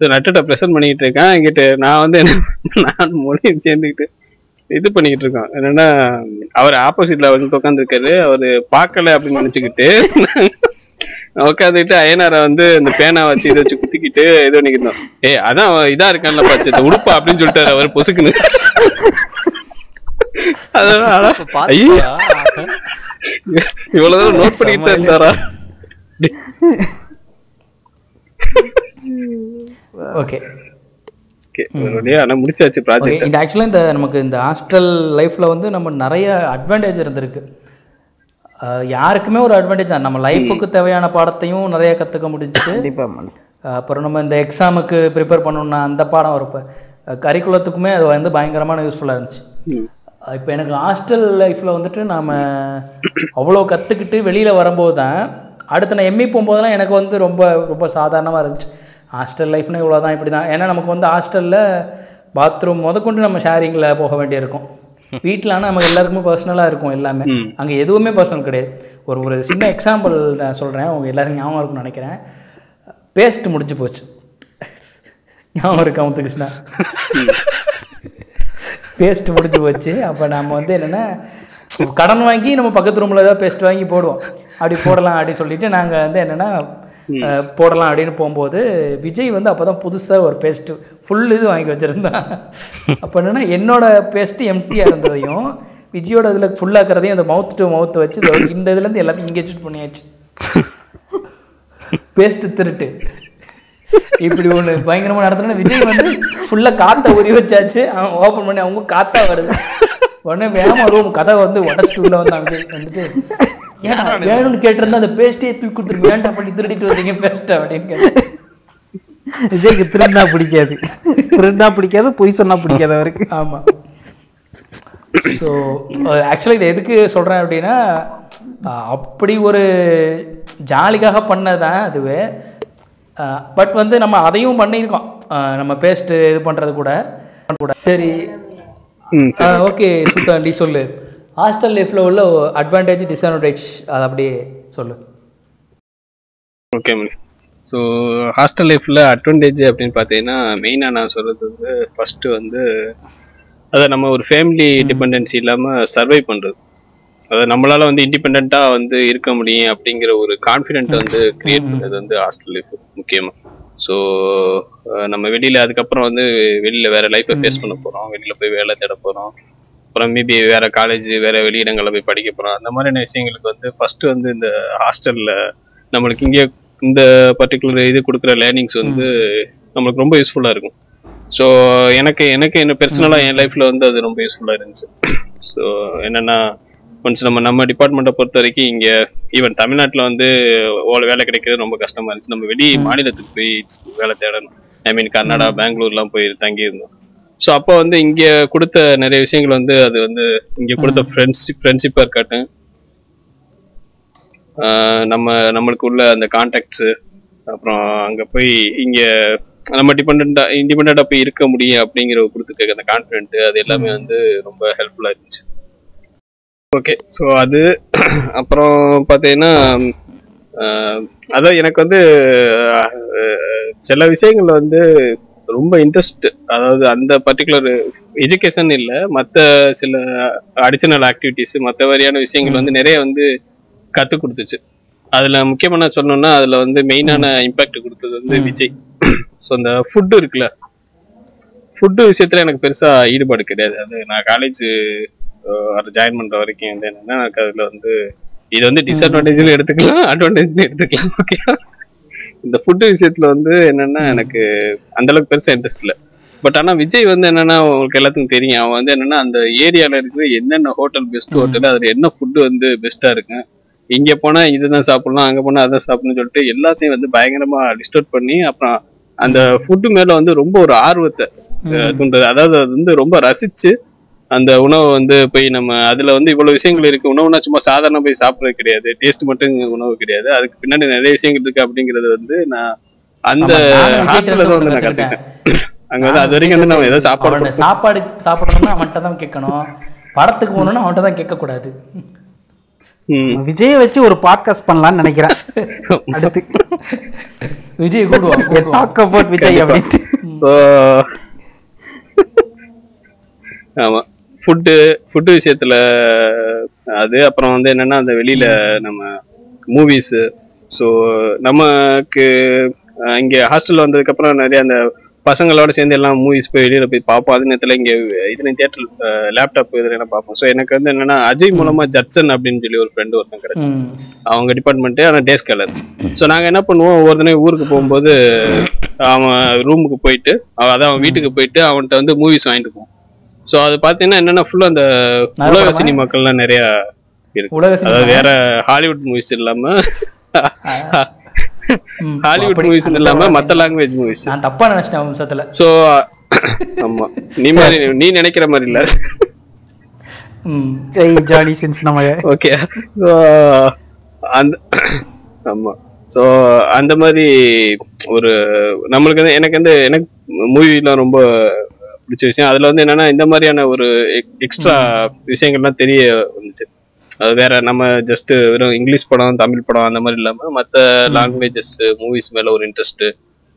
ஸோ நட்டுட்ட ப்ரெசென்ட் பண்ணிக்கிட்டு இருக்கான். என்கிட்ட நான் வந்து என்ன நான் மொழி சேர்ந்துக்கிட்டு இது பண்ணிக்கிட்டு இருக்கோம். என்னன்னா அவர் ஆப்போசிட்ல வந்து உட்காந்துருக்காரு அவரு பார்க்கல அப்படின்னு நினைச்சுக்கிட்டு. உட்காந்துக்கிட்டு அயனாரை வந்து இந்த பேனா வச்சு இதை வச்சு குத்திக்கிட்டு இது பண்ணிக்கிட்டோம் ஏய் அதான் அவன் இதா இருக்கான்ல பாச்சு உடுப்பா அப்படின்னு சொல்லிட்டாரு அவர் பொசுக்குன்னு. தூரம் நோட் பண்ணிக்கிட்டு தான் இருந்தாரா? ஓகே. முடிச்சாச்சு ப்ராஜெக்ட் இந்த ஆக்சுவலாக இந்த நமக்கு இந்த ஹாஸ்டல் லைஃப்பில் வந்து நம்ம நிறைய அட்வான்டேஜ் இருந்திருக்கு. யாருக்குமே ஒரு அட்வான்டேஜ் தான். நம்ம லைஃபுக்கு தேவையான பாடத்தையும் நிறைய கற்றுக்க முடிஞ்சுச்சு அப்புறம் நம்ம இந்த எக்ஸாமுக்கு ப்ரிப்பேர் பண்ணணும்னா அந்த பாடம் வரப்போ கரிக்குலத்துக்குமே அது வந்து பயங்கரமான யூஸ்ஃபுல்லாக இருந்துச்சு. இப்போ எனக்கு ஹாஸ்டல் லைஃப்பில் வந்துட்டு நாம் அவ்வளோ கற்றுக்கிட்டு வெளியில் வரும்போது தான் அடுத்து நான் எம்இ போகும்போதெல்லாம் எனக்கு வந்து ரொம்ப ரொம்ப சாதாரணமாக இருந்துச்சு. ஹாஸ்டல் லைஃப்னா இவ்வளோ தான் இப்படி தான் ஏன்னா நமக்கு வந்து ஹாஸ்டலில் பாத்ரூம் முதற்கொண்டு நம்ம ஷேரிங்கில் போக வேண்டியிருக்கும். வீட்டில் ஆனால் நமக்கு எல்லாருக்குமே பர்சனலாக இருக்கும் எல்லாமே. அங்கே எதுவுமே பர்சனல் கிடையாது. ஒரு ஒரு சின்ன எக்ஸாம்பிள் நான் சொல்கிறேன் அவங்க எல்லாரும் ஞாபகம் இருக்கும்னு நினைக்கிறேன். பேஸ்ட் முடிஞ்சு போச்சு. ஞாபகம் இருக்கா முத்துகிருஷ்ணா பேஸ்ட் முடிஞ்சு போச்சு. அப்போ நம்ம வந்து என்னென்னா கடன் வாங்கி நம்ம பக்கத்து ரூமில் ஏதாவது பேஸ்ட் வாங்கி போடுவோம். அப்படி போடலாம் அப்படின்னு சொல்லிட்டு நாங்கள் வந்து என்னென்னா போடலாம் அப்படின்னு போகும்போது விஜய் வந்து அப்போ தான் புதுசாக ஒரு பேஸ்ட்டு ஃபுல் இது வாங்கி வச்சுருந்தான் அப்போ என்னென்னா என்னோட பேஸ்ட்டு எம்டியாக இருந்ததையும் விஜயோட இதில் ஃபுல்லாக்கிறதையும் அந்த மவுத் டு மவுத் வச்சு இந்த இதுலேருந்து எல்லாத்தையும் இங்கே சூட் பண்ணியாச்சு. பேஸ்ட்டு திருட்டு. இப்படி ஒண்ணு பயங்கரமா நடத்தினா விஜய் வந்து ஃபுல்லா காற்றை உரி வச்சாச்சு. அவன் ஓப்பன் பண்ணி அவங்க காற்றா வருது. உடனே வேகமா ரூம் கதை வந்து உடச்சிட்டு உள்ள விஜய் வந்துட்டு வேணும்னு கேட்டிருந்தா அந்த பேஸ்டே தூக்கி கொடுத்துருக்கு ஏன்டா பண்ணி திருடிட்டு வந்தீங்க பேஸ்ட்டை அப்படின்னு கேட்டேன். விஜய்க்கு திருந்தா பிடிக்காது. திருந்தா பிடிக்காது பொய் சொன்னா பிடிக்காது அவருக்கு. ஆமா. ஸோ ஆக்சுவலாக இதை எதுக்கு சொல்கிறேன் அப்படின்னா அப்படி ஒரு ஜாலிக்காக பண்ணதான் அதுவே. பட் வந்து நம்ம அதையும் பண்ணியிருக்கோம். நம்ம பேஸ்ட்டு இது பண்ணுறது கூட கூட. சரி ஓகே சுல்தான் நீ சொல்லு. ஹாஸ்டல் லைஃப்பில் உள்ள அட்வான்டேஜ் டிஸ்அட்வான்டேஜ் அதை அப்படியே சொல்லு. ஓகே ஸோ ஹாஸ்டல் லைஃப்பில் அட்வான்டேஜ் அப்படின்னு பார்த்தீங்கன்னா மெயினாக நான் சொல்கிறது வந்து ஃபஸ்ட்டு வந்து அதை நம்ம ஒரு ஃபேமிலி டிபெண்டன்சி இல்லாமல் சர்வை பண்ணுறது அதை நம்மளால வந்து இண்டிபெண்ட்டாக வந்து இருக்க முடியும் அப்படிங்கிற ஒரு கான்ஃபிடென்ட் வந்து கிரியேட் பண்ணுறது வந்து ஹாஸ்டல் லைஃப் முக்கியமாக ஸோ நம்ம வெளியில் அதுக்கப்புறம் வந்து வெளியில் வேற லைஃப்பை ஃபேஸ் பண்ண போகிறோம் வெளியில் போய் வேலை தேட போகிறோம் அப்புறம் மேபி வேற காலேஜ் வேற வெளியிடங்களில் போய் படிக்க போகிறோம் அந்த மாதிரியான விஷயங்களுக்கு வந்து ஃபர்ஸ்ட் வந்து இந்த ஹாஸ்டலில் நம்மளுக்கு இங்கே இந்த பர்டிகுலர் இது கொடுக்குற லேர்னிங்ஸ் வந்து நம்மளுக்கு ரொம்ப யூஸ்ஃபுல்லாக இருக்கும். ஸோ எனக்கு எனக்கு என்ன பர்சனலாக என் லைஃப்பில் வந்து அது ரொம்ப யூஸ்ஃபுல்லாக இருந்துச்சு. ஸோ என்னென்னா ஒன்ஸ் நம்ம நம்ம டிபார்ட்மெண்ட்டை பொறுத்த வரைக்கும் இங்கே ஈவன் தமிழ்நாட்டில் வந்து ஓ- வேலை கிடைக்கிறது ரொம்ப கஷ்டமா இருந்துச்சு. நம்ம வெளி மாநிலத்துக்கு போய் வேலை தேடணும். ஐ மீன் கர்நாடகா பெங்களூர்லாம் போய் தங்கியிருந்தோம். ஸோ அப்போ வந்து இங்கே கொடுத்த நிறைய விஷயங்கள் வந்து அது வந்து இங்கே கொடுத்த ஃப்ரெண்ட்ஷிப் ஃப்ரெண்ட்ஷிப்பாக இருக்கட்டும். நம்ம நம்மளுக்கு உள்ள அந்த கான்டாக்ட்ஸு அப்புறம் அங்கே போய் இங்கே நம்ம டிபெண்ட்டாக இண்டிபெண்ட்டாக போய் இருக்க முடியும் அப்படிங்கிற கொடுத்துருக்க அந்த கான்ஃபிடென்ட் அது எல்லாமே வந்து ரொம்ப ஹெல்ப்ஃபுல்லாக இருந்துச்சு. ஓகே ஸோ அது அப்புறம் பார்த்தீங்கன்னா அதான் எனக்கு வந்து சில விஷயங்கள்ல வந்து ரொம்ப இன்ட்ரெஸ்ட் அதாவது அந்த பர்டிகுலர் எஜுகேஷன் இல்லை மற்ற சில அடிஷனல் ஆக்டிவிட்டிஸ் மற்ற வரியான விஷயங்கள் வந்து நிறைய வந்து கற்றுக் கொடுத்துச்சு. அதுல முக்கியமா நான் சொல்லணும்னா அதுல வந்து மெயினான இம்பாக்ட் கொடுத்தது வந்து விஜய். ஸோ அந்த ஃபுட்டு இருக்குல்ல ஃபுட்டு விஷயத்துல எனக்கு பெருசா ஈடுபாடு கிடையாது. அது நான் காலேஜ் ஜாயின் பண்ற வரைக்கும் வந்து என்னன்னா எனக்கு அதுல வந்து இது வந்து டிஸ்அட்வான்டேஜ்ல எடுத்துக்கலாம் அட்வான்டேஜ்ல எடுத்துக்கலாம் ஓகே இந்த ஃபுட்டு விஷயத்துல வந்து என்னன்னா எனக்கு அந்த அளவுக்கு பெருசா இன்ட்ரெஸ்ட் இல்லை. பட் ஆனா விஜய் வந்து என்னன்னா உங்களுக்கு எல்லாத்துக்கும் தெரியும். அவன் வந்து என்னன்னா அந்த ஏரியால இருக்கிற என்னென்ன ஹோட்டல் பெஸ்ட் ஹோட்டல் அதுல என்ன ஃபுட்டு வந்து பெஸ்டா இருக்கு? இங்க போனா இதுதான் சாப்பிடலாம் அங்க போனா அதை சாப்பிடணும்னு சொல்லிட்டு எல்லாத்தையும் வந்து பயங்கரமா டிஸ்டர்ப் பண்ணி அப்புறம் அந்த ஃபுட்டு மேல வந்து ரொம்ப ஒரு ஆர்வத்தை தூண்டுது. அதாவது அது வந்து ரொம்ப ரசிச்சு அந்த உணவை வந்து போய் நம்ம அதுல வந்து இவ்வளவு விஷயங்கள் இருக்கு. உணவுனா சும்மா சாதாரண போய் சாப்பிடுறது கிடையாது. டேஸ்ட் மட்டும் உணவு கிடையாது. அதுக்கு பின்னாடி நிறைய விஷயங்கள் இருக்கு அப்படிங்கறது வந்து நான் அந்த ஹாஸ்டல்ல தான் வந்து நான். கத்துக்கிட்டேன். அங்க வந்து அது வரைக்கும் வந்து நம்ம ஏதோ சாப்பாடு சாப்பாடு சாப்பிடணும்னா அவன்கிட்ட தான் கேட்கணும். படத்துக்கு போகணும்னா அவன்கிட்ட தான் கேட்கக்கூடாது. ம். விஜயை வச்சு ஒரு பாட்காஸ்ட் பண்ணலாம்னு நினைக்கிறேன். அடுத்து. விஜய் கூடுவான் டாக் அபவுட் விஜய் அப்படின்ட்டு. ஃபுட்டு ஃபுட்டு விஷயத்துல அது அப்புறம் வந்து என்னன்னா அந்த வெளியில நம்ம மூவிஸ் ஸோ நமக்கு இங்க ஹாஸ்டல் வந்ததுக்கு அப்புறம் நிறைய அந்த பசங்களோட சேர்ந்து எல்லாம் மூவிஸ் போய் வெளியில போய் பார்ப்போம். அது நேரத்துல இங்க இதுல தியேட்டர் லேப்டாப் இதுல எல்லாம் பார்ப்போம். ஸோ எனக்கு வந்து என்னன்னா அஜய் மூலமா ஜட்சன் அப்படின்னு சொல்லி ஒரு ஃப்ரெண்டு ஒருத்தன் கிடைச்சு. அவங்க டிபார்ட்மெண்ட்டு ஆனால் டேஸ் கலர் ஸோ நாங்கள் என்ன பண்ணுவோம் ஒவ்வொரு தடவை ஊருக்கு போகும்போது அவன் ரூமுக்கு போயிட்டு அதான் அவன் வீட்டுக்கு போயிட்டு அவன்கிட்ட வந்து மூவிஸ் வாங்கிட்டு போவோம். ஸோ அது பார்த்தீங்கன்னா என்னன்னா ஃபுல்லாக அந்த உலக? சினிமாக்கள்லாம் நிறையா இருக்கு. அதாவது வேற ஹாலிவுட் மூவிஸ் இல்லாம. ஹாலிவுட் மூவிஸ் இல்லாம மற்ற லாங்குவேஜ் மூவிஸ் நான் தப்பா நினைச்சிட்டேன் வம்சத்துல ஸோ ஆமா. நீ மாதிரி நீ நினைக்கிற மாதிரி இல்ல. ம். ஜெய் ஜானி சின்ஸ் நம்ம. ஓகே ஸோ அந்த ஆமா. ஸோ அந்த மாதிரி ஒரு நம்மளுக்கு வந்து எனக்கு வந்து எனக்கு மூவிலாம் ரொம்ப பிடிச்ச விஷயம். அதுல வந்து என்னன்னா இந்த மாதிரியான ஒரு எக்ஸ்ட்ரா விஷயங்கள்லாம் தெரிய வந்துச்சு. அது வேற நம்ம ஜஸ்ட் வெறும் இங்கிலீஷ் படம் தமிழ் படம் அந்த மாதிரி இல்லாம மற்ற லாங்குவேஜஸ் மூவிஸ் மேல ஒரு இன்ட்ரெஸ்ட்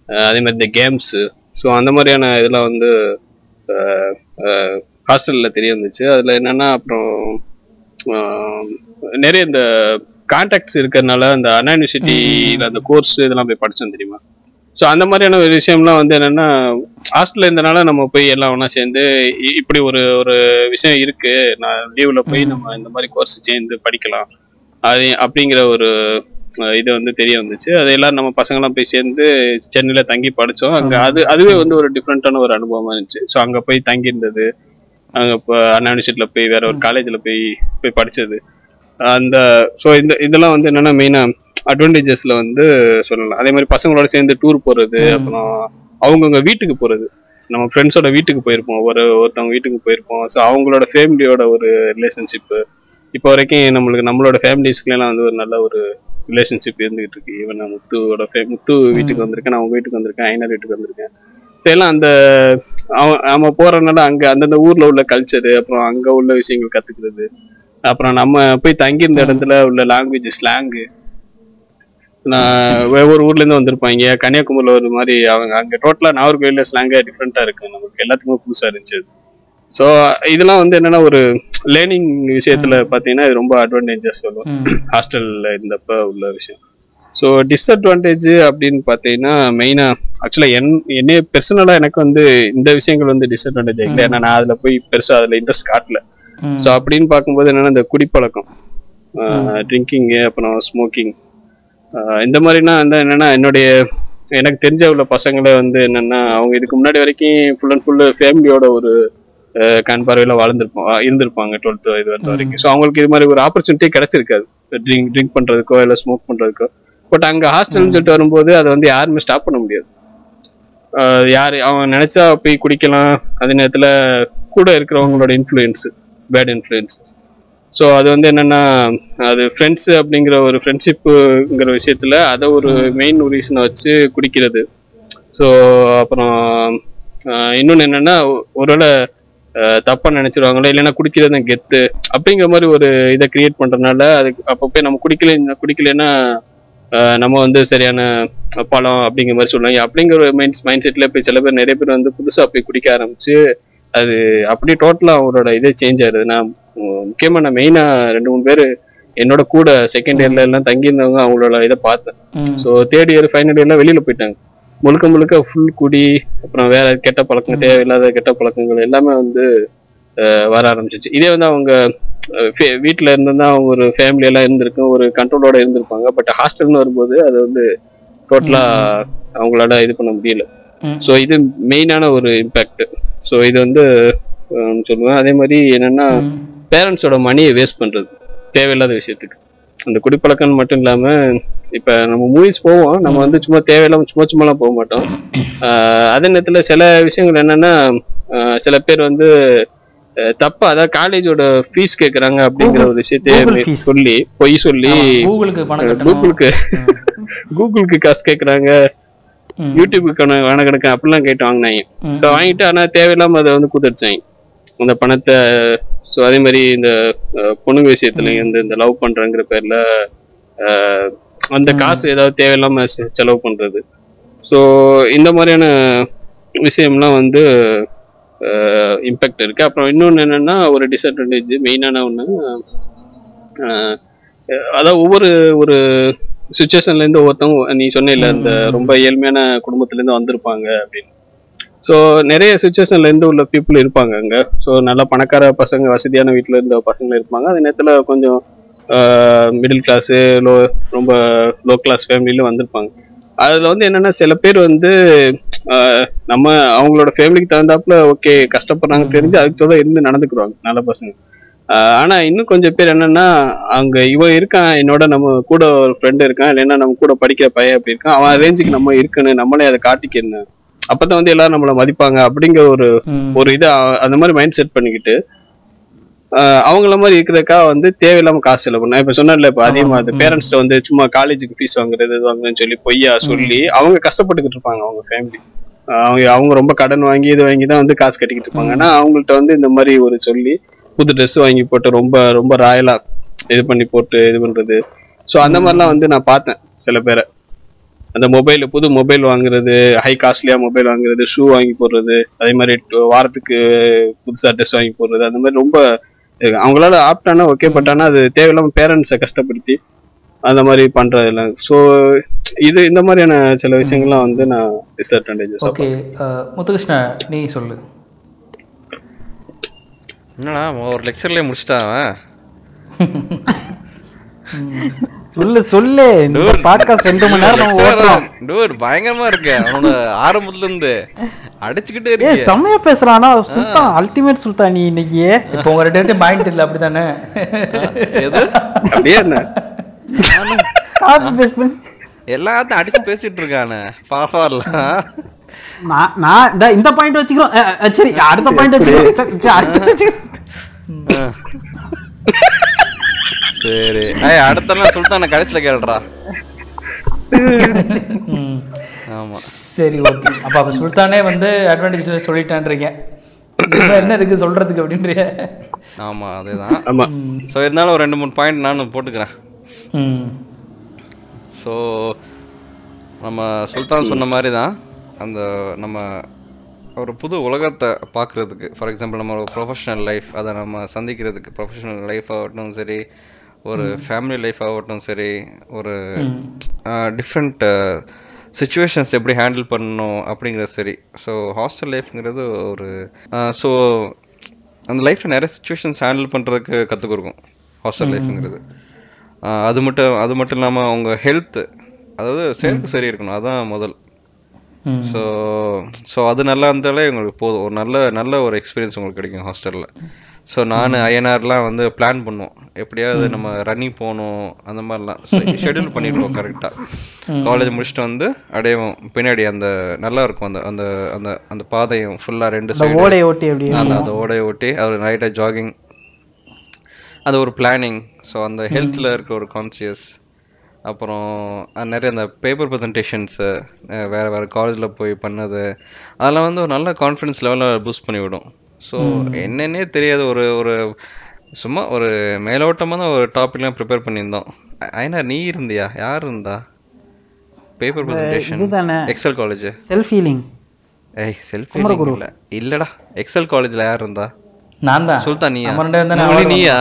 அதே மாதிரி இந்த கேம்ஸ் ஸோ அந்த மாதிரியான இதெல்லாம் வந்து ஹாஸ்டல்ல தெரிய வந்துச்சு. அதுல என்னன்னா அப்புறம் நிறைய இந்த கான்டாக்ட்ஸ் இருக்கிறதுனால அந்த அண்ணா யூனிவர்சிட்டியில அந்த கோர்ஸ் இதெல்லாம் போய் படிச்சோம் தெரியுமா? ஸோ அந்த மாதிரியான ஒரு விஷயம்லாம் வந்து என்னன்னா ஹாஸ்டல்ல இருந்தனால நம்ம போய் எல்லாம் ஒன்றா சேர்ந்து இப்படி ஒரு ஒரு விஷயம் இருக்கு. நான் லீவ்ல போய் நம்ம இந்த மாதிரி கோர்ஸ் சேர்ந்து படிக்கலாம். அது அப்படிங்கிற ஒரு இது வந்து தெரிய வந்துச்சு. அது எல்லாரும் நம்ம பசங்களாம் போய் சேர்ந்து சென்னையில தங்கி படிச்சோம். அங்க அது அதுவே வந்து ஒரு டிஃப்ரெண்டான ஒரு அனுபவமா இருந்துச்சு. ஸோ அங்க போய் தங்கி இருந்தது அங்க இப்போ அண்ணா யூனிவர்சிட்டியில போய் வேற ஒரு காலேஜ்ல போய் போய் படிச்சது. அந்த ஸோ இந்த இதெல்லாம் வந்து என்னன்னா மெயினா அட்வான்டேஜஸ்ல வந்து சொல்லலாம். அதே மாதிரி பசங்களோட சேர்ந்து டூர் போறது அப்புறம் அவங்கவுங்க வீட்டுக்கு போறது. நம்ம ஃப்ரெண்ட்ஸோட வீட்டுக்கு போயிருப்போம். ஒரு ஒருத்தவங்க வீட்டுக்கு போயிருப்போம். ஸோ அவங்களோட ஃபேமிலியோட ஒரு ரிலேஷன்ஷிப்பு இப்போ வரைக்கும் நம்மளுக்கு நம்மளோட ஃபேமிலிஸ்க்குலாம் வந்து ஒரு நல்ல ஒரு ரிலேஷன்ஷிப் இருந்துகிட்டு இருக்கு ஈவன் நான் முத்துவோட முத்து வீட்டுக்கு வந்திருக்கேன் நான் அவங்க வீட்டுக்கு வந்திருக்கேன் ஐநார் வீட்டுக்கு வந்திருக்கேன். எல்லாம் அந்த அவன் நம்ம போறதுனால அங்க அந்தந்த ஊர்ல உள்ள கல்ச்சரு அப்புறம் அங்க உள்ள விஷயங்கள் கத்துக்கிறது. அப்புறம் நம்ம போய் தங்கியிருந்த இடத்துல உள்ள லாங்குவேஜ் ஸ்லாங்கு ஒவ்வொரு ஊர்ல இருந்து வந்திருப்பாங்க கன்னியாகுமரியில ஒரு மாதிரி அவங்க அங்க டோட்டலா நாகர்கோயில ஸ்லாங்கே டிஃப்ரெண்டா இருக்கு. நமக்கு எல்லாத்துக்குமே புதுசா இருந்துச்சு ஸோ இதெல்லாம் வந்து என்னன்னா ஒரு லேர்னிங் விஷயத்துல பாத்தீங்கன்னா இது ரொம்ப அட்வான்டேஜஸ் சொல்லுவோம். ஹாஸ்டல்ல இருந்தப்ப உள்ள விஷயம். ஸோ டிஸ்அட்வான்டேஜ் அப்படின்னு பார்த்தீங்கன்னா மெயினாக ஆக்சுவலாக என் என்னைய பர்சனலாக எனக்கு வந்து இந்த விஷயங்கள் வந்து டிஸ்அட்வான்டேஜ் இல்லை ஏன்னா நான் அதில் போய் பெருசாக அதில் இன்ட்ரெஸ்ட் காட்டல. ஸோ அப்படின்னு பார்க்கும்போது என்னன்னா இந்த குடிப்பழக்கம் ட்ரிங்கிங்கு அப்புறம் ஸ்மோக்கிங் இந்த மாதிரினா வந்து என்னன்னா என்னுடைய எனக்கு தெரிஞ்ச உள்ள பசங்களே வந்து என்னன்னா அவங்க இதுக்கு முன்னாடி வரைக்கும் ஃபுல் அண்ட் ஃபுல்லு ஃபேமிலியோட ஒரு கண் பார்வையில வாழ்ந்திருப்போம் இருந்திருப்பாங்க டுவெல்த் இது வரைக்கும். ஸோ அவங்களுக்கு இது மாதிரி ஒரு ஆப்பர்ச்சுனிட்டி கிடைச்சிருக்காது. ட்ரிங்க் ட்ரிங்க் பண்றதுக்கோ இல்லை ஸ்மோக் பண்றதுக்கோ. பட் அங்க ஹாஸ்டல்னு சொல்லிட்டு வரும்போது அதை வந்து யாருமே ஸ்டாப் பண்ண முடியாது. யாரு அவன் நினைச்சா போய் குடிக்கலாம். அதே நேரத்துல கூட இருக்கிறவங்களோட இன்ஃப்ளூயன்ஸ் பேட் இன்ஃப்ளூயன்ஸ் ஸோ அது வந்து என்னன்னா அது ஃப்ரெண்ட்ஸ் அப்படிங்கிற ஒரு ஃப்ரெண்ட்ஷிப்புங்கிற விஷயத்துல அதை ஒரு மெயின் ரீசனை வச்சு குடிக்கிறது. ஸோ அப்புறம் ஆஹ் இன்னொன்னு என்னன்னா ஒருவேளை ஆஹ் தப்பா நினைச்சிருவாங்களோ இல்லைன்னா குடிக்கிறது கெத்து அப்படிங்கிற மாதிரி ஒரு இதை கிரியேட் பண்றதுனால அதுக்கு அப்போ போய் நம்ம குடிக்கல குடிக்கலைன்னா நம்ம வந்து சரியான பழம் அப்படிங்கிற மாதிரி சொல்லுவாங்க. அப்படிங்கிற மைண்ட் மைண்ட் செட்ல போய் சில பேர் நிறைய பேர் வந்து புதுசா போய் குடிக்க ஆரம்பிச்சு அது அப்படியே டோட்டலா அவங்களோட இதே சேஞ்ச் நான் உம், முக்கியமா நான் மெயினா ரெண்டு மூணு பேர் என்னோட கூட செகண்ட் இயர்ல எல்லாம் தங்கியிருந்தவங்க அவங்களோட இதை பார்த்தேன். ஸோ தேர்ட் இயர் ஃபைனல் இயர்லாம் வெளியில போயிட்டாங்க. முழுக்க முழுக்க ஃபுல் குடி அப்புறம் வேற கெட்ட பழக்கம் தேவையில்லாத கெட்ட பழக்கங்கள் எல்லாமே வந்து வர ஆரம்பிச்சிச்சு. இதே வந்து அவங்க வீட்ல இருந்திருந்தா அவங்க ஒரு ஃபேமிலி எல்லாம் இருந்திருக்கும் ஒரு கண்ட்ரோலோட இருந்திருப்பாங்க. பட் ஹாஸ்டல்னு வரும்போது அது வந்து டோட்டலா அவங்களால இது பண்ண முடியல. ஸோ இது மெயினான ஒரு இம்பேக்ட் ஸோ இது வந்து சொல்லுவேன். அதே மாதிரி என்னன்னா. பேரண்ட்ஸோட மணியை வேஸ்ட் பண்றது தேவையில்லாத விஷயத்துக்கு. அந்த குடிப்பழக்கம் மட்டும் இல்லாம இப்ப நம்ம மூவிஸ் போவோம் நம்ம வந்து சும்மா தேவையில்லாம சும்மா சும்மாலாம் போக மாட்டோம். ஆஹ் அதே நேரத்துல சில விஷயங்கள் என்னன்னா சில பேர் வந்து தப்பா அதாவது காலேஜோட ஃபீஸ் கேக்குறாங்க அப்படிங்கிற ஒரு Google விஷயத்தையே. சொல்லி பொய் சொல்லி கூகுளுக்கு கூகுளுக்கு காசு கேக்குறாங்க. யூடியூபுக்கு கணக்கு அப்படிலாம் கேட்டு வாங்கினாங்க. ஸோ வாங்கிட்டு ஆனா தேவையில்லாம அதை வந்து குதிர்ச்சாங்க அந்த பணத்தை ஸோ அதே மாதிரி இந்த பொண்ணுங்க விஷயத்துல இந்த இந்த லவ் பண்றங்கிற பேர்ல அந்த காசு ஏதாவது தேவையில்லாம செலவு பண்றது. ஸோ இந்த மாதிரியான விஷயம்லாம் வந்து இம்பேக்ட் இருக்கு. அப்புறம் இன்னொன்று என்னன்னா ஒரு டிஸ்அட்வான்டேஜ் மெயினான ஒன்று அதாவது ஒவ்வொரு ஒரு சுச்சுவேஷன்ல இருந்து ஒவ்வொருத்தவங்க நீ சொன்ன இந்த ரொம்ப ஏழ்மையான குடும்பத்துல இருந்து வந்திருப்பாங்க அப்படின்னு. ஸோ நிறைய சுச்சுவேஷன்லேருந்து உள்ள பீப்புள் இருப்பாங்க அங்கே. ஸோ நல்லா பணக்கார பசங்க வசதியான வீட்டில் இருந்த பசங்க இருப்பாங்க. அதே நேரத்தில் கொஞ்சம் மிடில் கிளாஸு லோ ரொம்ப லோ கிளாஸ் ஃபேமிலியில வந்திருப்பாங்க. அதில் வந்து என்னென்னா சில பேர் வந்து நம்ம அவங்களோட ஃபேமிலிக்கு தகுந்தாப்புல ஓகே கஷ்டப்படுறாங்க தெரிஞ்சு அதுக்கு தான் இருந்து நடந்துக்குறாங்க நல்ல பசங்க. ஆனால் ஆனா இன்னும் கொஞ்சம் பேர் என்னன்னா அங்க இவன் இருக்கான் என்னோட நம்ம கூட ஒரு ஃப்ரெண்டு இருக்கான் இல்லைன்னா நம்ம கூட படிக்கிற பையன் அப்படி இருக்கான் அவன் ரேஞ்சுக்கு நம்ம இருக்கணும் நம்மளே அதை காட்டிக்கணும். அப்பதான் வந்து எல்லாரும் நம்மள மதிப்பாங்க அப்படிங்கிற ஒரு. ஒரு இதை அந்த மாதிரி மைண்ட் செட் பண்ணிக்கிட்டு அவங்கள மாதிரி இருக்கிறதுக்கா வந்து தேவையில்லாம காசு செலவு பண்ண. இப்ப சொன்னேன்ல இப்ப அதிகமா அது பேரண்ட்ஸ்ட வந்து சும்மா காலேஜுக்கு ஃபீஸ் வாங்குறது இது வாங்குறதுன்னு சொல்லி பொய்யா சொல்லி அவங்க கஷ்டப்பட்டுக்கிட்டு இருப்பாங்க அவங்க ஃபேமிலி அவங்க அவங்க ரொம்ப கடன் வாங்கி இது வாங்கி தான் வந்து காசு கட்டிக்கிட்டு இருப்பாங்க. ஆனா அவங்கள்ட்ட வந்து இந்த மாதிரி ஒரு சொல்லி புது ட்ரெஸ் வாங்கி போட்டு ரொம்ப ரொம்ப ராயலா இது பண்ணி போட்டு இது பண்றது. ஸோ அந்த மாதிரிலாம் வந்து நான் பார்த்தேன் சில பேரை. அந்த மொபைல் புது மொபைல் வாங்குறது ஹை காஸ்ட்லியா மொபைல் வாங்குறது ஷூ வாங்கி போடுறது அதே மாதிரி டு- வாரத்துக்கு புதுசா ட்ரெஸ் வாங்கி போடுறது அந்த மாதிரி ரொம்ப. அவங்களால ஆப்டானா ஓகே பட் ஆனா அது தேவையில்லாம பேரண்ட்ஸை கஷ்டப்படுத்தி அந்த மாதிரி பண்றது இல்லை ஸோ இது இந்த மாதிரியான சில விஷயங்கள்லாம் வந்து நான் டிஸ்அட்வான்டேஜஸ் ஓகே முத்துகிருஷ்ணா நீ சொல்லு. என்னடா ஒரு லெக்சர்லயே முடிச்சிட்டான் சொல்லு சொல்லு. இந்த பாட்காஸ்ட் ரெண்டு மணி நேரம் நம்ம ஓட்டுறோம். டூர் பயங்கரமா இருக்கு. அவனோட ஆரம்பத்துல இருந்து அடிச்சுக்கிட்டே ஏய் இருக்கு. செம்மையா பேசுறானா. சுல்தான் அல்டிமேட் சுல்தான் நீ இன்னைக்கு. இப்போ உங்க ரெண்டு பேர்த்தையும் பாயிண்ட் இல்லை அப்படிதானே எது? அப்படியே என்ன? காப்பி பேஸ்ட் பண்ணி எல்லாத்தையும் அடிச்சு பேசிட்டு இருக்கானே. பாப்பாலாம் நான் நான் இந்த- பாயிண்ட் வச்சுக்கிறோம். சரி அடுத்த பாயிண்ட் வச்சுக்கிறோம். அடுத்த வச்சுக்கிறோம். சரி. ஏய் அடுத்தலாம் சுல்தான கடைசியில கேளுடா. ம். ஆமா. சரி ஓகே. அப்போ அப்போ சுல்தானே வந்து அட்வான்டேஜ் சொல்லிட்டான்றீங்க. இதுல என்ன இருக்கு சொல்றதுக்கு அப்படின்றிய. ஆமா அதேதான். ஆமா. ஸோ இருந்தாலும் ஒரு ரெண்டு மூணு பாயிண்ட் நானும் போட்டுக்கிறேன். ம். ஸோ நம்ம சுல்தான் சொன்ன மாதிரி தான் அந்த நம்ம ஒரு புது உலகத்தை பார்க்குறதுக்கு ஃபார் எக்ஸாம்பிள் நம்ம ஒரு ப்ரொஃபஷனல் லைஃப் அதை நம்ம சந்திக்கிறதுக்கு ப்ரொஃபஷனல் லைஃப் ஆகட்டும் சரி ஒரு ஃபேமிலி லைஃப் ஆகட்டும் சரி ஒரு டிஃப்ரெண்ட் சுச்சுவேஷன்ஸ் எப்படி ஹேண்டில் பண்ணணும் அப்படிங்கிறது சரி. ஸோ ஹாஸ்டல் லைஃப்ங்கிறது ஒரு ஸோ அந்த லைஃப்பில் நிறைய சுச்சுவேஷன்ஸ் ஹேண்டில் பண்ணுறதுக்கு கற்றுக் கொடுக்கும் ஹாஸ்டல் லைஃப்ங்கிறது அது மட்டும் அது மட்டும் இல்லாமல் அவங்க ஹெல்த் அதாவது சேர்க்கு சரி இருக்கணும் அதான் முதல். ஸோ ஸோ அது நல்லா இருந்தாலே உங்களுக்கு போதும். ஒரு நல்ல நல்ல ஒரு எக்ஸ்பீரியன்ஸ் உங்களுக்கு கிடைக்கும் ஹாஸ்டலில் ஸோ நான் ஐஎன்ஆர்லாம் வந்து பிளான் பண்ணுவோம். எப்படியாவது நம்ம ரன்னிங் போகணும் அந்த மாதிரிலாம். ஷெட்யூல் பண்ணிடுவோம் கரெக்டாக காலேஜ் முடிச்சுட்டு வந்து அடையோம் பின்னாடி அந்த நல்லா இருக்கும். அந்த அந்த அந்த அந்த பாதையும் ஃபுல்லாக ரெண்டு சைடு ஓடையை ஓட்டி அந்த அந்த ஓடையை ஒட்டி அவர் நைட்டாக ஜாகிங் அது ஒரு பிளானிங் ஸோ அந்த ஹெல்த்தில் இருக்க ஒரு கான்சியஸ் அப்புறம் நிறைய அந்த பேப்பர் ப்ரெசன்டேஷன்ஸு வேறு வேறு காலேஜில் போய் பண்ணது. அதெல்லாம் வந்து ஒரு நல்ல கான்ஃபிடன்ஸ் லெவலில் பூஸ்ட் பண்ணி விடும் ஸோ என்னன்னே தெரியாத. ஒரு ஒரு சும்மா ஒரு மேலோட்டமாக தான் ஒரு டாபிக்லாம் ப்ரிப்பேர் பண்ணியிருந்தோம். ஐனா நீ இருந்தியா? யார் இருந்தா? Paper presentation Excel college self healing ஏய் செல்ஃபி இல்ல. இல்லடா. எக்ஸல் காலேஜ்ல யார் இருந்தா? நான் தான். சுல்தான் நீயா? நம்ம ரெண்டு பேரும் தானே மொழி நீயா?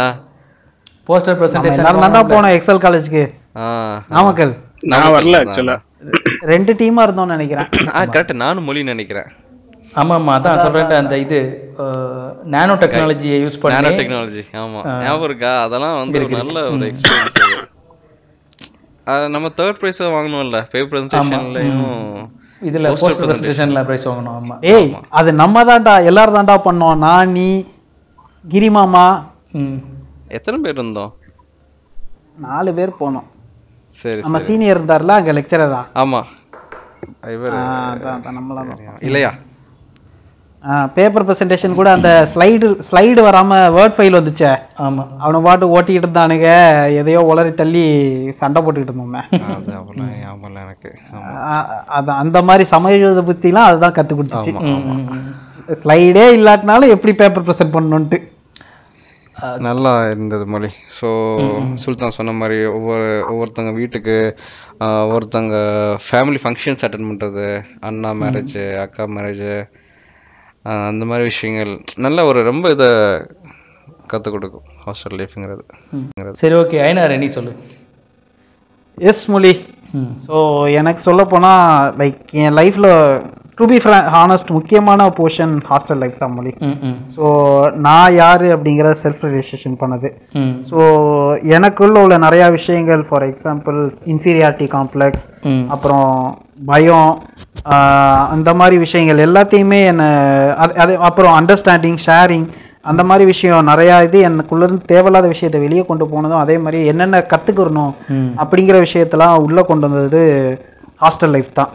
போஸ்டர் நம்ம எல்லாரும் தாண்டா ப்ரெசன்டேஷன் போனோம் எக்ஸல் காலேஜ்க்கு ஆ. நாமக்கல் நான் வரல ஆக்சுவலா ரெண்டு டீமா இருந்தோம்னு நினைக்கிறேன். ஆ கரெக்ட் நானும் மொழி நினைக்கிறேன். ஆமா ஆமா அதான் சொல்றேன் அந்த இது நானோ டெக்னாலஜியை யூஸ் நானோ பண்ணி டெக்னாலஜி ஆமா. ஞாபகம் இருக்கா? அதெல்லாம் வந்து ஒரு நல்ல ஒரு எக்ஸ்பீரியன்ஸ் அது. நம்ம தேர்ட் ப்ரைஸ் வாங்கணும்ல பேப்பர் ப்ரெசன்டேஷன்லயும் இதுல போஸ்டர் ப்ரெசன்டேஷன்ல பிரைஸ் வாங்கணும் ஆமா. ஏய் அது நம்ம தான்டா எல்லாரும் தான்டா பண்ணோம். நான் நீ கிரிமாமா ம். எத்தனை பேர் இருந்தோம்? நாலு பேர் போனோம். சரி நம்ம சீனியர் இருந்தார்ல அங்க லெக்சரரா ஆமா. இவர் அதான் அதான் நம்மளாம் தான் இல்லையா பேப்பர் ப்ரெசன்டேஷன் கூட அந்த ஸ்லைடு ஸ்லைடு வராம வேர்ட் ஃபைல் வந்துச்சே. ஆமாம் அவனை பாட்டு ஓட்டிக்கிட்டு இருந்தானுங்க. எதையோ உளறி தள்ளி சண்டை போட்டுக்கிட்டு இருந்தோமே. அது எனக்கு. ஆமா. அ- அதான் அந்த மாதிரி சமயோத புத்திலாம் அதுதான் கற்றுக் கொடுத்துச்சு. ஸ்லைடே இல்லாட்டினாலும் எப்படி பேப்பர் ப்ரெசென்ட் பண்ணணுன்ட்டு நல்லா இருந்தது மொழி. ஸோ சுல்தான் சொன்ன மாதிரி ஒவ்வொரு ஒவ்வொருத்தங்க வீட்டுக்கு ஆஹ், ஒவ்வொருத்தங்க ஃபேமிலி ஃபங்க்ஷன்ஸ் அட்டன் பண்ணுறது அண்ணா மேரேஜ் அக்கா மேரேஜ் அந்த மாதிரி விஷயங்கள் நல்ல ஒரு ரொம்ப இதை கற்றுக் கொடுக்கும் ஹாஸ்டல் லைஃப்ங்கிறது சரி ஓகே ஐநார் நீ சொல்லு. எஸ் மொழி ஸோ எனக்கு சொல்ல போனால் லைக் என் லைஃப்பில் டு பி ஹானஸ்ட் முக்கியமான போர்ஷன் ஹாஸ்டல் லைஃப் தான் மொழி ஸோ நான் யார் அப்படிங்கிற செல்ஃப் ரியலைசேஷன் பண்ணது. ஸோ எனக்குள்ள உள்ள நிறையா விஷயங்கள் ஃபார் எக்ஸாம்பிள் இன்ஃபீரியாரிட்டி காம்ப்ளெக்ஸ் அப்புறம் பயம் அந்த மாதிரி விஷயங்கள் எல்லாத்தையுமே என்னை அது அது அப்புறம் அண்டர்ஸ்டாண்டிங் ஷேரிங் அந்த மாதிரி விஷயம் நிறையா இது எனக்குள்ளேருந்து தேவையில்லாத விஷயத்தை வெளியே கொண்டு போனதும் அதே மாதிரி என்னென்ன கற்றுக்கிறணும். அப்படிங்கிற விஷயத்தெல்லாம் உள்ளே கொண்டு வந்தது ஹாஸ்டல் லைஃப் தான்.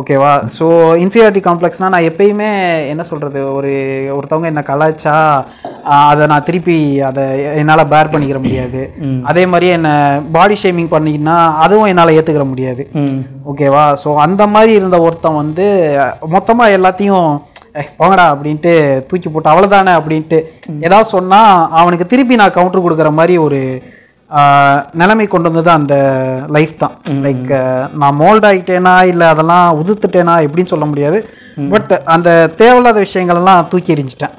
ஓகேவா ஸோ இன்ஃபீரியாரிட்டி காம்ப்ளெக்ஸ்னால் நான் எப்பயுமே என்ன சொல்கிறது ஒரு ஒருத்தவங்க என்ன கலாய்ச்சா அதை நான் திருப்பி அதை என்னால் பேர் பண்ணிக்கிற முடியாது. அதே மாதிரி என்னை பாடி ஷேமிங் பண்ணிக்கினா அதுவும் என்னால் ஏற்றுக்கிற முடியாது. ஓகேவா ஸோ அந்த மாதிரி இருந்த ஒருத்தன் வந்து மொத்தமாக எல்லாத்தையும் "ஏய், போங்கடா அப்படின்ட்டு தூக்கி போட்டு அவ்வளோதானே அப்படின்ட்டு ஏதாவது சொன்னால் அவனுக்கு திருப்பி நான் கவுண்டர் கொடுக்குற மாதிரி ஒரு நிலைமை கொண்டு வந்தது அந்த லைஃப் தான். லைக் நான் மோல்ட் ஆகிட்டேனா இல்லை அதெல்லாம் உதுத்துட்டேனா எப்படின்னு சொல்ல முடியாது. பட் அந்த தேவையில்லாத விஷயங்கள் எல்லாம் தூக்கி எறிஞ்சிட்டேன்.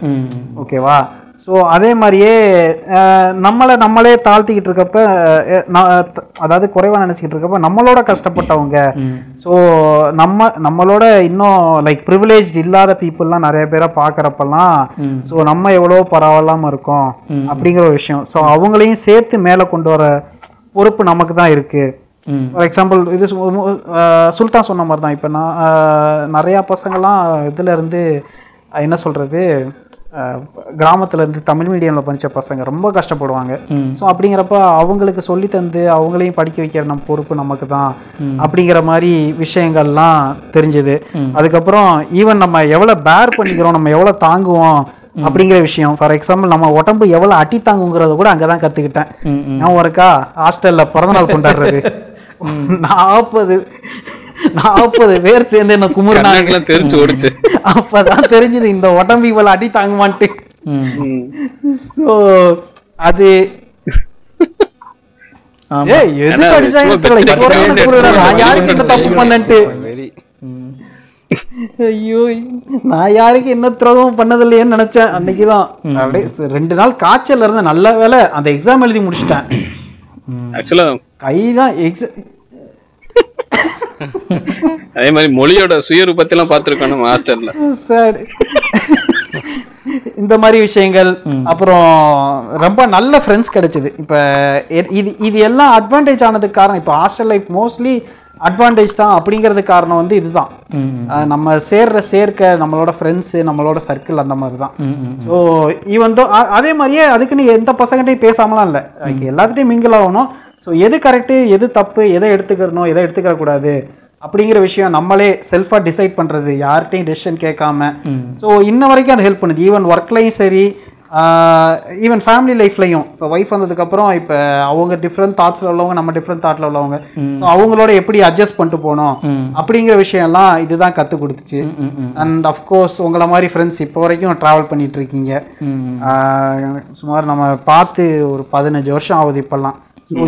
ஓகேவா ஸோ அதே மாதிரியே நம்மளை நம்மளே தாழ்த்திக்கிட்டு இருக்கப்ப அதாவது குறைவாக நினச்சிக்கிட்டு இருக்கப்ப நம்மளோட கஷ்டப்பட்டவங்க. ஸோ நம்ம நம்மளோட இன்னும் லைக் ப்ரிவிலேஜ் இல்லாத பீப்புளெலாம் நிறைய பேரை பார்க்குறப்பெல்லாம் ஸோ நம்ம எவ்வளோ பரவாயில்லாமல் இருக்கோம் அப்படிங்கிற ஒரு விஷயம். ஸோ அவங்களையும் சேர்த்து மேலே கொண்டு வர பொறுப்பு நமக்கு தான் இருக்குது ஃபார் எக்ஸாம்பிள் இது சுல்தான் சொன்ன மாதிரி தான் இப்போ நான் நிறையா பசங்கள்லாம் இதில் இருந்து என்ன சொல்கிறது கிராமத்துல இருந்து தமிழ் மீடியமில் படித்த பசங்க ரொம்ப கஷ்டப்படுவாங்க. ஸோ அப்படிங்கிறப்ப அவங்களுக்கு சொல்லி தந்து அவங்களையும் படிக்க வைக்கிற நம்ம பொறுப்பு நமக்கு தான் அப்படிங்கிற மாதிரி விஷயங்கள்லாம் தெரிஞ்சது. அதுக்கப்புறம் ஈவன் நம்ம எவ்வளோ பேர் பண்ணிக்கிறோம் நம்ம எவ்வளோ தாங்குவோம் அப்படிங்கிற விஷயம். ஃபார் எக்ஸாம்பிள் நம்ம உடம்பு எவ்வளோ அடி தாங்குங்கிறத கூட அங்கே தான் கற்றுக்கிட்டேன் ஞாபகம் இருக்கா? ஹாஸ்டல்ல பிறந்தநாள் கொண்டாடுறது. நாற்பது நாற்பது பேர் சேர்ந்து என்ன குமுறினாங்க. தெரிச்சு ஓடிச்சு. அப்பதான் தெரிஞ்சது இந்த உடம்பு இவ்வளவு அடி தாங்குமான்ட்டு ம். ஸோ அது ஐயோ நான் யாருக்கு என்ன துரோகம் பண்ணதில்லையேன்னு நினைச்சேன் அன்னைக்குதான். அப்படியே ரெண்டு நாள் காய்ச்சல் இருந்தேன் நல்ல வேலை அந்த எக்ஸாம் எழுதி முடிச்சிட்டேன். கைதான் எக்ஸ அதே மாதிரி மொழியோட சுயரூபத்தை எல்லாம் பார்த்திருக்கோம் நம்ம ஹாஸ்டல்ல சார். இந்த மாதிரி விஷயங்கள் அப்புறம் ரொம்ப நல்ல ஃப்ரெண்ட்ஸ் கிடைச்சது. இப்போ இது இது எல்லாம் அட்வான்டேஜ் ஆனதுக்கு காரணம் இப்போ ஹாஸ்டல் லைஃப் மோஸ்ட்லி அட்வான்டேஜ் தான் அப்படிங்கிறதுக்கு காரணம் வந்து இதுதான். நம்ம சேர்ற சேர்க்க நம்மளோட ஃப்ரெண்ட்ஸு நம்மளோட சர்க்கிள் அந்த மாதிரி தான் ஸோ ஈவன் தோ அதே மாதிரியே அதுக்குன்னு எந்த பசங்கள்ட்டையும் பேசாமலாம் இல்லை. எல்லாத்துட்டையும் மிங்கிள் ஆகணும். ஸோ எது கரெக்டு எது தப்பு எதை எடுத்துக்கிறணும் எதை எடுத்துக்கிற கூடாது அப்படிங்கிற விஷயம் நம்மளே செல்ஃபாக டிசைட் பண்ணுறது யார்கிட்டையும் டெசிஷன் கேட்காம. ஸோ இன்ன வரைக்கும் அது ஹெல்ப் பண்ணுது. ஈவன் ஒர்க்லையும் சரி ஈவன் ஃபேமிலி லைஃப்லையும் இப்போ ஒய்ஃப் வந்ததுக்கப்புறம் இப்போ அவங்க டிஃப்ரெண்ட் தாட்ஸில் உள்ளவங்க நம்ம டிஃப்ரெண்ட் தாட்டில் உள்ளவங்க. ஸோ அவங்களோட எப்படி அட்ஜஸ்ட் பண்ணிட்டு போகணும் அப்படிங்கிற விஷயம்லாம் இதுதான் கற்றுக் கொடுத்துச்சு. அண்ட் அஃப்கோர்ஸ் உங்களை மாதிரி ஃப்ரெண்ட்ஸ் இப்போ வரைக்கும் ட்ராவல் பண்ணிட்டு இருக்கீங்க. சுமார் நம்ம பார்த்து ஒரு பதினஞ்சு வருஷம் ஆகுது இப்போல்லாம்.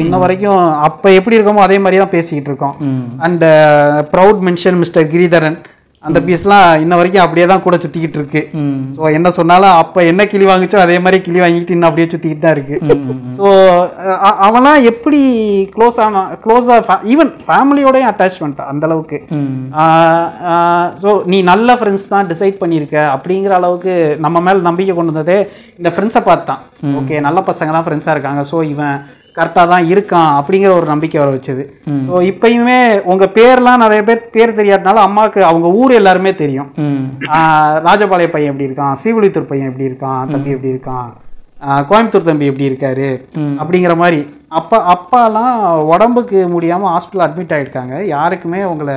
இன்ன வரைக்கும் அப்போ எப்படி இருக்கோமோ அதே மாதிரி தான் பேசிக்கிட்டு இருக்கோம். And proud mention mister Giridharan. அந்த பீஸ்லாம் இன்ன வரைக்கும் அப்படியே தான் கூட சுற்றிக்கிட்டு இருக்கு. ஸோ என்ன சொன்னாலும் அப்போ என்ன கிளி வாங்கிச்சோ அதே மாதிரி கிளி வாங்கிட்டு இன்னும் அப்படியே சுற்றிக்கிட்டு தான் இருக்கு. ஸோ அவன்லாம் எப்படி க்ளோஸ் ஆனா க்ளோஸாக ஈவன் ஃபேமிலியோடய அட்டாச்மெண்ட் அந்த அளவுக்கு. ஸோ நீ நல்ல ஃப்ரெண்ட்ஸ் தான் டிசைட் பண்ணியிருக்க அப்படிங்கிற அளவுக்கு நம்ம மேல் நம்பிக்கை கொண்டு வந்ததே இந்த ஃப்ரெண்ட்ஸை பார்த்து தான். ஓகே நல்ல பசங்க தான் ஃப்ரெண்ட்ஸாக இருக்காங்க. ஸோ இவன் கரெக்டாக தான் இருக்கான் அப்படிங்கிற ஒரு நம்பிக்கை வர வச்சது. ஸோ இப்பயுமே உங்கள் பேர்லாம் நிறைய பேர் பேர் தெரியாதனால அம்மாவுக்கு அவங்க ஊர் எல்லாருமே தெரியும். ராஜபாளைய பையன் எப்படி இருக்கான்? சீவலித்தூர் பையன் எப்படி இருக்கான்? தம்பி எப்படி இருக்கான்? கோயம்புத்தூர் தம்பி எப்படி இருக்காரு? அப்படிங்கிற மாதிரி அப்பா அப்பாலாம் உடம்புக்கு முடியாம ஹாஸ்பிட்டல் அட்மிட் ஆயிருக்காங்க. யாருக்குமே உங்களை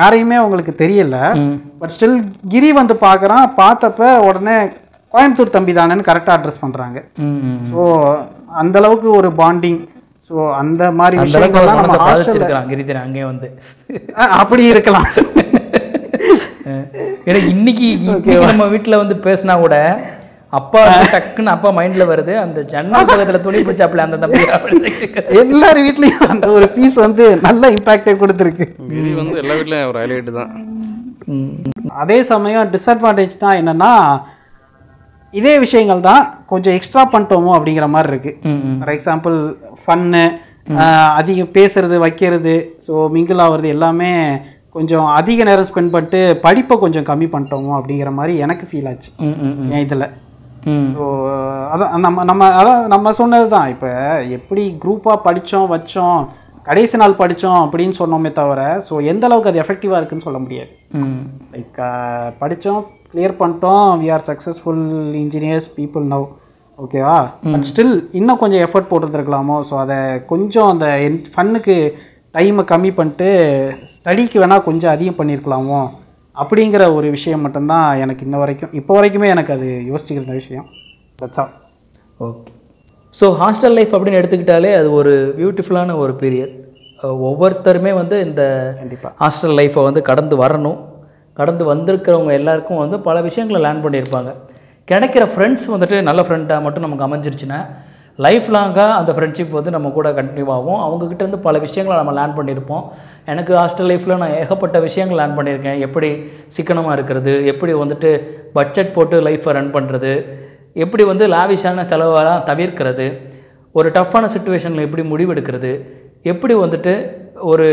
யாரையுமே உங்களுக்கு தெரியல. பட் ஸ்டில் கிரி வந்து பார்க்கறான். பார்த்தப்ப உடனே கோயம்புத்தூர் தம்பி தானேன்னு கரெக்டாக அட்ரஸ் பண்றாங்க. ம் ஸோ அந்த அளவுக்கு ஒரு பாண்டிங் ஸோ அந்த மாதிரி விஷயங்கள்லாம் நம்ம பாதிச்சிருக்கிறான் கிரிதரன் அங்கே வந்து. அப்படி இருக்கலாம். எனக்கு இன்னைக்கு நம்ம வீட்ல வந்து பேசினா கூட அப்பா டக்குன்னு அப்பா மைண்ட்ல வருது. அந்த ஜன்னல் பக்கத்துல துணி பிடிச்சாப்ல அந்த தம்பி. எல்லார் வீட்லயும் அந்த ஒரு பீஸ் வந்து நல்ல இம்பாக்டே கொடுத்துருக்கு. கிரி வந்து எல்லா வீட்லயும் ஒரு ஹைலைட் தான். அதே சமயம் டிஸ்அட்வான்டேஜ் தான் என்னன்னா இதே விஷயங்கள் தான் கொஞ்சம் எக்ஸ்ட்ரா பண்ணிட்டோமோ அப்படிங்கிற மாதிரி இருக்கு ம், ம். ஃபார் எக்ஸாம்பிள் ஃபன்னு அதிகம் பேசுறது வைக்கிறது ஸோ மிங்கிள் ஆகுறது எல்லாமே கொஞ்சம் அதிக நேரம் ஸ்பெண்ட் பண்ணிட்டு படிப்பை கொஞ்சம் கம்மி பண்ணிட்டோமோ அப்படிங்கிற மாதிரி எனக்கு ஃபீல் ஆச்சு. என் இதில். ஸோ அதான் நம்ம நம்ம அதான் நம்ம சொன்னது தான் இப்போ எப்படி குரூப்பாக படித்தோம் வச்சோம் கடைசி நாள் படித்தோம் அப்படின்னு சொன்னோமே தவிர ஸோ எந்த அளவுக்கு அது எஃபெக்டிவாக இருக்குன்னு சொல்ல முடியாது. லைக் படித்தோம் கிளியர் பண்ணிட்டோம் we are successful engineers people now ஓகேவா பட் ஸ்டில் இன்னும் கொஞ்சம் எஃபர்ட் போட்டுருந்துருக்கலாமோ? ஸோ அதை கொஞ்சம் அந்த ஃபன்னுக்கு டைமை கம்மி பண்ணிட்டு ஸ்டடிக்கு வேணால் கொஞ்சம் அதிகம் பண்ணியிருக்கலாமோ அப்படிங்கிற ஒரு விஷயம் மட்டும்தான் எனக்கு இன்ன வரைக்கும் இப்போ வரைக்குமே எனக்கு அது யோசிச்சுக்கிற விஷயம். That's all okay so hostel life அப்படின்னு எடுத்துக்கிட்டாலே அது ஒரு பியூட்டிஃபுல்லான ஒரு பீரியட் ஒவ்வொருத்தருமே வந்து இந்த கண்டிப்பா. ஹாஸ்டல் லைஃப்பை வந்து கடந்து வரணும். கடந்து வந்திருக்கிறவங்க எல்லாருக்கும் வந்து பல விஷயங்களை லேர்ன் பண்ணியிருப்பாங்க. கிடைக்கிற ஃப்ரெண்ட்ஸ் வந்துட்டு நல்ல ஃப்ரெண்டாக மட்டும் நமக்கு அமைஞ்சிருச்சுன்னா லைஃப் லாங்காக அந்த ஃப்ரெண்ட்ஷிப் வந்து நம்ம கூட கண்டினியூ ஆகும். அவங்கக்கிட்டேருந்து பல விஷயங்களை நம்ம லேர்ன் பண்ணியிருப்போம் எனக்கு ஹாஸ்டல் லைஃப்பில் நான் ஏகப்பட்ட விஷயங்கள் லேர்ன் பண்ணியிருக்கேன். எப்படி சிக்கனமாக இருக்கிறது எப்படி வந்துட்டு பட்ஜெட் போட்டு லைஃப்பை ரன் பண்ணுறது எப்படி வந்து லாவிஷான செலவெல்லாம் தவிர்க்கிறது ஒரு டஃப்பான சுச்சுவேஷனில் எப்படி முடிவெடுக்கிறது எப்படி வந்துட்டு ஒரு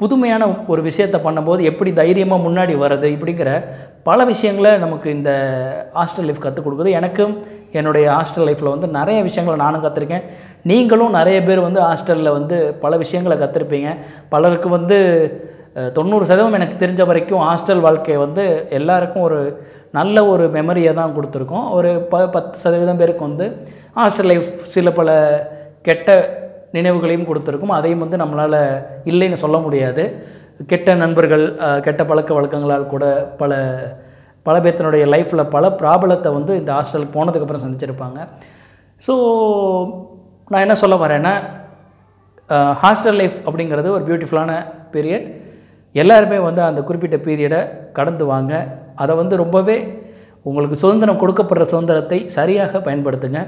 புதுமையான ஒரு விஷயத்தை பண்ணும்போது எப்படி தைரியமாக முன்னாடி வர்றது இப்படிங்கிற பல விஷயங்களை நமக்கு இந்த ஹாஸ்டல் லைஃப் கற்றுக் கொடுக்குது. எனக்கும் என்னுடைய ஹாஸ்டல் லைஃப்பில் வந்து நிறைய விஷயங்களை நானும் கற்றுருக்கேன் நீங்களும் நிறைய பேர் வந்து ஹாஸ்டலில் வந்து பல விஷயங்களை கற்றுருப்பீங்க பலருக்கு வந்து தொண்ணூறு சதவீதம் எனக்கு தெரிஞ்ச வரைக்கும் ஹாஸ்டல் வாழ்க்கை வந்து எல்லாருக்கும் ஒரு நல்ல ஒரு மெமரியை தான் கொடுத்துருக்கோம். ஒரு ப பத்து சதவீதம் பேருக்கு வந்து ஹாஸ்டல் லைஃப் சில பல கெட்ட நினைவுகளையும் கொடுத்துருக்கும். அதையும் வந்து நம்மளால் இல்லைன்னு சொல்ல முடியாது. கெட்ட நண்பர்கள் கெட்ட பழக்க வழக்கங்களால் கூட பல பல பேர்த்தனுடைய லைஃப்பில் பல ப்ராப்ளத்தை வந்து இந்த ஹாஸ்டலுக்கு போனதுக்கப்புறம் சந்திச்சிருப்பாங்க. ஸோ நான் என்ன சொல்ல வரேன்னா ஹாஸ்டல் லைஃப் அப்படிங்கிறது ஒரு பியூட்டிஃபுல்லான பீரியட் எல்லாருமே வந்து அந்த குறிப்பிட்ட பீரியடை கடந்து வாங்க. அதை வந்து ரொம்பவே உங்களுக்கு சுதந்திரம் கொடுக்கப்படுற சுதந்திரத்தை சரியாக பயன்படுத்துங்க.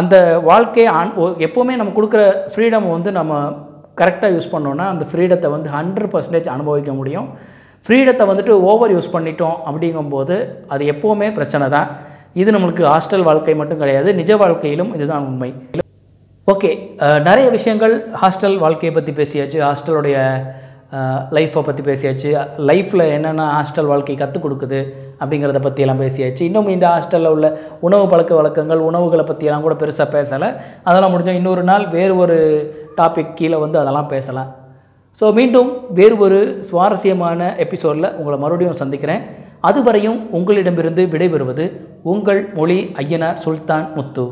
அந்த வாழ்க்கையை ஆன் எப்போவுமே நம்ம கொடுக்குற ஃப்ரீடம் வந்து நம்ம கரெக்டாக யூஸ் பண்ணோன்னா அந்த ஃப்ரீடத்தை வந்து ஹண்ட்ரட் பர்சன்டேஜ் அனுபவிக்க முடியும். ஃப்ரீடத்தை வந்துட்டு ஓவர் யூஸ் பண்ணிட்டோம் அப்படிங்கும்போது அது எப்போவுமே பிரச்சனை தான். இது நம்மளுக்கு ஹாஸ்டல் வாழ்க்கை மட்டும் கிடையாது நிஜ வாழ்க்கையிலும் இதுதான் உண்மை. ஓகே நிறைய விஷயங்கள் ஹாஸ்டல் வாழ்க்கையை பற்றி பேசியாச்சு. ஹாஸ்டலுடைய லைஃப்பை பற்றி பேசியாச்சு. லைஃப்பில் என்னென்ன ஹாஸ்டல் வாழ்க்கை கற்றுக் கொடுக்குது? அப்படிங்கிறத பற்றியெல்லாம் பேசியாச்சு. இன்னும் இந்த ஹாஸ்டலில் உள்ள உணவு பழக்க வழக்கங்கள் உணவுகளை பற்றியெல்லாம் கூட பெருசாக பேசலை. அதெல்லாம் முடிஞ்சோம் இன்னொரு நாள் வேறு ஒரு டாபிக் கீழே வந்து அதெல்லாம் பேசலாம். ஸோ மீண்டும் வேறு ஒரு சுவாரஸ்யமான எபிசோடில் உங்களை மறுபடியும் சந்திக்கிறேன். அதுவரையும் உங்களிடமிருந்து விடைபெறுவது உங்கள் மொழி ஐயனார் சுல்தான் முத்து.